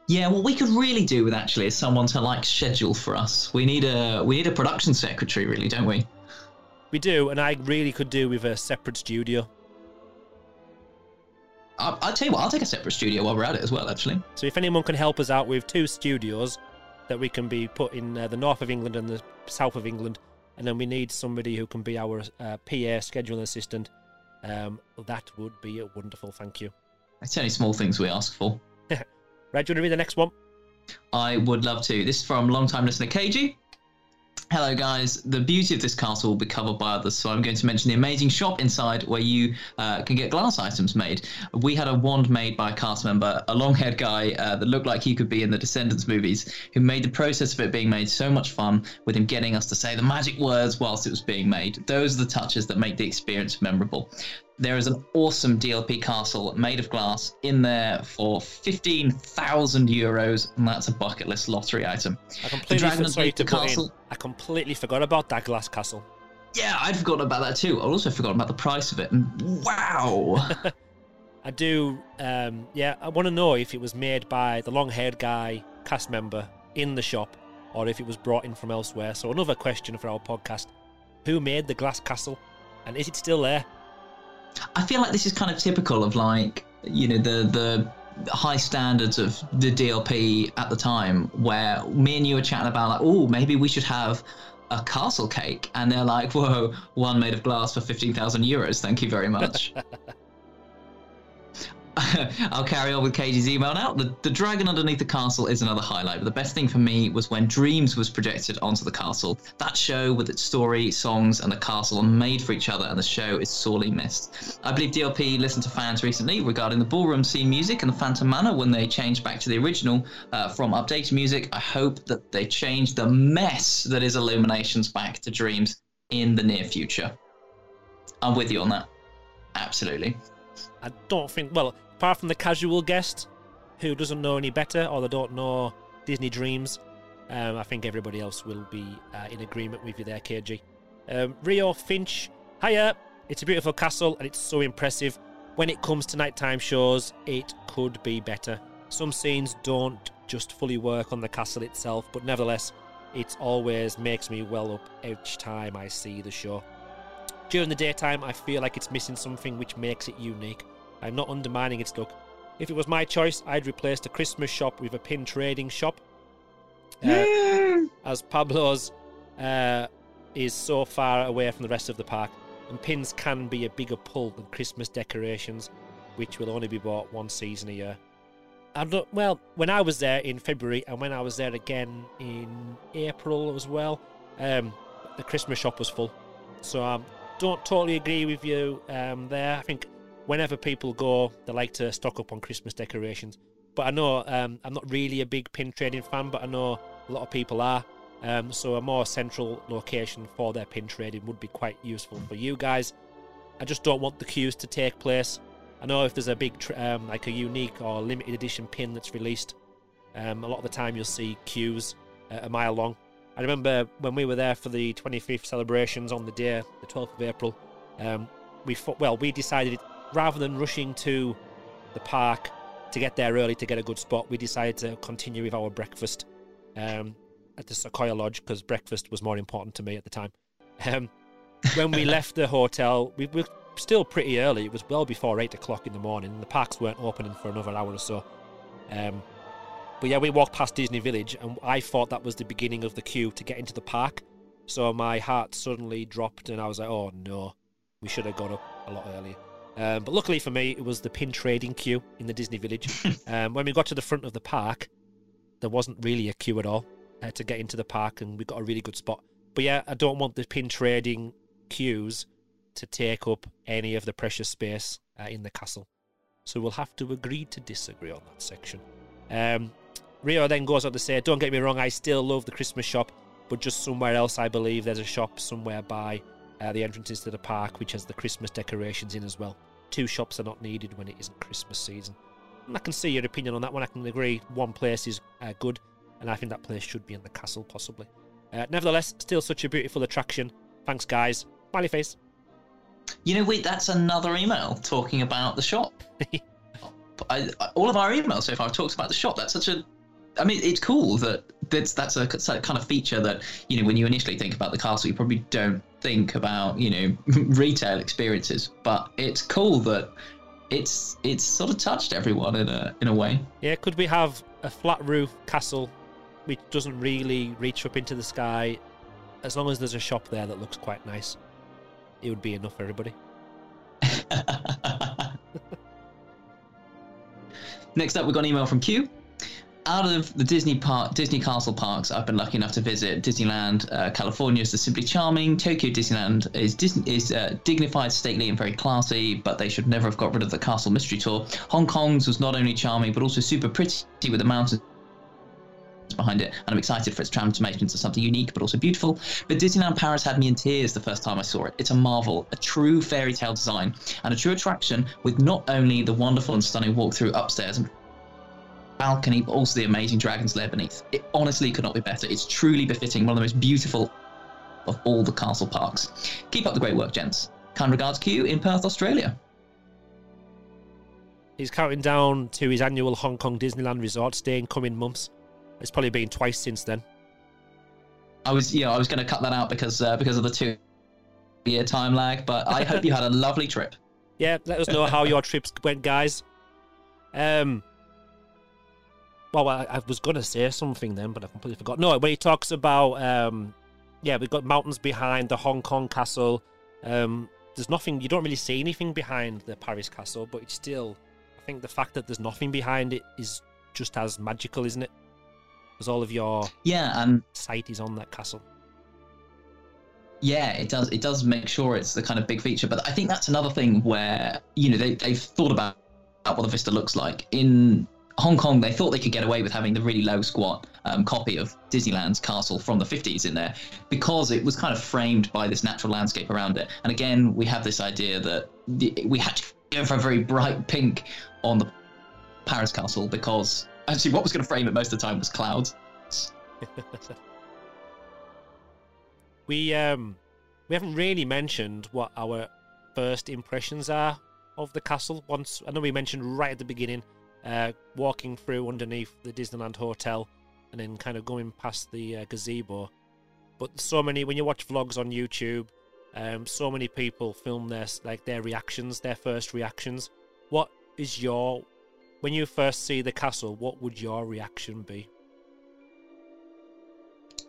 Yeah, what we could really do with actually is someone to like schedule for us. We need a we need a production secretary, really, don't we? We do, and I really could do with a separate studio. I, I'll tell you what, I'll take a separate studio while we're at it as well. Actually, So if anyone can help us out with two studios that we can be put in uh, the north of England and the south of England, and then we need somebody who can be our uh, PA scheduling assistant, um, that would be a wonderful. Thank you. it's only small things we ask for. Right, do you want to read the next one? I would love to. This is from long time listener KG. Hello, guys. The beauty of this castle will be covered by others, so I'm going to mention the amazing shop inside where you uh, can get glass items made. We had a wand made by a cast member, a long haired guy uh, that looked like he could be in the Descendants movies, who made the process of it being made so much fun with him getting us to say the magic words whilst it was being made. Those are the touches that make the experience memorable. There is an awesome DLP castle made of glass in there for 15,000 euros, and that's a bucket list lottery item. I completely for- sorry to the put in, castle. I completely forgot about that glass castle. Yeah, I'd forgotten about that too. I also forgotten about the price of it. And wow. *laughs* I do. Um, yeah, I want to know if it was made by the long-haired guy, cast member in the shop, or if it was brought in from elsewhere. So another question for our podcast: Who made the glass castle, and is it still there? I feel like this is kind of typical of like, you know, the the high standards of the DLP at the time where me and you were chatting about like, oh, maybe we should have a castle cake and they're like, whoa, one made of glass for 15,000 euros. Thank you very much. *laughs* *laughs* I'll carry on with Katie's email now. The, the dragon underneath the castle is another highlight, but the best thing for me was when Dreams was projected onto the castle. That show with its story, songs, and the castle are made for each other, and the show is sorely missed. I believe DLP listened to fans recently regarding the ballroom scene music and the Phantom Manor when they changed back to the original uh, from updated music. I hope that they change the mess that is Illuminations back to Dreams in the near future. I'm with you on that. Absolutely. I don't think. Well, apart from the casual guest who doesn't know any better or they don't know Disney Dreams, um, I think everybody else will be uh, in agreement with you there, KG. Um, Rio Finch, hiya! It's a beautiful castle and it's so impressive. When it comes to nighttime shows, it could be better. Some scenes don't just fully work on the castle itself, but nevertheless, it always makes me well up each time I see the show. During the daytime, I feel like it's missing something which makes it unique. I'm not undermining its look. If it was my choice, I'd replace the Christmas shop with a pin trading shop. Uh, as Pueblo's uh, is so far away from the rest of the park, and pins can be a bigger pull than Christmas decorations, which will only be bought one season a year. I don't, well, when I was there in February and when I was there again in April as well, um, the Christmas shop was full. So I don't totally agree with you um, there. I think whenever people go, they like to stock up on Christmas decorations. But I know um, I'm not really a big pin trading fan, but I know a lot of people are. Um, so a more central location for their pin trading would be quite useful for you guys. I just don't want the queues to take place. I know if there's a big, um, like a unique or limited edition pin that's released, um, a lot of the time you'll see queues uh, a mile long. I remember when we were there for the 25th celebrations on the day, the 12th of April. Um, we well, we decided rather than rushing to the park to get there early to get a good spot, we decided to continue with our breakfast um, at the Sequoia Lodge because breakfast was more important to me at the time. Um, when we *laughs* left the hotel, we were still pretty early. It was well before eight o'clock in the morning. And the parks weren't opening for another hour or so. Um, but yeah, we walked past Disney Village, and I thought that was the beginning of the queue to get into the park. So my heart suddenly dropped, and I was like, "Oh no, we should have got up a lot earlier." Um, but luckily for me, it was the pin trading queue in the Disney Village. *laughs* um, when we got to the front of the park, there wasn't really a queue at all uh, to get into the park, and we got a really good spot. But yeah, I don't want the pin trading queues to take up any of the precious space uh, in the castle. So we'll have to agree to disagree on that section. Um, Rio then goes on to say, Don't get me wrong, I still love the Christmas shop, but just somewhere else, I believe there's a shop somewhere by uh, the entrances to the park which has the Christmas decorations in as well. Two shops are not needed when it isn't Christmas season. And I can see your opinion on that one. I can agree one place is uh, good, and I think that place should be in the castle, possibly. Uh, nevertheless, still such a beautiful attraction. Thanks, guys. Smiley face. You know, wait, that's another email talking about the shop. *laughs* I, I, all of our emails so far have talked about the shop. That's such a. I mean, it's cool that that's that's a kind of feature that you know when you initially think about the castle, you probably don't think about you know *laughs* retail experiences, but it's cool that it's it's sort of touched everyone in a in a way. Yeah, could we have a flat roof castle which doesn't really reach up into the sky? As long as there's a shop there that looks quite nice, it would be enough for everybody. *laughs* Next up, we got an email from Q. Out of the Disney park, Disney Castle parks, I've been lucky enough to visit Disneyland. Uh, California is simply charming. Tokyo Disneyland is Disney, is uh, dignified, stately, and very classy. But they should never have got rid of the Castle Mystery Tour. Hong Kong's was not only charming but also super pretty with the mountains behind it, and I'm excited for its transformation into something unique but also beautiful. But Disneyland Paris had me in tears the first time I saw it. It's a marvel, a true fairy tale design, and a true attraction with not only the wonderful and stunning walkthrough upstairs and balcony, but also the amazing dragon's lair beneath. It honestly could not be better. It's truly befitting one of the most beautiful of all the castle parks. Keep up the great work, gents. Kind regards, Q in Perth, Australia. He's counting down to his annual Hong Kong Disneyland resort stay in coming months. It's probably been twice since then. I was, yeah, I was going to cut that out because uh, because of the two year time lag. But I hope you had a *laughs* lovely trip. Yeah, let us know how your trips went, guys. Um, well, I, I was going to say something then, but I completely forgot. No, when he talks about, um, yeah, we've got mountains behind the Hong Kong castle. Um, there's nothing, you don't really see anything behind the Paris castle, but it's still, I think the fact that there's nothing behind it is just as magical, isn't it? Because all of your yeah, and sight is on that castle. Yeah, it does. It does make sure it's the kind of big feature. But I think that's another thing where you know they they've thought about what the vista looks like in Hong Kong, they thought they could get away with having the really low squat um, copy of Disneyland's castle from the 50s in there because it was kind of framed by this natural landscape around it. And again, we have this idea that the, we had to go for a very bright pink on the Paris castle because actually what was going to frame it most of the time was clouds. *laughs* we um we haven't really mentioned what our first impressions are of the castle. Once I know we mentioned right at the beginning uh, walking through underneath the Disneyland Hotel and then kind of going past the uh, gazebo. But so many, when you watch vlogs on YouTube, um, so many people film their like their reactions, their first reactions. What is your when you first see the castle? What would your reaction be?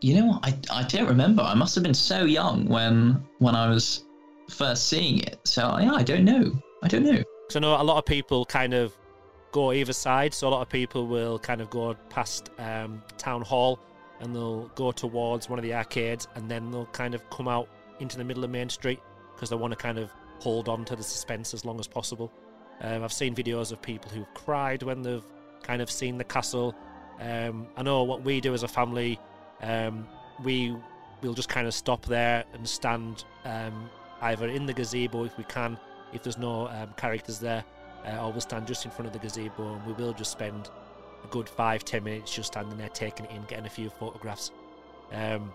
You know, I I don't remember. I must have been so young when when I was first seeing it. So yeah, I don't know. I don't know. So I know a lot of people kind of go either side. So a lot of people will kind of go past um, town hall and they'll go towards one of the arcades and then they'll kind of come out into the middle of Main Street because they want to kind of hold on to the suspense as long as possible. Um, I've seen videos of people who've cried when they've kind of seen the castle. Um, I know what we do as a family. Um, we will just kind of stop there and stand um, either in the gazebo if we can, if there's no um, characters there, uh, or we'll stand just in front of the gazebo and we will just spend a good five, ten minutes just standing there, taking it in, getting a few photographs. Um,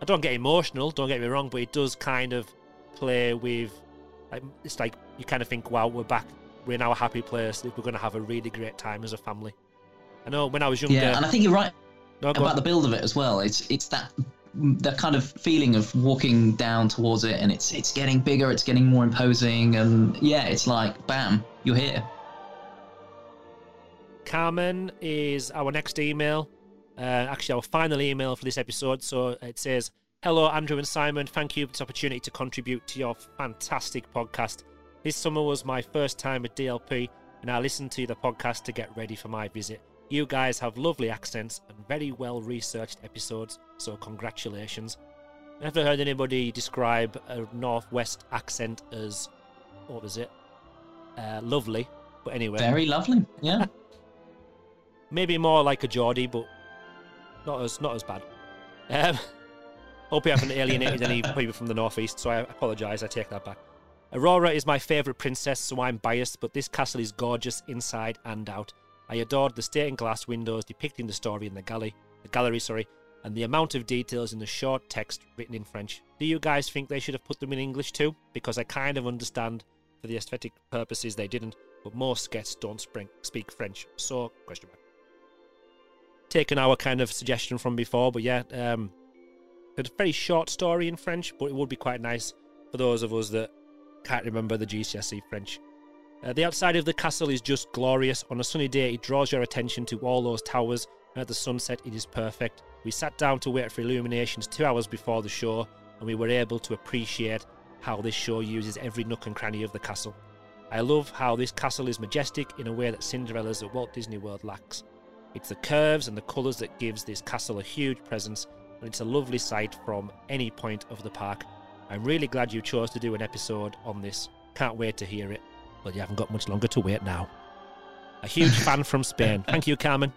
I don't get emotional, don't get me wrong, but it does kind of play with. Like, it's like you kind of think, wow, we're back, we're in our happy place, we're going to have a really great time as a family. I know when I was younger. Yeah, and I think you're right no, about on. the build of it as well. It's it's that the kind of feeling of walking down towards it and it's it's getting bigger it's getting more imposing and yeah it's like bam you're here. Carmen is our next email. Uh, actually our final email for this episode. So it says hello andrew and simon. Thank you for this opportunity to contribute to your fantastic podcast. This summer was my first time at dlp and i listened to the podcast to get ready for my visit you guys have lovely accents and very well researched episodes, so congratulations. Never heard anybody describe a Northwest accent as, what was it? Uh, lovely. But anyway. Very lovely, yeah. *laughs* Maybe more like a Geordie, but not as not as bad. Um, *laughs* hope you haven't alienated any *laughs* people from the Northeast, so I apologise, I take that back. Aurora is my favourite princess, so I'm biased, but this castle is gorgeous inside and out. I adored the stained glass windows depicting the story in the gallery. The gallery, sorry. and the amount of details in the short text written in French. Do you guys think they should have put them in English too? Because I kind of understand for the aesthetic purposes they didn't, but most guests don't speak French. So, question mark. Taking our kind of suggestion from before, but yeah, um, it's a very short story in French, but it would be quite nice for those of us that can't remember the GCSE French. Uh, the outside of the castle is just glorious. On a sunny day, it draws your attention to all those towers, and at the sunset, it is perfect. We sat down to wait for illuminations two hours before the show, and we were able to appreciate how this show uses every nook and cranny of the castle. I love how this castle is majestic in a way that Cinderella's at Walt Disney World lacks. It's the curves and the colours that gives this castle a huge presence, and it's a lovely sight from any point of the park. I'm really glad you chose to do an episode on this. Can't wait to hear it. Well, you haven't got much longer to wait now. A huge fan from Spain. *laughs* Thank you, Carmen.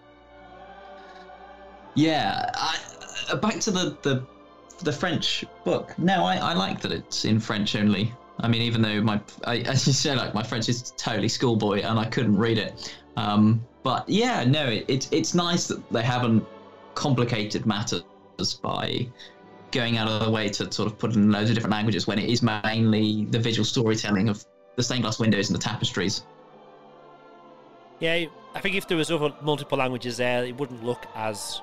Yeah, I, uh, back to the, the the French book. No, I, I like that it's in French only. I mean, even though my, I, *laughs* as you say, like my French is totally schoolboy and I couldn't read it. Um, but yeah, no, it, it's it's nice that they haven't complicated matters by going out of the way to sort of put in loads of different languages when it is mainly the visual storytelling of the stained glass windows and the tapestries. Yeah, I think if there was other multiple languages there, it wouldn't look as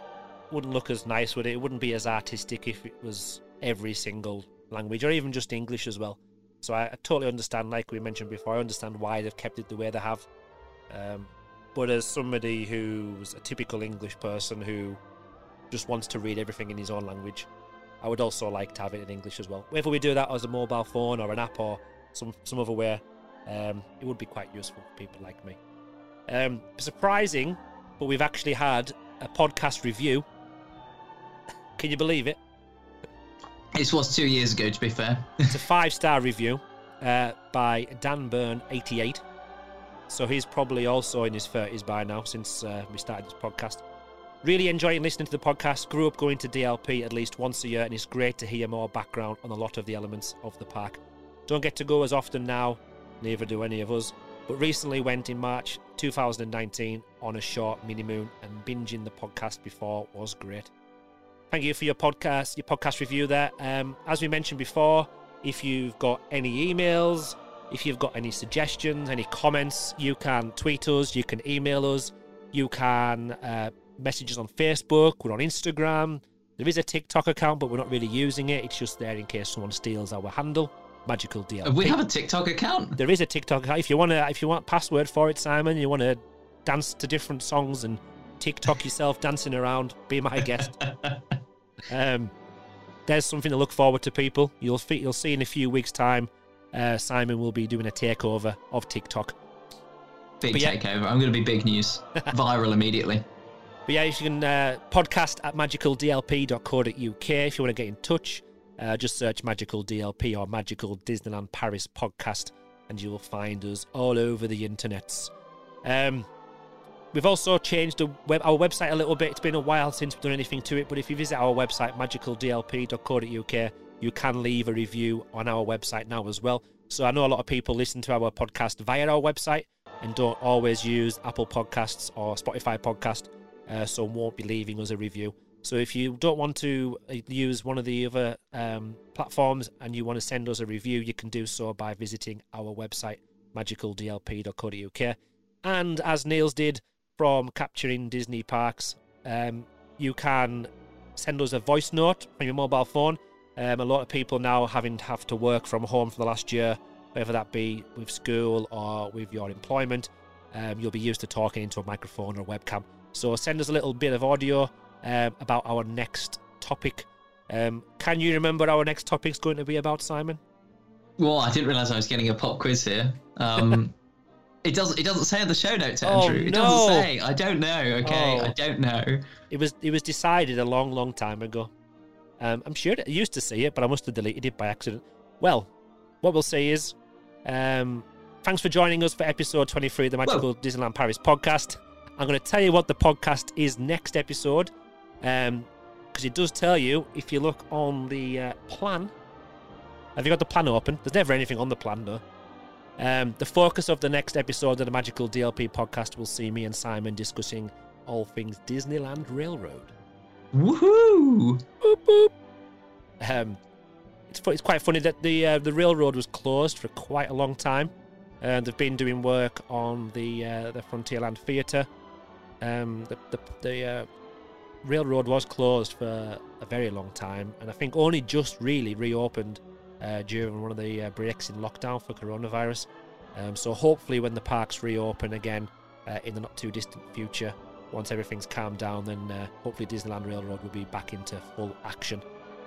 wouldn't look as nice, would it? It wouldn't be as artistic if it was every single language, or even just English as well. So I, I totally understand, like we mentioned before, I understand why they've kept it the way they have. Um, but as somebody who's a typical English person who just wants to read everything in his own language, I would also like to have it in English as well. Whether we do that as a mobile phone or an app or some some other way, um, it would be quite useful for people like me. Um, surprising, but we've actually had a podcast review. *laughs* Can you believe it? This was two years ago, to be fair. *laughs* it's a five star review uh, by Dan eighty eight. So he's probably also in his thirties by now since uh, we started this podcast. Really enjoying listening to the podcast. Grew up going to DLP at least once a year, and it's great to hear more background on a lot of the elements of the park. Don't get to go as often now, neither do any of us, but recently went in March 2019 on a short mini moon, and binging the podcast before was great. Thank you for your podcast, your podcast review there. Um, as we mentioned before, if you've got any emails, if you've got any suggestions, any comments, you can tweet us, you can email us, you can uh, messages on Facebook, we're on Instagram. There is a TikTok account, but we're not really using it. It's just there in case someone steals our handle. Magical DLP. We have a TikTok account. There is a TikTok account. If you want to, if you want password for it, Simon, you want to dance to different songs and TikTok *laughs* yourself dancing around, be my guest. *laughs* um, there's something to look forward to, people. You'll you'll see in a few weeks' time. Uh, Simon will be doing a takeover of TikTok. Big yeah. takeover. I'm going to be big news. *laughs* Viral immediately. But yeah, you can uh, podcast at magicaldlp.co.uk if you want to get in touch. Uh, just search Magical DLP or Magical Disneyland Paris podcast, and you will find us all over the internets. Um, we've also changed web, our website a little bit. It's been a while since we've done anything to it, but if you visit our website, magicaldlp.co.uk, you can leave a review on our website now as well. So I know a lot of people listen to our podcast via our website and don't always use Apple Podcasts or Spotify Podcast uh, so won't be leaving us a review. So if you don't want to uh, use one of the other um, platforms and you want to send us a review, you can do so by visiting our website, magicaldlp.co.uk. And as Niels did from Capturing Disney Parks, um, you can send us a voice note on your mobile phone. Um, a lot of people now having to have to work from home for the last year, whether that be with school or with your employment. Um, you'll be used to talking into a microphone or a webcam. So send us a little bit of audio um, about our next topic. Um, can you remember our next topic is going to be about, Simon? Well, I didn't realize I was getting a pop quiz here. Um, *laughs* it doesn't. It doesn't say in the show notes, oh, Andrew. Oh, it doesn't say. I don't know. Okay, oh. I don't know. It was. It was decided a long, long time ago. Um, I'm sure I used to see it, but I must have deleted it by accident. Well, what we'll say is, um, thanks for joining us for episode 23 of the Magical Whoa. Disneyland Paris podcast. I'm going to tell you what the podcast is next episode, because um, it does tell you if you look on the uh, plan. Have you got the plan open? There's never anything on the plan, though. Um, the focus of the next episode of the Magical DLP podcast will see me and Simon discussing all things Disneyland Railroad. Woohoo! Boop, boop. Um, it's it's quite funny that the uh, the railroad was closed for quite a long time, and they've been doing work on the uh, the Frontierland Theatre. Um, the the, the uh, railroad was closed for a very long time, and I think only just really reopened uh, during one of the uh, breaks in lockdown for coronavirus. Um, so hopefully, when the parks reopen again uh, in the not too distant future, once everything's calmed down, then uh, hopefully Disneyland Railroad will be back into full action.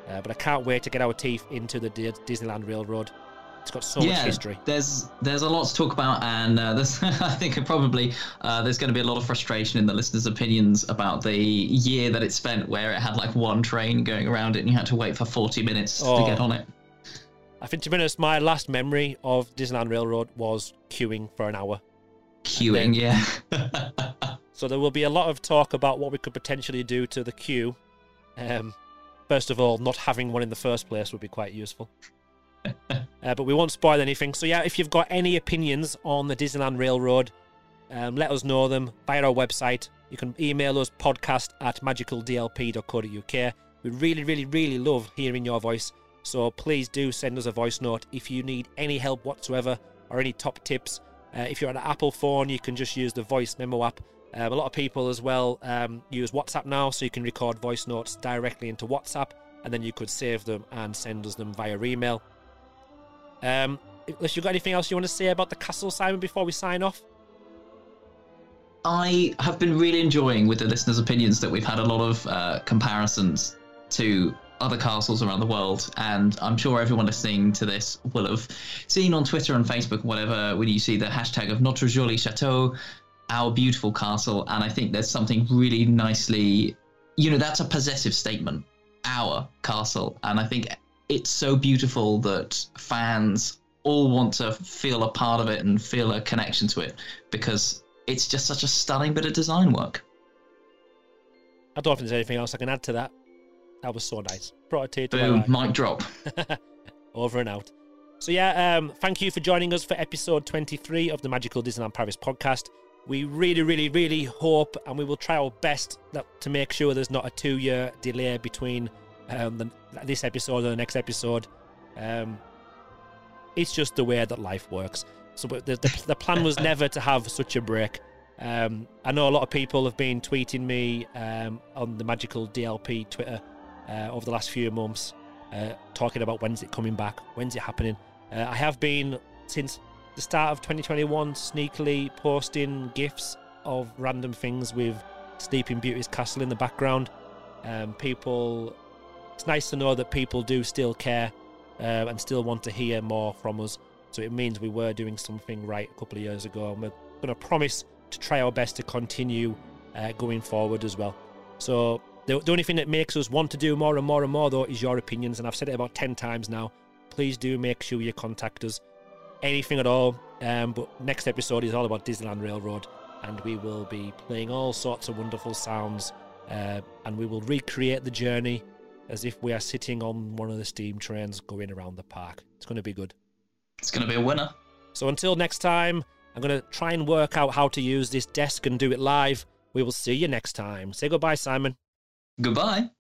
Uh, but I can't wait to get our teeth into the Di- Disneyland Railroad. It's got so much history. There's there's a lot to talk about, and uh, there's *laughs* I think probably uh, there's going to be a lot of frustration in the listeners' opinions about the year that it spent, where it had like one train going around it, and you had to wait for 40 minutes Oh. to get on it. I think, to be honest, my last memory of Disneyland Railroad was queuing for an hour. Queuing, yeah. *laughs* So there will be a lot of talk about what we could potentially do to the queue. Um, first of all, not having one in the first place would be quite useful. *laughs* uh, but we won't spoil anything. So yeah, if you've got any opinions on the Disneyland Railroad, um, let us know them via our website. You can email us podcast at magicaldlp.co.uk. We really, really, really love hearing your voice. So please do send us a voice note if you need any help whatsoever or any top tips. Uh, if you're on an Apple phone, you can just use the voice memo app. Um, a lot of people as well um, use WhatsApp now, so you can record voice notes directly into WhatsApp, and then you could save them and send us them via email. Um, unless you've got anything else you want to say about the castle, Simon, before we sign off? I have been really enjoying with the listeners' opinions that we've had a lot of uh, comparisons to other castles around the world, and I'm sure everyone listening to this will have seen on Twitter and Facebook, whatever, when you see the hashtag of Notre Jolie Chateau, our beautiful castle, and I think there's something really nicely, you know, that's a possessive statement, our castle, and I think it's so beautiful that fans all want to feel a part of it and feel a connection to it because it's just such a stunning bit of design work. I don't think there's anything else I can add to that. That was so nice. Brought a tear to Boom, my eye. mic drop. *laughs* Over and out. So yeah, um, thank you for joining us for episode 23 of the Magical Disneyland Paris podcast. We really, really, really hope, and we will try our best that, to make sure there's not a two-year delay between um, the, this episode or the next episode. Um, it's just the way that life works. So but the, the, the plan was *laughs* never to have such a break. Um, I know a lot of people have been tweeting me um, on the Magical DLP Twitter uh, over the last few months, uh, talking about when's it coming back, when's it happening. Uh, I have been since the start of 2021 sneakily posting gifs of random things with Sleeping Beauty's castle in the background. Um, people, it's nice to know that people do still care uh, and still want to hear more from us. So it means we were doing something right a couple of years ago, and we're going to promise to try our best to continue uh, going forward as well. So the, the only thing that makes us want to do more and more and more, though, is your opinions. And I've said it about 10 times now. Please do make sure you contact us. Anything at all. Um, but next episode is all about Disneyland Railroad. And we will be playing all sorts of wonderful sounds. Uh, and we will recreate the journey as if we are sitting on one of the steam trains going around the park. It's going to be good. It's going to be a winner. So until next time, I'm going to try and work out how to use this desk and do it live. We will see you next time. Say goodbye, Simon. Goodbye.